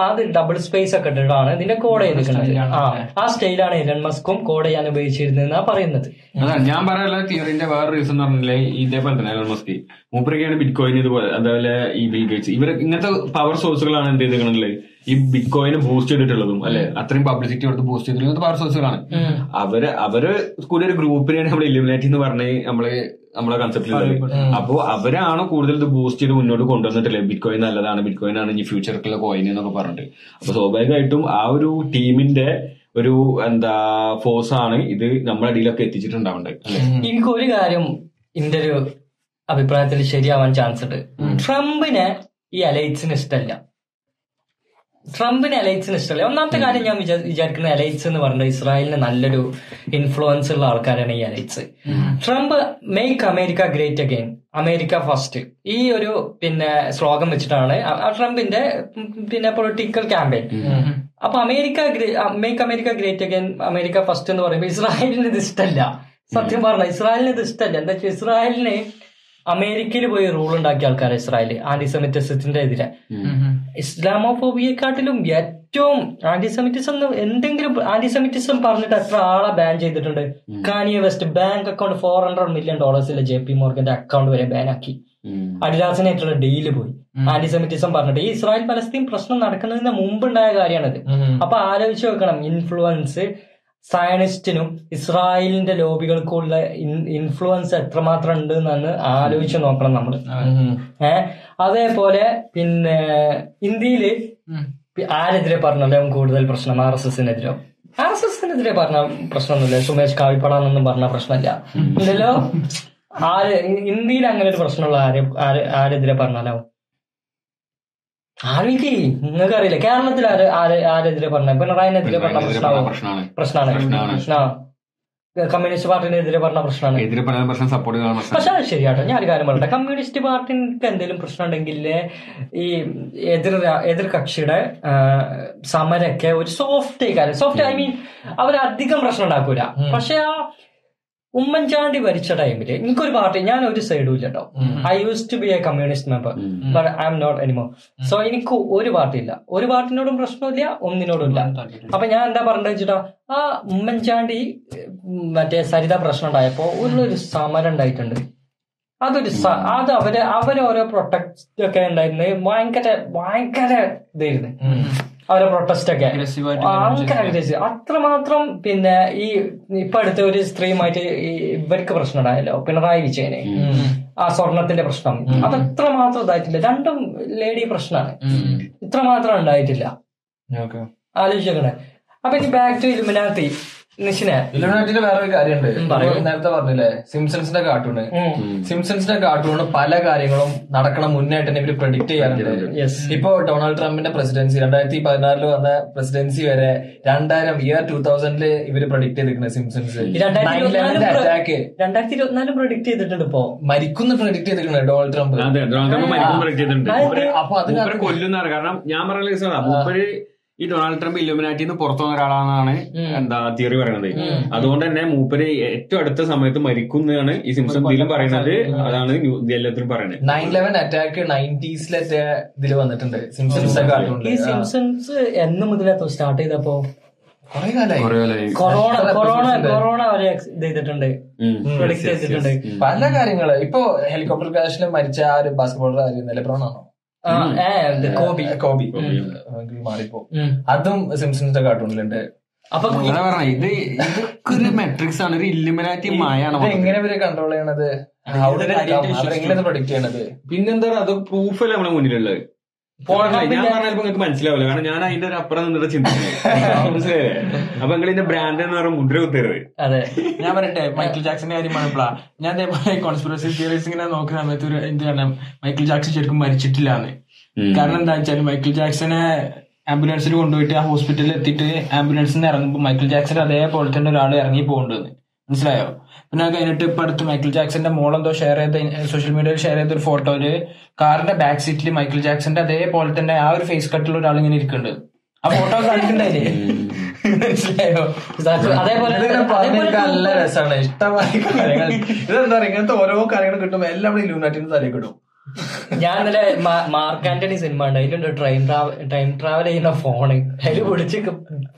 അത് ഡബിൾ സ്പേസ് ഒക്കെ ഇട്ടിട്ടാണ് ഇതിന്റെ കോഡ് ചെയ്തിട്ടുണ്ട് ആ ആ സ്റ്റൈലാണ് ഇലൺ മസ്കും കോഡ് ചെയ്യാൻ ഉപയോഗിച്ചിരുന്നതെന്നാ പറയുന്നത്. ഞാൻ പറയാനുള്ള തിയറിന്റെ വേറെ റീസൺ എന്ന് പറഞ്ഞില്ലേ ഇതേപോലെ തന്നെ എലൺ മസ്ക്. മൂപ്പരൊക്കെയാണ് ബിറ്റ് കോയിൻ ഇതുപോലെ അതേപോലെ ഈ ബിൽ ഗേറ്റ്സ് ഇവർ ഇങ്ങനത്തെ പവർ സോഴ്സുകളാണ് എന്ത് ചെയ്തിട്ടുള്ളത് ഈ ബിറ്റ് കോയിന് ബൂസ്റ്റ് ചെയ്തിട്ടുള്ളതും അല്ലെ? അത്രയും പബ്ലിസിറ്റി കൊടുത്ത് ബൂസ്റ്റ് ചെയ്തിട്ടുള്ളത് പവർ സോഴ്സുകളാണ് അവർ അവർ കൂടി ഒരു ഗ്രൂപ്പിനെയാണ് നമ്മൾ ഇലിമിനേറ്റ് എന്ന് പറഞ്ഞ് നമ്മൾ നമ്മളെ കൺസെപ്റ്റിൽ അപ്പോ അവരാണ് കൂടുതൽ ഇത് ബൂസ്റ്റ് ചെയ്ത് മുന്നോട്ട് കൊണ്ടുവന്നിട്ടില്ലേ ബിറ്റ് കോയിൻ നല്ലതാണ് ബിറ്റ് കോയിൻ ആണ് ഇനി ഫ്യൂച്ചറിലുള്ള കോയിൻ എന്നൊക്കെ പറഞ്ഞിട്ട്. അപ്പൊ സ്വാഭാവികമായിട്ടും ആ ഒരു ടീമിന്റെ ഒരു എന്താ ഫോഴ്സ് ആണ് ഇത് നമ്മുടെ അടിയിലൊക്കെ എത്തിച്ചിട്ടുണ്ടാവേണ്ടത് എനിക്കൊരു എനിക്ക് ഒരു കാര്യം എന്റെ ഒരു അഭിപ്രായത്തിൽ ശരിയാവാൻ ചാൻസ് ഉണ്ട്. ട്രംപിനെ ഈ അലൈറ്റ്സിന് ഇഷ്ടമല്ല ട്രംപിന് അലൈറ്റ്സിന് ഇഷ്ടമല്ല. ഒന്നാമത്തെ കാര്യം ഞാൻ വിചാ- വിചാരിക്കുന്ന അലൈറ്റ്സ് എന്ന് പറഞ്ഞാൽ ഇസ്രായേലിന് നല്ലൊരു ഇൻഫ്ലുവൻസ് ഉള്ള ആൾക്കാരാണ് ഈ elites Trump make America great again America first ഈ ഒരു പിന്നെ ശ്ലോകം വെച്ചിട്ടാണ് ട്രംപിന്റെ പിന്നെ പൊളിറ്റിക്കൽ ക്യാമ്പയിൻ അപ്പൊ America make America great again America first എന്ന് പറയുമ്പോൾ ഇസ്രായേലിന് ഇത് ഇഷ്ടമല്ല സത്യം പറഞ്ഞ ഇസ്രായേലിന് ഇത് ഇഷ്ടമല്ല എന്താ വെച്ചാൽ ഇസ്രായേലിന് അമേരിക്കയിൽ പോയി റൂൾ ഉണ്ടാക്കിയ ആൾക്കാർ ഇസ്രായേൽ ആന്റിസെമിറ്റിസത്തിന്റെ എതിരെ. ഇസ്ലാമോഫോബിയെക്കാട്ടിലും ഏറ്റവും ആന്റിസെമിറ്റിസം എന്തെങ്കിലും ആന്റിസെമിറ്റിസം പറഞ്ഞിട്ട് എത്ര ആളെ ബാൻ ചെയ്തിട്ടുണ്ട്? Kanye West bank account four hundred million ഡോളേഴ്സിലെ J P മോർഗന്റെ അക്കൗണ്ട് വരെ ബാൻ ആക്കി. അഡിദാസിനായിട്ടുള്ള ഡീൽ പോയി. ആന്റിസെമിറ്റിസം പറഞ്ഞിട്ട്. ഈ ഇസ്രായേൽ പലസ്തീൻ പ്രശ്നം നടക്കുന്നതിന് മുമ്പ് ഉണ്ടായ കാര്യമാണിത് അപ്പൊ ആലോചിച്ച് വെക്കണം ഇൻഫ്ലുവൻസ് സയനിസ്റ്റിനും ഇസ്രായേലിന്റെ ലോബികൾക്കുള്ള ഇൻഫ്ലുവൻസ് എത്രമാത്രം ഉണ്ട് എന്ന് ആലോചിച്ച് നോക്കണം നമ്മൾ ഏഹ് അതേപോലെ പിന്നെ ഇന്ത്യയിൽ ആരെതിരെ പറഞ്ഞല്ലേ കൂടുതൽ പ്രശ്നം ആർ എസ് എസിനെതിരോ? ആർ എസ് എസിനെതിരെ പറഞ്ഞ പ്രശ്നമൊന്നുമില്ല. സുമേഷ് കാവിപ്പടാന്നൊന്നും പറഞ്ഞ പ്രശ്നമില്ല. ഇല്ലല്ലോ ആര് ഇന്ത്യയിൽ അങ്ങനെ ഒരു പ്രശ്നമുള്ള ആരെ ആര് ആരെതിരെ പറഞ്ഞാലാവും ആർക്ക് നിങ്ങൾക്ക് അറിയില്ല കേരളത്തിൽ ആര് ആര് ആരെതിരെ പറഞ്ഞ? പിണറായിനെതിരെ പറഞ്ഞ പ്രശ്നമാണ് പ്രശ്നമാണ് കമ്മ്യൂണിസ്റ്റ് കമ്മ്യൂണിസ്റ്റ് പാർട്ടിനെതിരെ പറഞ്ഞ പ്രശ്നമാണ് എതിരെ പറഞ്ഞ പ്രശ്നം സപ്പോർട്ട് പക്ഷെ അത് ശരിയാട്ടോ. ഞാൻ ഒരു കാര്യം പറയട്ടെ. കമ്മ്യൂണിസ്റ്റ് പാർട്ടിക്ക് എന്തെങ്കിലും പ്രശ്നം ഉണ്ടെങ്കിൽ ഈ എതിർ എതിർ കക്ഷിയുടെ സമരൊക്കെ ഒരു സോഫ്റ്റ് കാര്യം. സോഫ്റ്റ് ഐ മീൻ അവരധികം പ്രശ്നം ഉണ്ടാക്കൂല. പക്ഷെ ആ ഉമ്മൻചാണ്ടി ഭരിച്ച ടൈമിൽ എനിക്കൊരു പാർട്ടി ഞാൻ ഒരു സൈഡും ഇല്ല കേട്ടോ I use to be a communist member but I'm not എനിമോ so എനിക്ക് ഒരു പാർട്ടി ഇല്ല. ഒരു പാർട്ടിനോടും പ്രശ്നമില്ല ഒന്നിനോടും ഇല്ല. അപ്പൊ ഞാൻ എന്താ പറഞ്ഞത് വെച്ചിട്ടാ ആ ഉമ്മൻചാണ്ടി മറ്റേ സരിത പ്രശ്നം ഉണ്ടായപ്പോ ഒരു സമരം ഉണ്ടായിട്ടുണ്ട്. അതൊരു അത് അവർ അവരോരോ ഓരോ പ്രൊട്ടക്ട് ഒക്കെ ഉണ്ടായിരുന്നു ഭയങ്കര ഭയങ്കര ഇതായിരുന്നു. അവരെ പ്രൊട്ടസ്റ്റ് ഒക്കെ. ഭയങ്കര aggressive. അത്രമാത്രം പിന്നെ ഈ ഇപ്പൊ അടുത്ത ഒരു സ്ത്രീയുമായിട്ട് ഇവർക്ക് പ്രശ്നം ഉണ്ടായല്ലോ പിണറായി വിജയന്. ആ സ്വർണത്തിന്റെ പ്രശ്നം. അതത്ര മാത്രം ഇതായിട്ടില്ല. രണ്ടും ലേഡി പ്രശ്നമാണ്. ഇത്ര മാത്രം ഉണ്ടായിട്ടില്ല. ആലോചിച്ചേക്കണേ ആലോചിക്കണേ അപ്പൊ ഇനി ബാക്ക് ടു ഇലുമിനാത്തി ഇലുമിനാറ്റിന്റെ വേറൊരു കാര്യമുണ്ട്. നേരത്തെ പറഞ്ഞില്ലേ സിംസൺസിന്റെ കാർട്ടൂണ്. സിംസൺസിന്റെ കാർട്ടൂണ് പല കാര്യങ്ങളും നടക്കണം മുന്നായിട്ട് തന്നെ ഇവർ പ്രഡിക്ട് ചെയ്യാറുണ്ട്. യെസ് ഇപ്പൊ ഡൊണാൾഡ് ട്രംപിന്റെ പ്രസിഡൻസി രണ്ടായിരത്തി പതിനാറിൽ വന്ന പ്രസിഡൻസി വരെ രണ്ടായിരം ഇയർ ടൂ തൗസൻഡിൽ ഇവർ പ്രഡിക്ട് ചെയ്തിരിക്കുന്നത് സിംസൺസ്. രണ്ടായിരത്തി ഇരുപത്തിനാല് അറ്റാക്ക് രണ്ടായിരത്തി ഇരുപത്തിനാല് പ്രൊഡിക്ട് ചെയ്തിട്ടുണ്ട് ഇപ്പോ. മരിക്കുന്ന പ്രൊഡിക്ട് ചെയ്തിട്ടുണ്ട് ഡൊണാൾഡ് ട്രംപ്. അതെ ഡൊണാൾഡ് ട്രംപ് പ്രൊഡക്ട് ചെയ്തിട്ടുണ്ട്. അപ്പൊ അത് കൊല്ലുന്നതാണ്. കാരണം ഞാൻ പറഞ്ഞ ഈ ഡൊണാൾഡ് ട്രംപ് ഇലുമിനാറ്റിന്ന് പുറത്തു വന്ന ഒരാളാണെന്നാണ് എന്താ തിയറി പറയുന്നത് അതുകൊണ്ട് തന്നെ മൂപ്പര് ഏറ്റവും അടുത്ത സമയത്ത് മരിക്കുന്നതാണ് ഈ സിംസൺ ഇതിലും പറയുന്നത് അതാണ് എല്ലാത്തിലും പറയുന്നത് നയൻ ലെവൻ അറ്റാക്ക് നയന്റീസിലൊക്കെ ഇതിൽ വന്നിട്ടുണ്ട്. സിംസൺസ് ഈ സിംസൺസ് എന്ന് മുതലേ സ്റ്റാർട്ട് ചെയ്തപ്പോ? കൊറോണ കൊറോണ കൊറോണ വരെ ഇത് ചെയ്തിട്ടുണ്ട്. ചെയ്തിട്ടുണ്ട്. പല കാര്യങ്ങൾ. ഇപ്പൊ ഹെലികോപ്റ്റർ ക്രാഷിൽ മരിച്ച ആ ഒരു ബാസ്കറ്റ്ബോളർ ആയിരുന്നു ഇത് കോബി. കോബി. മാറിപ്പോ. അതും സിംസൺസിന്റെ കാർട്ടൂണിലുണ്ട് അപ്പൊ പറഞ്ഞ ഇത് ഇതൊക്കെ ഒരു മെട്രിക്സ് ആണ് ഒരു ഇല്ലുമിനാറ്റി മായാണ് എങ്ങനെ ഇവർ കൺട്രോൾ ചെയ്യണത്? How did it? come? അവരെങ്ങനെ പ്രൊഡിക്ട് ചെയ്യണത്? പിന്നെന്താ അത് പ്രൂഫല്ലേ നമ്മുടെ മുന്നിലുള്ളത്? ഞാൻ പറഞ്ഞാൽ നിങ്ങൾക്ക് മനസ്സിലാവില്ല. കാരണം ഞാൻ അതിന്റെ ഒരു അപ്പുറം നിന്നിട്ട് ചിന്തിക്കുന്നത് അപ്പൊ നിങ്ങൾ ഇതിന്റെ ബ്രാൻഡ് എന്ന് പറയുമ്പോൾ മുദ്ര കുത്തരുത്. അതെ. ഞാൻ പറയട്ടെ മൈക്കിൾ ജാക്സന്റെ കാര്യം പറഞ്ഞപ്പോഴാ ഞാൻ അതേപോലെ കോൺസ്പിറസി തിയറീസ് ഇങ്ങനെ നോക്കുന്ന സമയത്ത് ഒരു എന്ത് കാരണം മൈക്കിൾ ജാക്സൺ ശരിക്കും മരിച്ചിട്ടില്ലാന്ന്. എന്ന് കാരണം എന്താ വെച്ചാൽ മൈക്കിൾ ജാക്സനെ ആംബുലൻസിൽ കൊണ്ടുപോയിട്ട് ആ ഹോസ്പിറ്റലിൽ എത്തിയിട്ട് ആംബുലൻസിൽ നിന്ന് ഇറങ്ങുമ്പോൾ മൈക്കിൾ ജാക്സൺ അതേപോലെ തന്നെ ഒരാൾ ഇറങ്ങി പോകുന്നുണ്ടെന്ന് മനസ്സിലായോ? പിന്നെ അത് കഴിഞ്ഞിട്ട് ഇപ്പൊ അടുത്ത് മൈക്കിൾ ജാക്സന്റെ മോളെന്തോ ഷെയർ ചെയ്ത സോഷ്യൽ മീഡിയയിൽ ഷെയർ ചെയ്ത ഒരു ഫോട്ടോയിൽ കാറിന്റെ ബാക്ക് സീറ്റിൽ മൈക്കിൾ ജാക്സന്റെ അതേപോലെ തന്നെ ആ ഒരു ഫേസ് കട്ടിൽ ഒരാൾ ഇങ്ങനെ ഇരിക്കുന്നുണ്ട് ആ ഫോട്ടോ കണ്ടിട്ടുണ്ടായില്ലേ? മനസ്സിലായോ? അതേപോലെ നല്ല അതേപോലെ രസമാണ് ഇഷ്ടമായ കാര്യങ്ങൾ. ഇതെന്താ പറയുക ഇങ്ങനത്തെ ഓരോ കാര്യങ്ങൾ കിട്ടുമ്പോ എല്ലാം നമ്മൾ ഇലൂനാറ്റിന് തലയിൽ കിട്ടും. ഞാൻ ഇന്നലെ മാർക്ക് ആന്റണി സിനിമ ഉണ്ട് അതിലുണ്ട് ട്രെയിൻ ട്രാവൽ ടൈം ട്രാവൽ ചെയ്യുന്ന ഫോണ് അതിൽ പിടിച്ച്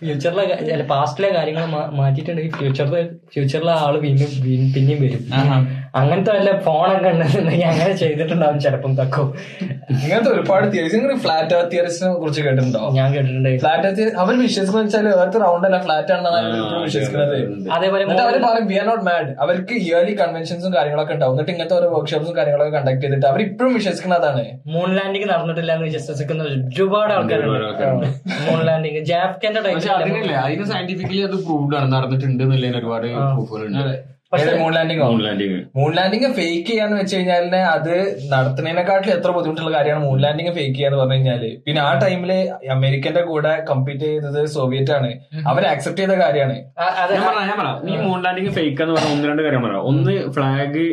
ഫ്യൂച്ചറിലെ പാസ്റ്റിലെ കാര്യങ്ങൾ മാറ്റിയിട്ടുണ്ടെങ്കിൽ ഫ്യൂച്ചറിലെ ഫ്യൂച്ചറിലെ ആൾ പിന്നെയും പിന്നെയും വരും. അങ്ങനത്തെ വല്ല ഫോണൊക്കെ ഉണ്ടെന്നുണ്ടെങ്കിൽ അങ്ങനെ ചെയ്തിട്ടുണ്ടാവും ചിലപ്പം തക്കോ ഇങ്ങനത്തെ ഒരുപാട് തിയറീസ് നിങ്ങൾ ഫ്ലാറ്റ് എർത്ത് തിയറിസിനെ കുറിച്ച് കേട്ടിട്ടുണ്ടോ? ഞാൻ കേട്ടിട്ടുണ്ട്. ഫ്ലാറ്റ് എർത്ത് അവർ വിശ്വസിക്കുന്ന വെച്ചാൽ എർത്ത് റൗണ്ട് അല്ല ഫ്ലാറ്റ് ആണെന്നാണ് അവർ ഇപ്പോഴും വിശ്വസിക്കുന്നത്. അതേപോലെ അവർ പറയും വി ആർ നോട്ട് മാഡ് അവർക്ക് ഇയർലി കൺവെൻഷൻസും കാര്യങ്ങളൊക്കെ ഉണ്ടാവും. എന്നിട്ട് ഇങ്ങനത്തെ ഓരോ വർക്ക്ഷോപ്സും കാര്യങ്ങളൊക്കെ കണ്ടക്ട് ചെയ്തിട്ട് അവർ ഇപ്പോഴും വിശ്വസിക്കുന്നതാണ് മൂൺ ലാൻഡിംഗ് നടന്നിട്ടില്ല എന്ന് വിശ്വസിക്കുന്ന ഒരുപാട് ആൾക്കാരുണ്ട്. മൂൺ ലാൻഡിംഗ് ജാഫ്കന്റെ അതിനല്ലേ അതിന് സയന്റിഫിക്കലി അത് പ്രൂവ്ഡ് ആണ് നടന്നിട്ടുണ്ട് എന്നുള്ളതിന് ഒരുപാട് പ്രൂഫുകളുണ്ട് moon landing moon landing moon landing fake ചെയ്യാന്ന് വെച്ച് കഴിഞ്ഞാൽ അത് നടത്തുന്നതിനെക്കാട്ടിലും എത്ര ബുദ്ധിമുട്ടുള്ള കാര്യമാണ് മൂൺ ലാൻഡിംഗ് ഫേക്ക് ചെയ്യാന്ന് പറഞ്ഞു കഴിഞ്ഞാൽ. പിന്നെ ആ ടൈമിൽ അമേരിക്കന്റെ കൂടെ കമ്പീറ്റ് ചെയ്തത് സോവിയറ്റ് ആണ്. അവർ അക്സെപ്റ്റ് ചെയ്ത കാര്യമാണ്. ഈ മൂൺ ലാൻഡിങ് ഫേക്ക് എന്ന് പറഞ്ഞ ഒന്ന് രണ്ട് കാര്യം പറയാം ഒന്ന് ഫ്ലാഗ്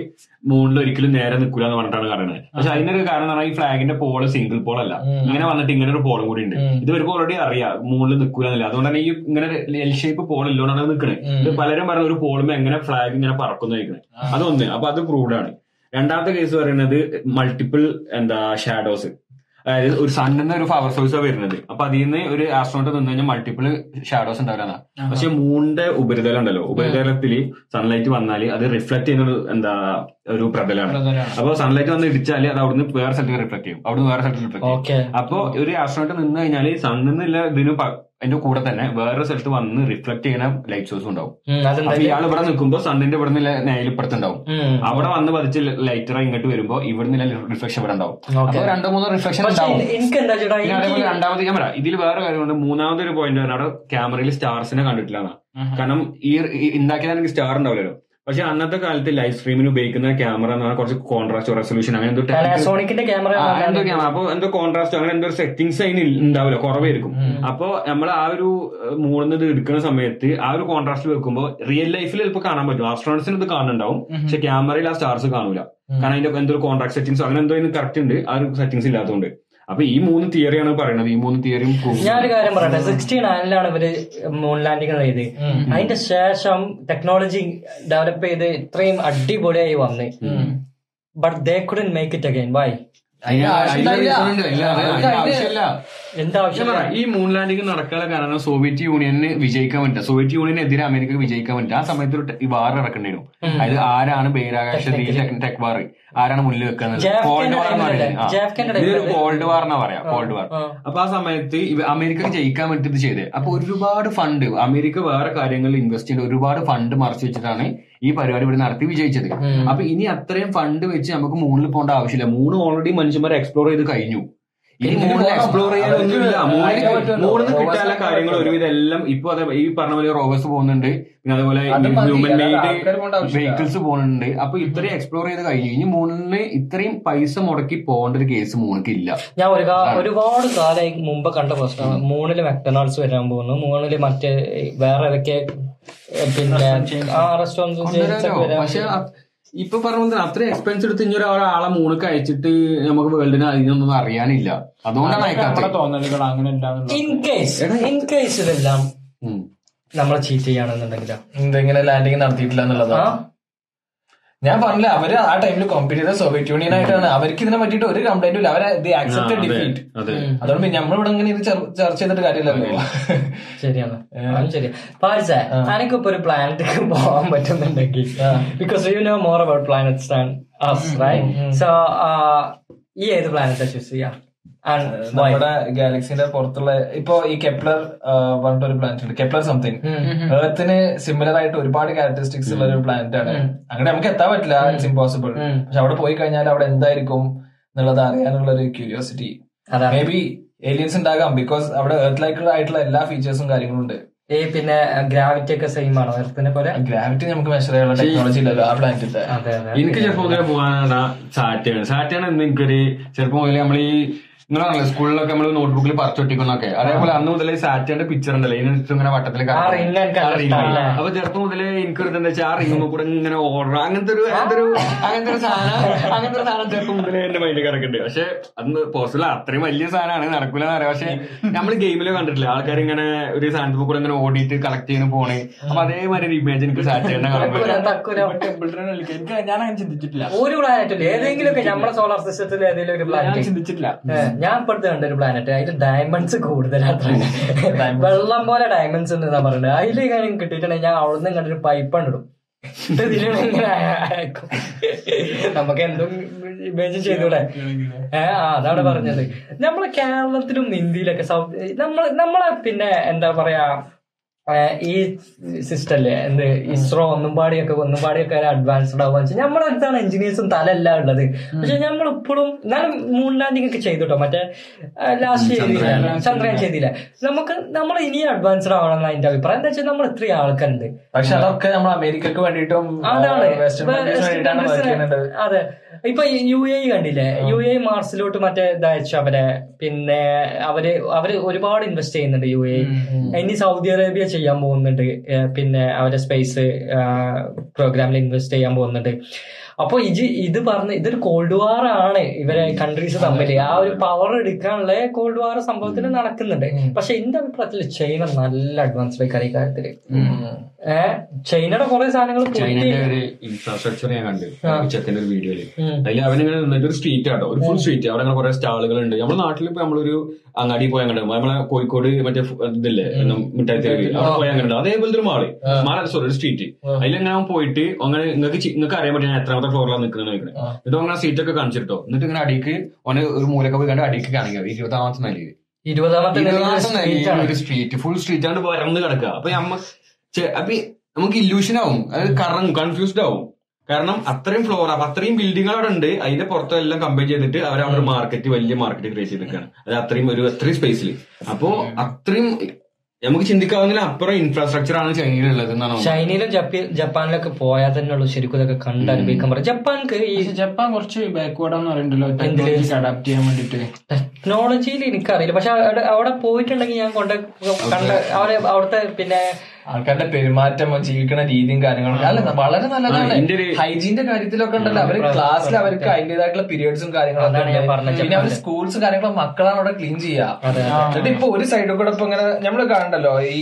മൂണിൽ ഒരിക്കലും നേരെ നിൽക്കില്ല എന്ന് പറഞ്ഞിട്ടാണ് കാരണം പക്ഷെ അതിനൊരു കാരണം എന്ന് പറഞ്ഞാൽ ഈ ഫ്ലാഗിന്റെ പോൾ സിംഗിൾ പോൾ അല്ല. ഇങ്ങനെ വന്നിട്ട് ഇങ്ങനെ ഒരു പോളും കൂടി ഉണ്ട്. ഇത് ഇവർക്ക് ഓൾറെഡി അറിയാം. മൂണിൽ നിൽക്കില്ല എന്നില്ല. അതുകൊണ്ട് തന്നെ ഈ ഇങ്ങനെ എൽ ഷേപ്പ് പോൾ ഇല്ലോണ്ടാണ് നിൽക്കുന്നത് പലരും പറഞ്ഞ ഒരു പോളുമ്പോ എങ്ങനെ ഫ്ലാഗ് ഇങ്ങനെ പറക്കുന്നു കഴിക്കുന്നത് അതൊന്ന്. അപ്പൊ അത് പ്രൂവ്ഡ് ആണ് രണ്ടാമത്തെ കേസ് പറയുന്നത് മൾട്ടിപ്പിൾ എന്താ ഷാഡോസ് അതായത് ഒരു സണ്ണിന്ന് ഒരു പവർ സോഴ്സ് വരുന്നത്. അപ്പൊ അതിൽ നിന്ന് ഒരു ആസ്ട്രോണോട്ട് നിന്ന് കഴിഞ്ഞാൽ മൾട്ടിപ്പിൾ ഷാഡോസ് ഉണ്ടാവില്ല പക്ഷെ മൂണിന്റെ ഉപരിതലം ഉണ്ടല്ലോ ഉപരിതലത്തിൽ സൺലൈറ്റ് വന്നാൽ അത് റിഫ്ലക്ട് ചെയ്യുന്ന ഒരു എന്താ ഒരു പ്രബലാണ് അപ്പൊ സൺലൈറ്റ് വന്ന് ഇടിച്ചാൽ അത് അവിടുന്ന് വേറെ സ്ഥലത്ത് റിഫ്ലക്ട് ചെയ്യും. അവിടുന്ന് വേറെ സ്ഥലത്ത് റിഫ്ലക്ട് ചെയ്യും. അപ്പൊ ഒരു ആസ്ട്രോണോട്ട് നിന്ന് കഴിഞ്ഞാൽ സണ്ണിന്നില്ല ഇതിന് അതിന്റെ കൂടെ തന്നെ വേറെ സ്ഥലത്ത് വന്ന് റിഫ്ലക്ട് ചെയ്യുന്ന ലൈറ്റ് സോഴ്സ് ഉണ്ടാവും. ഇയാൾ ഇവിടെ നിൽക്കുമ്പോൾ സണ്ണിന്റെ ഇവിടെ നിന്ന് ഉം. അവിടെ വന്ന് പതിച്ച് ലൈറ്റർ ഇങ്ങോട്ട് വരുമ്പോ ഇവിടെ നിന്ന് റിഫ്ലക്ഷൻ ഇവിടെ ഉണ്ടാവും. അപ്പൊ രണ്ടോ മൂന്നോ റിഫ്ലക്ഷൻ ഉണ്ടാവും. പിന്നെ അതേപോലെ രണ്ടാമത് ഞാൻ പറയാം. ഇതിൽ വേറെ കാര്യമുണ്ട് മൂന്നാമത്തെ ഒരു പോയിന്റ് അവിടെ ക്യാമറയിൽ സ്റ്റാർസിനെ കണ്ടിട്ടില്ല കാരണം ഈ ഉണ്ടാക്കിയാൽ ഉണ്ടാക്കിയതാണെങ്കിൽ സ്റ്റാർ ഉണ്ടാവില്ലല്ലോ. പക്ഷെ അന്നത്തെ കാലത്ത് ലൈവ് സ്ട്രീമിന് ഉപയോഗിക്കുന്ന ക്യാമറ എന്ന് പറഞ്ഞാൽ കുറച്ച് കോൺട്രാസ്റ്റ് റെസൊല്യൂഷൻ അങ്ങനെ എന്തോ പാനാസോണിക്കിന്റെ ക്യാമറ എന്തോ ക്യാമറ അപ്പൊ എന്തോ കോൺട്രാസ്റ്റ് അങ്ങനെ എന്തോ സെറ്റിംഗ്സ് അതിന് ഉണ്ടാവില്ല കുറവായിരിക്കും. അപ്പൊ നമ്മൾ ആ ഒരു മൂടുന്നത് എടുക്കുന്ന സമയത്ത് ആ ഒരു കോൺട്രാസ്റ്റ് വെക്കുമ്പോൾ റിയൽ ലൈഫിൽ ചിലപ്പോൾ കാണാൻ പറ്റും. ആസ്ട്രോണറ്റ്സിന് ഇത് കാണുന്നുണ്ടാവും. പക്ഷെ ക്യാമറയിൽ ആ സ്റ്റാർസ് കാണൂല. കാരണം അതിന്റെ എന്തോ കോൺട്രാക്ട് സെറ്റിംഗ്സ് അങ്ങനെ എന്തോ കറക്റ്റ് ഉണ്ട്. ആ ഒരു സെറ്റിംഗ്സ് ഇല്ലാത്തതുകൊണ്ട്. അപ്പൊ ഈ മൂന്ന് തിയറിയാണ് പറയുന്നത്. ഈ മൂന്ന് തിയറിയും ഞാനൊരു കാര്യം പറയട്ടെ. സിക്സ്റ്റി നയനിലാണ് ഇവർ മൂൺ ലാൻഡിങ് ചെയ്ത് അതിന്റെ ശേഷം ടെക്നോളജി ഡെവലപ്പ് ചെയ്ത് ഇത്രയും അടിപൊളിയായി വന്ന്. But they couldn't make it again why ആവശ്യമില്ല എന്താ ഞാൻ ഈ മൂൺ ലാൻഡിംഗ് നടക്കാനുള്ള കാരണം സോവിയറ്റ് യൂണിയന് വിജയിക്കാൻ പറ്റില്ല സോവിയറ്റ് യൂണിയനെതിരെ അമേരിക്ക വിജയിക്കാൻ പറ്റില്ല ആ സമയത്ത് ഒരു ഈ വാർ ഇറക്കേണ്ടിയിരുന്നു അതായത് ആരാണ് ബഹിരാകാശ ടെക് വാർ ആരാണ് മുന്നിൽ വെക്കുന്നത് കോൾഡ് വാർ എന്ന് പറയുന്നത്. ഇതൊരു കോൾഡ് വാർ എന്നാ പറയാ. Cold war. അപ്പൊ ആ സമയത്ത് അമേരിക്ക ജയിക്കാൻ വേണ്ടി ഇത് ചെയ്തത് അപ്പൊ ഒരുപാട് ഫണ്ട് അമേരിക്ക വേറെ കാര്യങ്ങളിൽ ഇൻവെസ്റ്റ് ചെയ്ത് ഒരുപാട് ഫണ്ട് മറച്ചു വെച്ചിട്ടാണ് ഈ പരിപാടി ഇവിടെ നടത്തി വിജയിച്ചത്. അപ്പൊ ഇനി അത്രയും ഫണ്ട് വെച്ച് നമുക്ക് മൂണിൽ പോകേണ്ട ആവശ്യമില്ല. മൂന്ന് ഓൾറെഡി മനുഷ്യന്മാരെ എക്സ്പ്ലോർ ചെയ്ത് കഴിഞ്ഞു. ഇനി എക്സ്പ്ലോർ ചെയ്യാനൊന്നുമില്ല മൂണിൽ കിട്ടാനുള്ള കാര്യങ്ങൾ ഒരുവിധം എല്ലാം ഇപ്പൊ അതെ ഈ പറഞ്ഞ പോലെ റോബേഴ്സ് പോകുന്നുണ്ട്. പിന്നെ അതുപോലെ ഹ്യൂമൻ മെയ്ഡ്. വെഹിക്കിൾസ് പോകുന്നുണ്ട്. അപ്പൊ ഇത്രയും എക്സ്പ്ലോർ ചെയ്ത് കഴിഞ്ഞു. ഇനി മൂന്നിന് ഇത്രയും പൈസ മുടക്കി പോകേണ്ട ഒരു കേസ് മൂന്നിക്ക് ഇല്ല. ഞാൻ ഒരു ഒരുപാട് കാലമായി മുമ്പ് കണ്ട പ്രശ്നമാണ്. മൂന്നിൽ മെക്ഡൊണാൾഡ്സ് വരാൻ പോകുന്നു. മൂന്നിൽ മറ്റേ വേറെ ഏതൊക്കെ പിന്നെ ആ റെസ്റ്റോറന്റ്സ് കൊണ്ടുവരാലോ. പക്ഷെ ഇപ്പൊ പറഞ്ഞ അത്രയും എക്സ്പെൻസ് എടുത്ത് ഇനി ഒരാളെ മൂണക്ക് അയച്ചിട്ട് നമുക്ക് വേൾഡിന് അതിനൊന്നും അറിയാനില്ല. അതുകൊണ്ടാണ് അയക്കാത്തത്. തോന്നലുകൾ അങ്ങനെ ഉണ്ടാകുന്നത് ഇൻ കേസ് ഇൻ കേസ് ഇതെല്ലാം ഉം. നമ്മളെ ചീറ്റ് ചെയ്യാണെന്നുണ്ടെങ്കിൽ എന്തെങ്കിലും ലാൻഡിങ് നടത്തിയിട്ടില്ല എന്നുള്ളതാണ് ഞാൻ പറഞ്ഞില്ല അവർ ആ ടൈമിൽ കോമ്പീറ്റ് ചെയ്ത സോവിയറ്റ് യൂണിയൻ ആയിട്ടാണ്. അവർക്ക് ഇതിനെ പറ്റിയിട്ട് ഒരു കംപ്ലൈന്റും ഇല്ല. അവരെ ആക്സെപ്റ്റഡ് ഡിഫീറ്റ് അതെ അതുകൊണ്ട് നമ്മളിവിടെ ഇങ്ങനെ ഇത് ചർ- ചർച്ച ചെയ്തിട്ട് കാര്യമില്ലല്ലോ. ശരിയാണ്. അതും ശരിയാ. പാരിസ എനിക്കിപ്പോ ഒരു പ്ലാനറ്റിക്ക് പോകാൻ പറ്റുന്നുണ്ടെങ്കിൽ because you know more about planets and as right so ഈ ഏത് പ്ലാനറ്റാ ചൂസ് ചെയ്യാ? നമ്മുടെ ഗാലക്സിന്റെ പുറത്തുള്ള ഇപ്പൊ ഈ കെപ്ലർ പറഞ്ഞിട്ട് ഒരു പ്ലാനറ്റ് ഉണ്ട്. കെപ്ലർ സംതിങ് എർത്തിന് സിമിലർ ആയിട്ട് ഒരുപാട് ക്യാരക്ടറിസ്റ്റിക്സ് ഉള്ള ഒരു പ്ലാനറ്റ് ആണ്. അങ്ങനെ നമുക്ക് എത്താൻ പറ്റില്ല. ഇറ്റ്സ് ഇമ്പോസിബിൾ പക്ഷെ അവിടെ പോയി കഴിഞ്ഞാൽ അവിടെ എന്തായിരിക്കും എന്നുള്ളത് അറിയാനുള്ള ഒരു ക്യൂരിയോസിറ്റി മേ ബി ഏലിയൻസ് ഉണ്ടാകാം ബിക്കോസ് അവിടെ എർത്ത് ലൈക്ക് ആയിട്ടുള്ള എല്ലാ ഫീച്ചേഴ്സും കാര്യങ്ങളും ഉണ്ട്. ഈ പിന്നെ ഗ്രാവിറ്റി ഒക്കെ സെയിം ആണോ? എർത്തിനെ പോലെ? ഗ്രാവിറ്റി നമുക്ക് മെഷർ ചെയ്യാനുള്ള ടെക്നോളജി ഇല്ലല്ലോ ആ പ്ലാനറ്റിന്റെ എനിക്ക് ചെറുപ്പം പോകാനുള്ള പോകാനാണ് സാറ്റാണ് സാറ്റാണ് എന്ന് എനിക്കൊരു ചെറുപ്പം മുതലേ നമ്മൾ ഈ നിങ്ങളാണല്ലോ സ്കൂളിലൊക്കെ നമ്മൾ നോട്ട്ബുക്കിൽ പറിച്ചൊട്ടിക്കുന്നൊക്കെ അതേപോലെ അന്ന് മുതൽ സാറ്റാന്റെ പിക്ചർ ഉണ്ടല്ലോ ഇതിനകത്ത് ഇങ്ങനെ വട്ടത്തിൽ എനിക്ക്? അപ്പൊ ചെറുപ്പം മുതലേ എനിക്കൊരു എന്താ വെച്ചാൽ ആ റിംഗ് കൂടെ ഇങ്ങനെ ഓർഡർ അങ്ങനത്തെ ഒരു അങ്ങനത്തെ ഒരു അങ്ങനത്തെ ഒരു സാധനം അങ്ങനത്തെ ഒരു സാധനം ചെറുപ്പം മുതലേ എന്റെ മൈൻഡിൽ കിടക്കുന്നുണ്ട്. പക്ഷെ അന്ന് പോസിബിൾ അത്രയും വലിയ സാധനമാണ്. നടക്കൂല എന്നറിയാം പക്ഷെ നമ്മൾ ഗെയിമിൽ കണ്ടിട്ടില്ല? ആൾക്കാർ ഇങ്ങനെ ഒരു സാധനത്തിൽ കൂടെ ഇങ്ങനെ ഓടിയിട്ട് കളക്ട് ചെയ്യുന്ന പോണേ. അപ്പൊ അതേമാതിരി ഒരു ഇമേജ് എനിക്ക് സാറ്റേന്റെ എനിക്ക് ഞാൻ അങ്ങനെ ചിന്തിച്ചിട്ടില്ല. ഒരു പ്ലാൻ ഏതെങ്കിലും സോളാർ സിസ്റ്റത്തിൽ ഏതെങ്കിലും ഒരു പ്ലാനറ്റ് ചിന്തിച്ചിട്ടില്ല. ഞാൻ ഇപ്പോഴത്തെ കണ്ട ഒരു പ്ലാനറ്റ് അതിൽ ഡയമണ്ട്സ് കൂടുതലാണ് വെള്ളം പോലെ ഡയമണ്ട്സ് ഉണ്ട് എന്നാ പറയുന്നത് അതിൽ കാര്യം കിട്ടിയിട്ടുണ്ടെങ്കിൽ ഞാൻ അവിടെ നിന്ന് കണ്ടൊരു പൈപ്പ് ഉണ്ടിടും നമുക്ക് എന്തും ഇമേജിൻ ചെയ്തൂടെ ഏ ആ അതാണ് പറഞ്ഞത്. നമ്മളെ കേരളത്തിലും ഇന്ത്യയിലൊക്കെ സൗത്ത് നമ്മൾ നമ്മളെ പിന്നെ എന്താ പറയാ ഈ സിസ്റ്റം അല്ലേ എന്ത് ഇസ്രോ ഒന്നും പാടിയൊക്കെ ഒന്നും പാടിയൊക്കെ അഡ്വാൻസ്ഡ് ആവുക വെച്ചാൽ നമ്മുടെ അടുത്താണ് എഞ്ചിനീയേഴ്സും തലല്ല ഉള്ളത്. പക്ഷെ നമ്മൾ ഇപ്പോഴും എന്നാലും മൂൺ ലാൻഡിംഗ് ഒക്കെ ചെയ്തിട്ടോ മറ്റേ ലാസ്റ്റ് ചെയ്തില്ല ചന്ദ്രയാൻ ചെയ്തില്ല. നമുക്ക് നമ്മൾ ഇനി അഡ്വാൻസ്ഡ് ആവണം എന്നാണ് എന്റെ അഭിപ്രായം. എന്താ വെച്ചാൽ നമ്മൾ ഇത്രയും ആൾക്കാരുണ്ട്. പക്ഷെ അതൊക്കെ നമ്മൾ അമേരിക്കക്ക് വേണ്ടിയിട്ടും അതാണ്. അതെ. ഇപ്പൊ യു എ കണ്ടില്ലേ? യു എ മാർസിലോട്ട് മറ്റേ ഇതയച്ചു അവരെ. പിന്നെ അവർ അവർ ഒരുപാട് ഇൻവെസ്റ്റ് ചെയ്യുന്നുണ്ട് യു എ ഇനി സൗദി അറേബ്യ ചെയ്യാൻ പോകുന്നുണ്ട്. പിന്നെ അവരെ സ്പേസ് പ്രോഗ്രാമിൽ ഇൻവെസ്റ്റ് ചെയ്യാൻ പോകുന്നുണ്ട്. അപ്പൊ ഇത് ഇത് പറഞ്ഞ ഇതൊരു കോൾഡ് വാർ ആണ് ഇവരെ കൺട്രീസ് തമ്മിൽ ആ ഒരു പവർ എടുക്കാനുള്ള കോൾഡ് വാർ സംഭവത്തിൽ നടക്കുന്നുണ്ട്. പക്ഷെ എന്റെ അഭിപ്രായത്തിൽ ചൈന നല്ല അഡ്വാൻസ്ഡ് ആയി കാര്യത്തിൽ ഏഹ് ചൈനയുടെ കുറെ സാധനങ്ങൾ ചൈനയുടെ ഒരു ഇൻഫ്രാസ്ട്രക്ചർ ഞാൻ കണ്ടു. ചെക്കന്റെ ഒരു വീഡിയോയിൽ അതിൽ അവനിങ്ങനെ നിന്നിട്ട് ഒരു സ്ട്രീറ്റ് ആട്ടോ. ഒരു ഫുൾ സ്ട്രീറ്റ് അവിടെ അങ്ങനെ കുറെ സ്റ്റാളുകൾ ഉണ്ട് നമ്മുടെ നാട്ടിൽ ഇപ്പൊ നമ്മളൊരു അങ്ങാടി പോയി അങ്ങനെ നമ്മളെ കോഴിക്കോട് മറ്റേ ഇതില്ലേ? മിഠായി തെരുവ് അവിടെ പോയി അങ്ങനെ അതേപോലത്തെ ഒരു മാൾ മാള സോറി ഒരു സ്ട്രീറ്റ് അവൻ പോയിട്ട് അങ്ങനെ നിങ്ങൾക്ക് നിങ്ങൾക്ക് അറിയാൻ പറ്റും ഞാൻ എത്രാമത്തെ ഫ്ലോറിലാണ് നിൽക്കുന്നത് നോക്കുന്നത് എന്നിട്ട് അങ്ങനെ സീറ്റ് ഒക്കെ കാണിച്ചിട്ടോ. എന്നിട്ട് ഇങ്ങനെ അടിക്ക് ഓന് ഒരു മൂലൊക്കെ പോയി കണ്ട് അടിക്ക് കാണിക്കുക ഇരുപതാമത്തെ നിലയിൽ ഇരുപതാമത്തെ നിലയിൽ. ഒരു സ്ട്രീറ്റ് ഫുൾ സ്ട്രീറ്റ് ആണ്. പരന്ന് കിടക്കുക. അപ്പൊ നമ്മ അപ്പൊ നമുക്ക് ഇല്യൂഷൻ ആവും. അതായത് കറങ്ങും കൺഫ്യൂസ്ഡ് ആവും. കാരണം അത്രയും ഫ്ലോർ അപ്പൊ അത്രയും ബിൽഡിംഗ് അവിടെ ഉണ്ട്. അതിന്റെ പുറത്തെല്ലാം കമ്പയർ ചെയ്തിട്ട് അവർ അവിടെ മാർക്കറ്റ് വലിയ മാർക്കറ്റ് ക്രിയേറ്റ് ചെയ്തിരിക്കുകയാണ്. അത് അത്രയും ഒരു അത്രയും സ്പേസിൽ അപ്പോ അത്രയും നമുക്ക് ചിന്തിക്കാവുന്നതിൽ അപ്പുറം ഇൻഫ്രാസ്ട്രക്ചർ ആണ് ചൈനയിലുള്ളത് എന്നാണ്. ചൈനയിലും ജപ്പി- ജപ്പാനിലൊക്കെ പോയാൽ തന്നെ ഉള്ളു ശരിക്കും ഇതൊക്കെ കണ്ടനുഭവിക്കാൻ പറയാം ജപ്പാൻക്ക് ഈ ജപ്പാൻ കുറച്ച് ബാക്ക്വേർഡാന്ന് പറയുന്നുണ്ടല്ലോ. പറയണ്ടല്ലോ അഡാപ്റ്റ് ചെയ്യാൻ വേണ്ടിട്ട് ടെക്നോളജിയിൽ എനിക്കറിയില്ല. പക്ഷെ അവിടെ അവിടെ പോയിട്ടുണ്ടെങ്കിൽ ഞാൻ കൊണ്ട് കണ്ട അവരെ അവിടുത്തെ പിന്നെ ആൾക്കാരുടെ പെരുമാറ്റം ജീവിക്കുന്ന രീതിയും കാര്യങ്ങളൊക്കെ അല്ല വളരെ നല്ലതാണ്. ഹൈജീന്റെ കാര്യത്തിലൊക്കെ ഉണ്ടല്ലോ. അവർ ക്ലാസ്സിൽ അവർക്ക് അതിന്റേതായിട്ടുള്ള പീരിയഡ്സും കാര്യങ്ങളൊക്കെ ഞാൻ ഉണ്ട്. പറഞ്ഞത്. പിന്നെ അവർ സ്കൂൾസ് കാര്യങ്ങളും മക്കളാണ് അവിടെ ക്ലീൻ ചെയ്യാ എന്നിട്ട് ഇപ്പൊ ഒരു സൈഡിൽ കൂടെ ഇപ്പൊ ഇങ്ങനെ നമ്മൾ കാണണ്ടല്ലോ. ഈ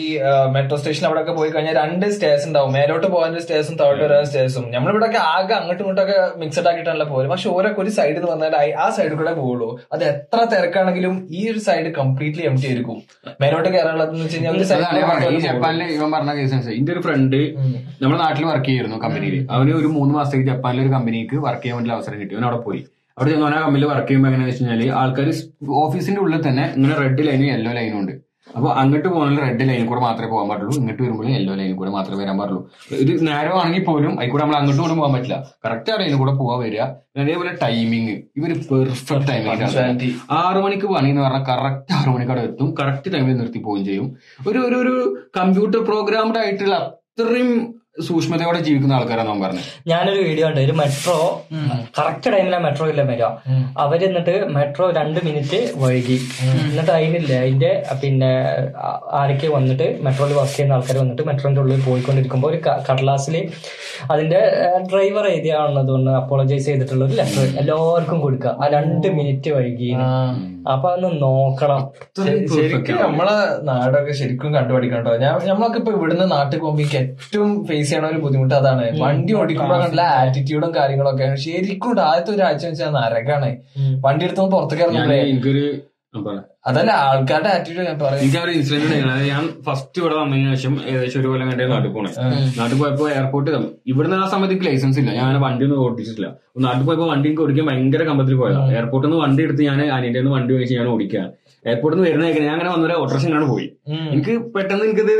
മെട്രോ സ്റ്റേഷൻ അവിടെ ഒക്കെ പോയി കഴിഞ്ഞാൽ രണ്ട് സ്റ്റേഴ്സ് ഉണ്ടാവും. മേലോട്ട് പോകാൻ സ്റ്റേഴ്സും താഴോട്ട് വരാൻ സ്റ്റേഴ്സും നമ്മളിവിടെ ഒക്കെ ആകെ അങ്ങോട്ടും ഇങ്ങോട്ടൊക്കെ മിക്സഡ് ആക്കിയിട്ടല്ല പോലും പക്ഷെ ഓരോ ഒരു സൈഡിൽ നിന്ന് വന്നാൽ ആ- സൈഡിൽ കൂടെ പോകുള്ളൂ അത് എത്ര തിരക്കാണെങ്കിലും ഈ ഒരു സൈഡ് കംപ്ലീറ്റ്ലി എം ടി ആയിരിക്കും മേലോട്ട് കേരളത്തിൽ. ജപ്പാനിലെ ഇവൻ പറഞ്ഞ കേസ് എന്റെ ഒരു ഫ്രണ്ട് നമ്മുടെ നാട്ടിൽ വർക്ക് ചെയ്യായിരുന്നു കമ്പനിയിൽ അവന് ഒരു മൂന്ന് മാസത്തേക്ക് ജപ്പാനിലെ ഒരു കമ്പനിക്ക് വർക്ക് ചെയ്യാൻ വേണ്ടി അവസരം കിട്ടി. അവൻ അവിടെ പോയി. അവിടെ ചെന്ന് അവൻ ആ കമ്പനിയിൽ വർക്ക് ചെയ്യുമ്പോൾ എങ്ങനെയാണെന്ന് വെച്ച് കഴിഞ്ഞാൽ ആൾക്കാർ ഓഫീസിന്റെ ഉള്ളിൽ തന്നെ ഇങ്ങനെ റെഡ് ലൈനും യെല്ലോ ലൈനും ഉണ്ട്. അപ്പൊ അങ്ങോട്ട് പോകുന്ന റെഡ് ലൈനിൽ കൂടെ മാത്രമേ പോകാൻ പാടുള്ളൂ. ഇങ്ങോട്ട് വരുമ്പോൾ യെല്ലോ ലൈനിൽ കൂടെ മാത്രമേ വരാൻ പാടുള്ളൂ. ഇത് നേരം ആണെങ്കിൽ പോലും അതിൽ നമ്മൾ അങ്ങോട്ടും കൂടെ പോകാൻ പറ്റില്ല. കറക്റ്റ് ആ ലൈനിൽ കൂടെ പോകാൻ വരിക. അതേപോലെ ടൈമിങ് ഇവർ പെർഫെക്റ്റ്. ടൈമിംഗ് ആറു മണിക്ക് പണി എന്ന് പറഞ്ഞാൽ കറക്റ്റ് ആറു മണിക്ക് അവിടെ എത്തും. കറക്റ്റ് ടൈമിൽ നിർത്തി പോവുകയും ചെയ്യും. ഒരു ഒരു ഒരു കമ്പ്യൂട്ടർ പ്രോഗ്രാംഡ് ആയിട്ടുള്ള അത്രയും സൂക്ഷ്മതയോടെ ജീവിക്കുന്ന ആൾക്കാരാണ് പറഞ്ഞു. പറഞ്ഞത് ഞാനൊരു വീഡിയോ ഉണ്ട് ഒരു മെട്രോ കറക്റ്റ് ടൈമിലാണ് മെട്രോ ഇല്ല വരിക. അവർ എന്നിട്ട് മെട്രോ രണ്ട് മിനിറ്റ് വൈകി. എന്നിട്ട് അതിനില്ല അതിന്റെ പിന്നെ ആരൊക്കെ വന്നിട്ട് മെട്രോയിൽ വർക്ക് ചെയ്യുന്ന ആൾക്കാർ വന്നിട്ട് മെട്രോന്റെ ഉള്ളിൽ പോയിക്കൊണ്ടിരിക്കുമ്പോൾ ഒരു കടലാസിൽ അതിന്റെ ഡ്രൈവർ എഴുതിയാണെന്നതുകൊണ്ട് അപ്പോളജൈസ് ചെയ്തിട്ടുള്ള ഒരു ലെറ്റർ എല്ലാവർക്കും കൊടുക്കുക. ആ രണ്ട് മിനിറ്റ് വൈകി അപ്പൊ അന്ന് നോക്കണം. ശരിക്കും നമ്മളെ നാടൊക്കെ ശരിക്കും കണ്ടുപിടിക്കണ്ടോ ഞാൻ നമ്മളൊക്കെ ഇപ്പൊ ഇവിടുന്ന് നാട്ടിൽ പോകുമ്പോ ഏറ്റവും ഫേസ് ഫേസ് ചെയ്യണ ഒരു ബുദ്ധിമുട്ട്? അതാണ്. വണ്ടി ഓടിക്കുമ്പോ കണ്ടില്ല ആറ്റിറ്റ്യൂഡും കാര്യങ്ങളൊക്കെ. ശരിക്കും ആദ്യത്തെ ആദ്യത്തെ ഒരാഴ്ച വെച്ചാൽ നരകാണ്. വണ്ടി എടുത്തോ പുറത്തേക്ക് ഇറങ്ങുമ്പോഴേ എനിക്കൊരു. അതല്ല ആൾക്കാരുടെ ആറ്റിറ്റ്യൂഡ് ഞാൻ പറയാം. എനിക്ക് ഒരു ഇൻസിഡന്റ് ഉണ്ടായിരുന്നു ഞാൻ ഫസ്റ്റ് ഇവിടെ വന്നതിന് ശേഷം ഏകദേശം ഒരു കൊല്ലം കണ്ടേ നാട്ടിൽ പോണേ. നാട്ടിൽ പോയപ്പോ എയർപോർട്ട് ഇവിടുന്ന് ആ സമയത്ത് ലൈസൻസ് ഇല്ല. ഞാൻ വണ്ടി ഒന്നും ഓടിച്ചിട്ടില്ല. നാട്ടിൽ പോയപ്പോ വണ്ടി എനിക്ക് ഓടിക്കാൻ ഭയങ്കര കമ്പത്തിൽ പോയതാണ് എയർപോർട്ടിൽ നിന്ന് വണ്ടി എടുത്ത് ഞാൻ അനിയന്റെ നിന്ന് വണ്ടി വാങ്ങിച്ച് ഞാൻ ഓടിക്കുകയാണ് എയർപോർട്ടിൽ നിന്ന് വരുന്ന ഞാൻ അങ്ങനെ വന്നൊരു ഓട്ടോറിക്ഷനാണ് പോയി. എനിക്ക് പെട്ടെന്ന് എനിക്കത്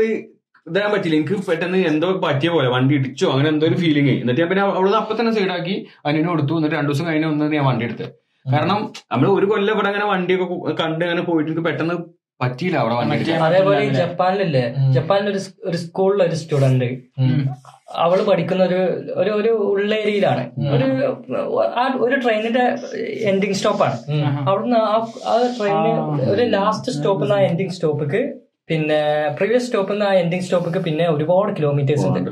ഇതാൻ പറ്റില്ല. എനിക്ക് പെട്ടെന്ന് എന്തോ പറ്റിയ പോലെ വണ്ടി ഇടിച്ചോ അങ്ങനെ എന്തോ ഒരു ഫീലിംഗ് എന്നിട്ട് ഞാൻ പിന്നെ അവിടെ അപ്പൊ തന്നെ സൈഡാക്കി അനിയന് കൊടുത്തു. എന്നിട്ട് രണ്ടു ദിവസം കഴിഞ്ഞ് വന്നത് ഞാൻ വണ്ടി എടുത്തത് കാരണം നമ്മൾ ഒരു കൊല്ലം ഇവിടെ അങ്ങനെ വണ്ടിയൊക്കെ കണ്ട് അങ്ങനെ പോയിട്ട് എനിക്ക് പെട്ടെന്ന് പറ്റിയില്ല അവിടെ വണ്ടി. അതേപോലെ ജപ്പാനിലല്ലേ ജപ്പാനിൽ ഒരു ഒരു സ്കൂളിൽ ഒരു സ്റ്റുഡന്റ് അവൾ പഠിക്കുന്ന ഒരു ഒരു ഒരു ഉള്ളേരിയയിലാണ് ഒരു ആ ഒരു ട്രെയിനിന്റെ എൻഡിങ് സ്റ്റോപ്പാണ് അവിടുന്ന് ആ ട്രെയിനിന് ട്രെയിന് ഒരു ലാസ്റ്റ് സ്റ്റോപ്പ് ആ എൻഡിങ് സ്റ്റോപ്പിക്ക് പിന്നെ പ്രീവിയസ് സ്റ്റോപ്പിൽ നിന്ന് ആ എൻഡിങ് സ്റ്റോപ്പിക്ക് പിന്നെ ഒരുപാട് കിലോമീറ്റേഴ്സ് ഉണ്ട്.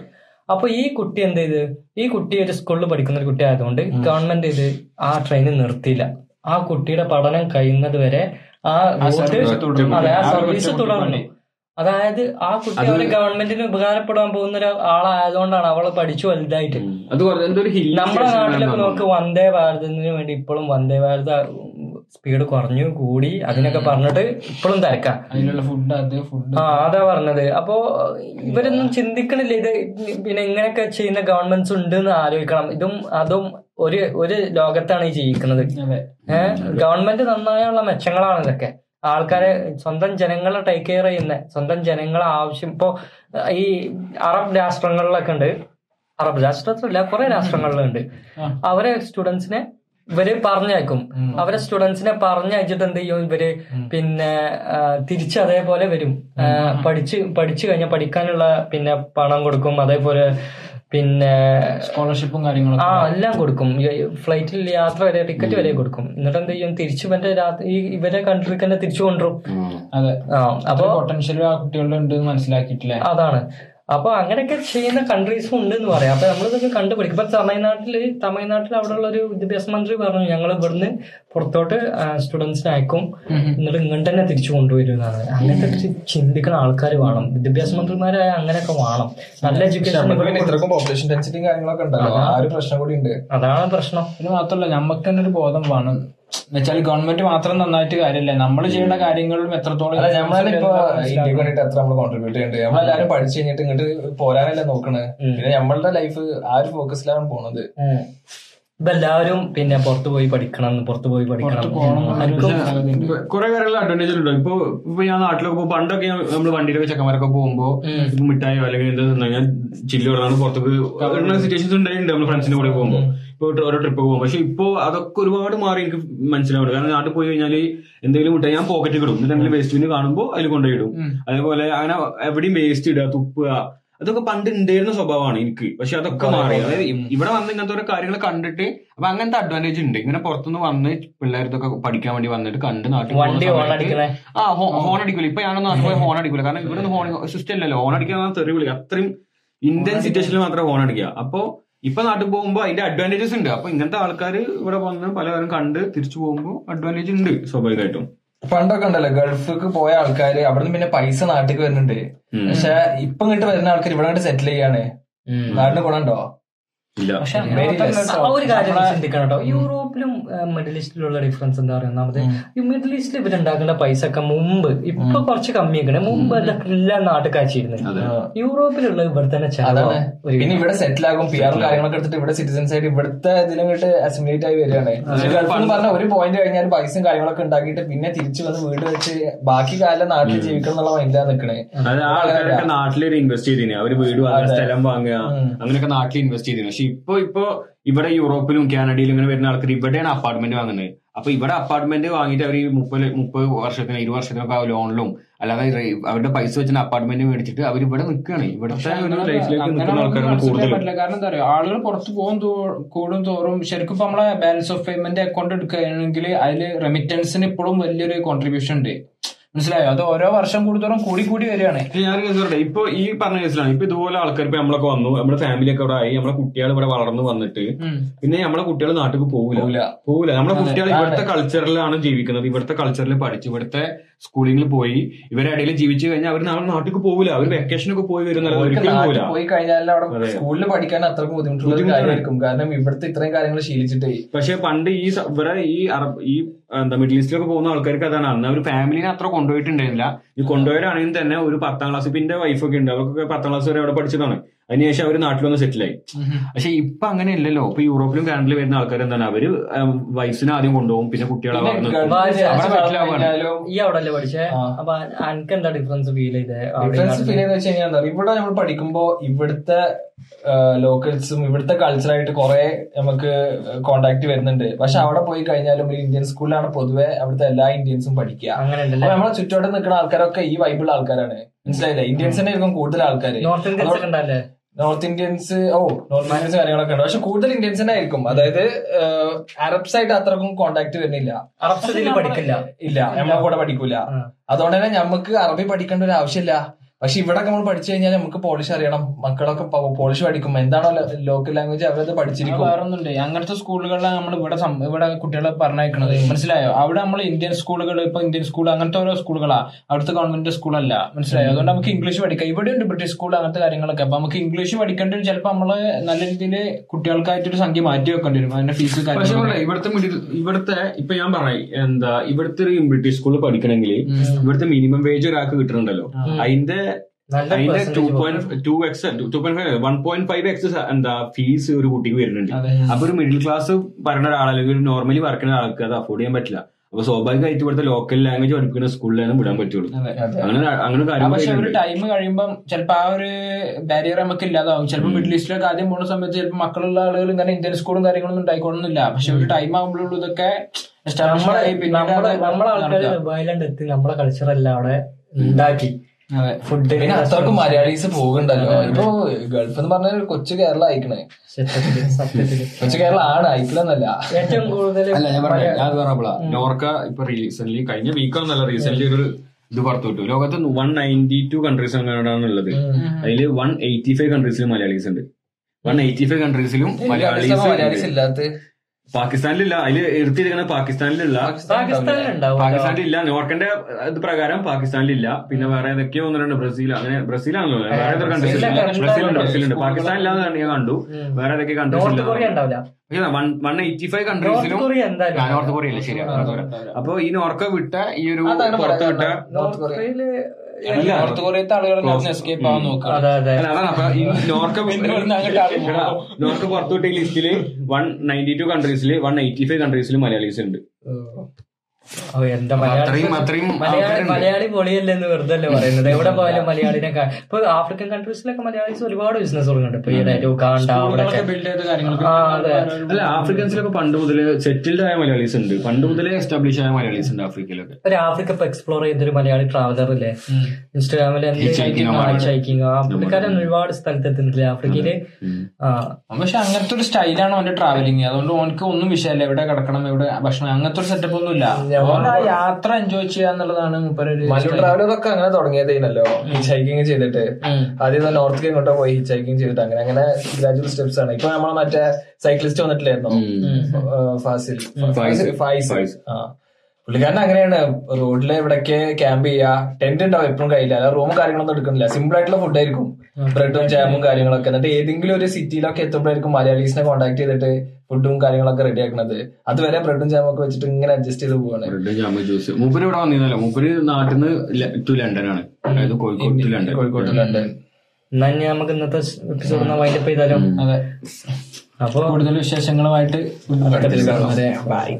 അപ്പൊ ഈ കുട്ടി എന്ത് ചെയ്ത് ഈ കുട്ടി ഒരു സ്കൂളിൽ പഠിക്കുന്ന ഒരു കുട്ടി ആയതുകൊണ്ട് ഗവൺമെന്റ് ഇത് ആ ട്രെയിൻ നിർത്തിയില്ല. ആ കുട്ടിയുടെ പഠനം കഴിയുന്നത് വരെ ആ സർവീസ് തുടർന്നു. അതെ ആ ആ സർവീസ് തുടർന്നു. അതായത് ആ കുട്ടി അവർ ഗവൺമെന്റിന് ഉപകാരപ്പെടാൻ പോകുന്ന ഒരു ആളായതുകൊണ്ടാണ് അവൾ പഠിച്ചു വലുതായിട്ട്. നമ്മുടെ നാട്ടിലൊക്കെ നോക്ക് വന്ദേ ഭാരതത്തിന് വേണ്ടി ഇപ്പോഴും വന്ദേ ഭാരത സ്പീഡ് കുറഞ്ഞു കൂടി അതിനൊക്കെ പറഞ്ഞിട്ട് ഇപ്പോഴും തിരക്കാം. അതിനുള്ള ഫുഡ് അത് ഫുഡ് ആ അതാ പറഞ്ഞത്. അപ്പോ ഇവരൊന്നും ചിന്തിക്കണില്ല. ഇത് പിന്നെ ഇങ്ങനെയൊക്കെ ചെയ്യുന്ന ഗവൺമെന്റ്സ് ഉണ്ട് എന്ന് ആലോചിക്കണം. ഇതും അതും ഒരു ഒരു ലോകത്താണ് ഈ ജീവിക്കുന്നത്. ഏഹ് ഗവൺമെന്റ് നന്നായുള്ള മെച്ചങ്ങളാണ് ഇതൊക്കെ. ആൾക്കാരെ സ്വന്തം ജനങ്ങളെ ടേക്ക് കെയർ ചെയ്യുന്ന സ്വന്തം ജനങ്ങളെ ആവശ്യം. ഇപ്പോ ഈ അറബ് രാഷ്ട്രങ്ങളിലൊക്കെ ഉണ്ട്. അറബ് രാഷ്ട്രത്തിലല്ല കുറെ രാഷ്ട്രങ്ങളിലുണ്ട്. അവരെ സ്റ്റുഡൻസിനെ ഇവർ പറഞ്ഞയക്കും. അവരെ സ്റ്റുഡൻസിനെ പറഞ്ഞയച്ചിട്ട് എന്ത് ചെയ്യും ഇവർ പിന്നെ തിരിച്ച് അതേപോലെ വരും. പഠിച്ച് പഠിച്ചു കഴിഞ്ഞാൽ പഠിക്കാനുള്ള പിന്നെ പണം കൊടുക്കും. അതേപോലെ പിന്നെ സ്കോളർഷിപ്പും കാര്യങ്ങളും ആ എല്ലാം കൊടുക്കും. ഫ്ലൈറ്റിൽ യാത്ര വരെ ടിക്കറ്റ് വരെ കൊടുക്കും. എന്നിട്ട് എന്ത് ചെയ്യും തിരിച്ചു ഇവന്റെ രാത്രി ഈ ഇവരെ കൺട്രിക്ക് തന്നെ തിരിച്ചു കൊണ്ടുവരും. അതെ. അപ്പൊ പൊട്ടൻഷ്യൽ ആ കുട്ടികളുടെ ഉണ്ട് മനസ്സിലാക്കിയിട്ടില്ലേ? അതാണ്. അപ്പൊ അങ്ങനെയൊക്കെ ചെയ്യുന്ന കൺട്രീസും ഉണ്ട് എന്ന് പറയാം. അപ്പൊ നമ്മളിതൊക്കെ കണ്ടുപിടിക്കും. ഇപ്പൊ തമിഴ്നാട്ടിൽ തമിഴ്നാട്ടിൽ അവിടെയുള്ള ഒരു വിദ്യാഭ്യാസ മന്ത്രി പറഞ്ഞു ഞങ്ങൾ ഇവിടുന്ന് പുറത്തോട്ട് സ്റ്റുഡൻസിനെ അയക്കും എന്നിട്ട് ഇങ്ങോട്ട് തന്നെ തിരിച്ചു കൊണ്ടുവരും എന്നാണ്. അങ്ങനത്തെ ചിന്തിക്കുന്ന ആൾക്കാർ വേണം. വിദ്യാഭ്യാസ മന്ത്രിമാരായ അങ്ങനെയൊക്കെ വേണം. നല്ല എഡ്യൂക്കേഷൻ പോപ്പുലേഷൻ ഡെൻസിറ്റിയും കാര്യങ്ങളൊക്കെ ഉണ്ടല്ലോ. ആ ഒരു പ്രശ്നം കൂടി ഉണ്ട്. അതാണ് പ്രശ്നം. ഇത് മാത്രമല്ല നമുക്ക് തന്നെ ഒരു ബോധം വേണം. എന്നുവെച്ചാൽ ഗവൺമെന്റ് മാത്രം നന്നായിട്ട് കാര്യമില്ല? നമ്മൾ ചെയ്യേണ്ട കാര്യങ്ങളും എത്രത്തോളം. ഇന്ത്യയ്ക്ക് വേണ്ടിട്ട് എത്ര നമ്മൾ കോൺട്രിബ്യൂട്ട് ചെയ്യുന്നുണ്ട് നമ്മളെല്ലാരും പഠിച്ചു കഴിഞ്ഞിട്ട് ഇങ്ങോട്ട് പോരാനല്ലേ നോക്കണത് പിന്നെ നമ്മളുടെ ലൈഫ് ആ ഒരു ഫോക്കസിലാണ് പോണത്. ഇപ്പൊ എല്ലാവരും പിന്നെ പുറത്തു പോയി പഠിക്കണം പുറത്തു പോയി പഠിക്കണം. കുറെ കാര്യങ്ങൾ അഡ്വാന്റേജ് ഉണ്ടോ? ഇപ്പൊ ഇപ്പൊ ഞാൻ നാട്ടിലൊക്കെ പോകും പണ്ടൊക്കെ നമ്മൾ വണ്ടിയിലൊക്കെ ചെക്കന്മാരൊക്കെ പോകുമ്പോ ഇപ്പൊ മിഠായോ അല്ലെങ്കിൽ എന്താ ചില്ല് കൊടുത്താണ് പുറത്തേക്ക് സിറ്റുവേഷൻസ് ഉണ്ടായിട്ടുണ്ട് നമ്മൾ ഫ്രണ്ട്സിന്റെ കൂടെ പോകുമ്പോ. ഇപ്പൊ ഒരു- ഓരോ ട്രിപ്പ് പോകും. പക്ഷെ ഇപ്പോ അതൊക്കെ ഒരുപാട് മാറി എനിക്ക് മനസ്സിലാവും കാരണം നാട്ടിൽ പോയി കഴിഞ്ഞാൽ എന്തെങ്കിലും മിഠായി ഞാൻ പോക്കറ്റിൽ ഇടും. എന്നിട്ട് എന്തെങ്കിലും വേസ്റ്റ് ബിന്ന് കാണുമ്പോൾ അതിൽ കൊണ്ടുപോയി ഇടും. അതേപോലെ അങ്ങനെ എവിടെയും വേസ്റ്റ് ഇടുക തുപ്പുക അതൊക്കെ പണ്ട് ഉണ്ടായിരുന്ന സ്വഭാവമാണ് എനിക്ക്. പക്ഷെ അതൊക്കെ മാറി. അതായത് ഇവിടെ വന്ന് ഇങ്ങനത്തെ ഓരോ കാര്യങ്ങൾ കണ്ടിട്ട് അപ്പൊ അങ്ങനത്തെ അഡ്വാന്റേജ് ഉണ്ട് ഇങ്ങനെ പുറത്തുനിന്ന് വന്ന് പിള്ളേർക്കൊക്കെ പഠിക്കാൻ വേണ്ടി വന്നിട്ട് കണ്ട് നാട്ടിൽ ആ ഹോൺ അടിക്കൂല. ഇപ്പൊ ഞാനൊന്നും നാട്ടിൽ പോയി ഹോൺ അടിക്കില്ല കാരണം ഇവിടെ ഹോൺ സിസ്റ്റം ഇല്ലല്ലോ. ഹോൺ അടിക്കാൻ തെറി വിളിക്കുക അത്രയും ഇന്ത്യൻ സിറ്റുവേഷനിൽ മാത്രമേ ഹോൺ അടിക്കുക. അപ്പൊ ഇപ്പൊ നാട്ടിൽ പോകുമ്പോ അതിന്റെ അഡ്വാന്റേജസ് ഉണ്ട്. അപ്പൊ ഇങ്ങനത്തെ ആൾക്കാർ ഇവിടെ വന്ന് പലവരും കണ്ട് തിരിച്ചു പോകുമ്പോൾ അഡ്വാന്റേജ് ഉണ്ട് സ്വാഭാവികമായിട്ടും. പണ്ടൊക്കെ ഉണ്ടല്ലോ ഗൾഫിക്ക് പോയ ആൾക്കാര് നിന്ന് പിന്നെ പൈസ നാട്ടിലേക്ക് വരുന്നുണ്ട്. പക്ഷെ ഇപ്പൊ ഇങ്ങോട്ട് വരുന്ന ആൾക്കാർ ഇവിടെ സെറ്റിൽ ചെയ്യാണ്. നാടിന് ഗുണമുണ്ടോ? പക്ഷെ Very ഒരു കാര്യം ചിന്തിക്കണം കേട്ടോ. യൂറോപ്പിലും മിഡിൽ ഈസ്റ്റിലുള്ള ഡിഫറൻസ് എന്താ പറയുക? ഒന്നാമത് ഈ മിഡിൽ ഈസ്റ്റിൽ ഇവരുണ്ടാക്കുന്ന പൈസ ഒക്കെ മുമ്പ് ഇപ്പൊ കുറച്ച് കമ്മിയാക്കണേ. മുമ്പ് എല്ലാ എല്ലാം നാട്ടിൽ കാച്ചിരുന്നത് യൂറോപ്പിലുള്ള ഇവിടെ തന്നെ പിന്നെ ഇവിടെ സെറ്റിൽ ആകും പി ആർ കാര്യങ്ങളൊക്കെ എടുത്തിട്ട് ഇവിടെ സിറ്റിസൺസ് ആയിട്ട് ഇവിടുത്തെ ഇതിലും കിട്ട് അസംബ്ലേറ്റ് ആയി വരികയാണ്. പറഞ്ഞ ഒരു പോയിന്റ് കഴിഞ്ഞാൽ പൈസയും കാര്യങ്ങളൊക്കെ ഉണ്ടാക്കിയിട്ട് പിന്നെ തിരിച്ചു വന്ന് വീട് വെച്ച് ബാക്കി കാലം നാട്ടിൽ ജീവിക്കണം എന്നുള്ള മൈൻഡിലാണ് നിൽക്കണേ നാട്ടിലൊരു ഇൻവെസ്റ്റ് ചെയ്തിന്. അവർ വീട് വാങ്ങുക സ്ഥലം വാങ്ങുക അങ്ങനെയൊക്കെ നാട്ടിൽ ഇൻവെസ്റ്റ് ചെയ്തിന്. പക്ഷെ ഇപ്പൊ ഇപ്പൊ ഇവിടെ യൂറോപ്പിലും കാനഡയിലും ഇങ്ങനെ വരുന്ന ആൾക്കാർ ഇവിടെയാണ് അപ്പാർട്ട്മെന്റ് വാങ്ങുന്നത്. അപ്പൊ ഇവിടെ അപ്പാർട്ട്മെന്റ് വാങ്ങിയിട്ട് അവർ മുപ്പത് മുപ്പത് വർഷത്തിന് ഇരുപത് വർഷത്തിനൊക്കെ ലോണിലും അല്ലാതെ അവരുടെ പൈസ വെച്ചിട്ട് അപ്പാർട്ട്മെന്റ് മേടിച്ചിട്ട് അവർ ഇവിടെ നിൽക്കുകയാണ് ഇവിടുത്തെ കാരണം എന്താ പറയുക ആളുകൾ പുറത്ത് പോകും കൂടും തോറും ശരിക്കും ഇപ്പൊ നമ്മളെ ബാലൻസ് ഓഫ് പേയ്മെന്റ് അക്കൗണ്ട് എടുക്കുകയാണെങ്കിൽ അതിൽ റെമിറ്റൻസിന് ഇപ്പോഴും വലിയൊരു കോൺട്രിബ്യൂഷൻ ഉണ്ട്. മനസ്സിലായോ? അത് ഓരോ വർഷം കൂടുതലും കൂടി കൂടി വരികയാണ്. ഞാൻ പറയട്ടെ. ഇപ്പൊ ഈ പറഞ്ഞ കേസിലാണ് ഇപ്പൊ ഇതുപോലെ ആൾക്കാർ ഇപ്പൊ നമ്മളൊക്കെ വന്നു. നമ്മുടെ ഫാമിലി ഒക്കെ ഇവിടെ ആയി. നമ്മളെ കുട്ടികൾ ഇവിടെ വളർന്നു വന്നിട്ട് പിന്നെ നമ്മളെ കുട്ടികൾ നാട്ടിൽ പോകില്ല പോകില്ല നമ്മളെ കുട്ടികൾ ഇവിടുത്തെ കൾച്ചറിലാണ് ജീവിക്കുന്നത്. ഇവിടുത്തെ കൾച്ചറിൽ പഠിച്ചു ഇവിടുത്തെ സ്കൂളിൽ പോയി. ഇവരെ ഇടയിൽ ജീവിച്ചു കഴിഞ്ഞാൽ അവർ നമ്മുടെ നാട്ടിൽ പോകില്ല അവർ വെക്കേഷനൊക്കെ പോയി വരുന്നത് ഒരിക്കലും പോയി കഴിഞ്ഞാൽ അവിടെ. സ്കൂളിൽ പഠിക്കാൻ അത്ര ബുദ്ധിമുട്ടുള്ള. കാര്യമായിരിക്കും. കാരണം ഇവിടുത്തെ ഇത്രയും കാര്യങ്ങൾ ശീലിച്ചിട്ടേ. പക്ഷെ പണ്ട് ഈ ഇവരെ ഈ എന്താ മിഡിൽ ഈസ്റ്റിലൊക്കെ പോകുന്ന ആൾക്കാർക്ക് അതാണ്. അന്ന് അവർ ഫാമിലിനെ അത്ര കൊണ്ടുപോയിട്ടുണ്ടായിരുന്നില്ല. ഈ കൊണ്ടുപോയവരാണെങ്കിൽ തന്നെ ഒരു പത്താം ക്ലാസ് പിന്നെ വൈഫൊക്കെ ഉണ്ട്. അവർക്കൊക്കെ പത്താം ക്ലാസ് വരെ അവിടെ പഠിച്ചതാണ്. അതിനുശേഷം അവർ നാട്ടിൽ വന്ന് സെറ്റിലായി. പക്ഷെ ഇപ്പൊ അങ്ങനെ ഇല്ലല്ലോ ഇപ്പൊ യൂറോപ്പിലും കാനഡയിലും വരുന്ന ആൾക്കാർ എന്താണ്? അവർ വൈഫിനെ ആദ്യം കൊണ്ടുപോകും പിന്നെ കുട്ടികളെ ഈ അവിടെ അല്ലേ പഠിച്ചേ. അപ്പൊ അനക്ക് എന്താ ഡിഫറൻസ് ഫീൽ ചെയ്തേ? ഡിഫറൻസ് ഫീൽ ചെയ്യുന്ന വെച്ച് കഴിഞ്ഞാൽ ഇവിടെ നമ്മൾ പഠിക്കുമ്പോ ഇവിടുത്തെ ലോക്കൽസും ഇവിടുത്തെ കൾച്ചറായിട്ട് കുറെ നമുക്ക് കോണ്ടാക്ട് വരുന്നുണ്ട്. പക്ഷെ അവിടെ പോയി കഴിഞ്ഞാലും ഒരു ഇന്ത്യൻ സ്കൂളിലാണ് പൊതുവെ അവിടുത്തെ എല്ലാ ഇന്ത്യൻസും പഠിക്കുക. അങ്ങനെ നമ്മളെ ചുറ്റുവട്ടം നിൽക്കുന്ന ആൾക്കാരൊക്കെ ഈ വൈബിളുള്ള ആൾക്കാരാണ്. മനസ്സിലായില്ലേ? ഇന്ത്യൻസ് തന്നെ ആയിരിക്കും കൂടുതൽ ആൾക്കാർ നോർത്ത് ഇന്ത്യൻസ് ഓ നോർത്ത് ഇന്ത്യൻസ് കാര്യങ്ങളൊക്കെ ഉണ്ട്. പക്ഷെ കൂടുതൽ ഇന്ത്യൻസ് തന്നെ ആയിരിക്കും. അതായത് അറബ്സ് ആയിട്ട് അത്രക്കും കോണ്ടാക്ട് വരുന്നില്ല. അറബ്സ് പഠിക്കില്ല. ഇല്ല നമ്മളെ കൂടെ പഠിക്കൂല. അതുകൊണ്ട് തന്നെ നമുക്ക് അറബി പഠിക്കേണ്ട ഒരു ആവശ്യമില്ല. പക്ഷെ ഇവിടെ നമ്മൾ പഠിച്ചു കഴിഞ്ഞാൽ നമുക്ക് പോളിഷ് അറിയണം. മക്കളൊക്കെ പോളിഷ് പഠിക്കും എന്താണോ ലോക്കൽ ലാംഗ്വേജ് അവരത് പഠിച്ചിരിക്കും. വേറൊന്നുണ്ട് അങ്ങനത്തെ സ്കൂളുകളിലാണ് നമ്മൾ ഇവിടെ ഇവിടെ കുട്ടികളെ പറഞ്ഞയക്കണത്. മനസ്സിലായോ? അവിടെ നമ്മൾ ഇന്ത്യൻ സ്കൂളുകൾ ഇപ്പൊ ഇന്ത്യൻ സ്കൂൾ അങ്ങനത്തെ ഓരോ സ്കൂളുകളാ. അവിടുത്തെ ഗവൺമെന്റ് സ്കൂളല്ല മനസ്സിലായോ? അതുകൊണ്ട് നമുക്ക് ഇംഗ്ലീഷ് പഠിക്കാം. ഇവിടെ ഉണ്ട് ബ്രിട്ടീഷ് സ്കൂൾ അങ്ങനത്തെ കാര്യങ്ങളൊക്കെ. അപ്പൊ നമുക്ക് ഇംഗ്ലീഷ് പഠിക്കേണ്ടി വരും ചിലപ്പോൾ നമ്മൾ നല്ല രീതിയിൽ കുട്ടികൾക്കായിട്ടൊരു സംഖ്യ മാറ്റി വെക്കേണ്ടി വരും അതിന്റെ ഫീസ് ഇവിടുത്തെ ഇവിടുത്തെ ഇപ്പൊ ഞാൻ പറയും എന്താ ഇവിടുത്തെ ഒരു ബ്രിട്ടീഷ് സ്കൂളിൽ പഠിക്കണമെങ്കിൽ ഇവിടുത്തെ മിനിമം വേജ് ഒരാൾക്ക് കിട്ടണുണ്ടല്ലോ. അതിന്റെ എന്താ ഫീസ് ഒരു കുട്ടിക്ക് വരുന്നുണ്ട്. അപ്പൊ ഒരു മിഡിൽ ക്ലാസ് പറയുന്ന ഒരാൾ അല്ലെങ്കിൽ നോർമലി വർക്കുന്ന ആൾക്ക് അത് അഫോർഡ് ചെയ്യാൻ പറ്റില്ല. അപ്പൊ സ്വാഭാവികമായിട്ട് ഇവിടുത്തെ ലോക്കൽ ലാംഗ്വേജ് പഠിപ്പിക്കുന്ന സ്കൂളിലാണ് വിടാൻ പറ്റുള്ളൂ. അങ്ങനെ അങ്ങനെ പക്ഷെ ഒരു ടൈം കഴിയുമ്പോൾ ചിലപ്പോ ആ ഒരു ബാരിയർ നമുക്ക് ഇല്ലാതാവും. ചിലപ്പോൾ മിഡിൽ ഈസ്റ്റിലൊക്കെ ആദ്യം പോകുന്ന സമയത്ത് ചിലപ്പോൾ മക്കളുള്ള ആളുകൾ ഇങ്ങനെ ഇന്ത്യൻ സ്കൂളും കാര്യങ്ങളൊന്നും ഉണ്ടായിക്കൊള്ളുന്നില്ല പക്ഷെ ഒരു ടൈം ആകുമ്പോഴുള്ളൂ ഇതൊക്കെ നമ്മളെ ആൾക്കാർ നമ്മളെ കൾച്ചറെല്ലാം അവിടെ ഉണ്ടാക്കി. ഫുഡ് പിന്നെ അത്രക്കും മലയാളീസ് പോകുന്നുണ്ടല്ലോ. ഇപ്പൊ ഗൾഫ് എന്ന് പറഞ്ഞ കൊച്ചു കേരള അയക്കണേ കൊച്ചു കേരള ആണ് അയക്കില്ലെന്നല്ല ഏറ്റവും കൂടുതൽ അല്ല ഞാൻ പറഞ്ഞ ഞാൻ പറഞ്ഞപ്പോളാ. നോർക്ക ഇപ്പൊ റീസെന്റ് കഴിഞ്ഞ വീക്കാന്നല്ല റീസെന്റ് ഒരു ഇത് പുറത്തു വിട്ടു ലോകത്ത് വൺ നയന്റി ടു കൺട്രീസ് അങ്ങനെയാണ് ഉള്ളത് അതിൽ വൺ എയ്റ്റി ഫൈവ് കൺട്രീസിലും മലയാളീസ് ഉണ്ട്. വൺ എയ്റ്റി ഫൈവ് കൺട്രീസിലും മലയാളീസ് മലയാളീസ് ഇല്ലാത്ത പാകിസ്ഥാനിലില്ല. അതിൽ എടുത്തിരിക്കുന്നത് പാകിസ്ഥാനിലുള്ള പാകിസ്ഥാനിൽ പാകിസ്ഥാനിലില്ല. നോർക്കന്റെ ഇത് പ്രകാരം പാകിസ്ഥാനിലില്ല. പിന്നെ വേറെ ഏതൊക്കെയോ ഒന്ന് രണ്ട് ബ്രസീൽ. അങ്ങനെ ബ്രസീലാണല്ലോ. വേറെ ഏതൊരു കൺട്രീസ് ബ്രസീലുണ്ട് ബ്രസീലുണ്ട്. പാകിസ്ഥാനില്ലാന്ന് ഞാൻ കണ്ടു. വേറെ ഏതൊക്കെ കൺട്രീസ് വൺ എയ്റ്റി ഫൈവ് കൺട്രീസിലും കൊറിയ എന്തായാലും നോർത്ത് കൊറിയ. അല്ലേ അപ്പൊ ഈ നോർക്ക വിട്ട ഈ ഒരു പുറത്ത് വിട്ട അല്ല, ആളുകൾ എസ്കേപ്പ് ആവാൻ നോക്കുക അതെ അതെ. അല്ല, അതാണ്. അപ്പൊ ഈ നോർക്ക ഇവിടുന്ന് അങ്ങോട്ട് ആൾ പോകും. എടാ, വിട്ട ഈ ലിസ്റ്റിൽ വൺ നയന്റി ടു കൺട്രീസിൽ വൺ എയ്റ്റി ഫൈവ് കൺട്രീസിൽ മലയാളീസ് ഉണ്ട്. മലയാളി പൊളിയല്ലെന്ന് അത്രയും മലയാളി ആൾക്കാരുണ്ട്. പൊളിയല്ലേ എന്ന് വെറുതെ അല്ലേ പറയുന്നത്. എവിടെ പോയാലും മലയാളിനെ ഇപ്പൊ ആഫ്രിക്കൻ കൺട്രീസിലൊക്കെ മലയാളീസ് ഒരുപാട് ബിസിനസ് തുടങ്ങുന്നുണ്ട്. ഇപ്പൊ ഈ കാണ്ട അവിടെ ബിൽഡ് ചെയ്ത കാര്യങ്ങൾക്ക് ആ, അതെ. അല്ല ആഫ്രിക്കൻസിലൊക്കെ പണ്ട് മുതൽ സെറ്റിൽഡ് ആയ മലയാളീസ് ഉണ്ട്. പണ്ട് മുതലേ എസ്റ്റാബ്ലിഷ് ആയ മലയാളീസ് ഉണ്ട് ആഫ്രിക്കയിലൊക്കെ ഒരു ആഫ്രിക്ക ഇപ്പൊ എക്സ്പ്ലോർ ചെയ്തൊരു മലയാളി ട്രാവലർ അല്ലേ ഇൻസ്റ്റാഗ്രാമിൽ ഹൈക്കിങ് ആ പുള്ളിക്കാരൻ ഒരുപാട് സ്ഥലത്ത് എത്തുന്നില്ലേ ആഫ്രിക്കയിൽ? പക്ഷെ അങ്ങനത്തെ ഒരു സ്റ്റൈലാണ് അവന്റെ ട്രാവലിങ് അതുകൊണ്ട് ഓനക്ക് ഒന്നും വിഷയമല്ല. എവിടെ കിടക്കണം എവിടെ ഭക്ഷണം അങ്ങനത്തെ ഒരു സെറ്റപ്പ് ഒന്നും ഇല്ല. ആ യാത്ര എൻജോയ് ചെയ്യുക എന്നുള്ളതാണ് മൂപ്പരൊരു അങ്ങനെ തുടങ്ങിയതേനല്ലോ. ഹിച്ചൈക്കിങ് ചെയ്തിട്ട്. ആദ്യം നോർത്ത് ഇങ്ങോട്ട് പോയി ഹിച്ചൈക്കിങ് ചെയ്തിട്ട് അങ്ങനെ അങ്ങനെ ഗ്രാജുവൽ സ്റ്റെപ്സ് ആണ്. ഇപ്പൊ നമ്മളെ മറ്റേ സൈക്ലിസ്റ്റ് വന്നിട്ടില്ലായിരുന്നു? ഫാസിൽ. ഫൈസ്. ആ. പുള്ളിക്കാരൻ അങ്ങനെയാണ്. റോഡിൽ എവിടൊക്കെ ക്യാമ്പ് ചെയ്യാ. ടെന്റ് ഉണ്ടാവും എപ്പോഴും കയ്യില്ല അല്ല റൂമും കാര്യങ്ങളൊന്നും എടുക്കുന്നില്ല. സിമ്പിൾ ആയിട്ടുള്ള ഫുഡ് ആയിരിക്കും. ബ്രെഡും ജാമും കാര്യങ്ങളൊക്കെ. എന്നിട്ട് ഏതെങ്കിലും ഒരു സിറ്റിയിലൊക്കെ എത്തുമ്പോഴായിരിക്കും മലയാളീസിനെ കോൺടാക്ട് ചെയ്തിട്ട് ഫുഡും കാര്യങ്ങളൊക്കെ റെഡി ആക്കുന്നത്. അതുവരെ ബ്രെഡും ജാമും ഒക്കെ വെച്ചിട്ട് ഇങ്ങനെ അഡ്ജസ്റ്റ് ചെയ്ത് പോവാണ്. ബ്രെഡ് ജാമ ജ്യൂസ് മൂപ്പര് ഇവിടെ വന്നിരുന്നല്ലോ. മൂപ്പര് നാട്ടിൽ നിന്ന് ടു ലണ്ടൻ ആണ്. അതായത് കോഴിക്കോട് ലണ്ടൻ കോഴിക്കോട്ട് ലണ്ടൻ എന്നാ നമുക്ക് ഇന്നത്തെ എപ്പിസോഡ് വൈൻഡപ്പ് ചെയ്താലോ? അതെ. അപ്പൊ കൂടുതൽ വിശേഷങ്ങളുമായിട്ട് ബൈ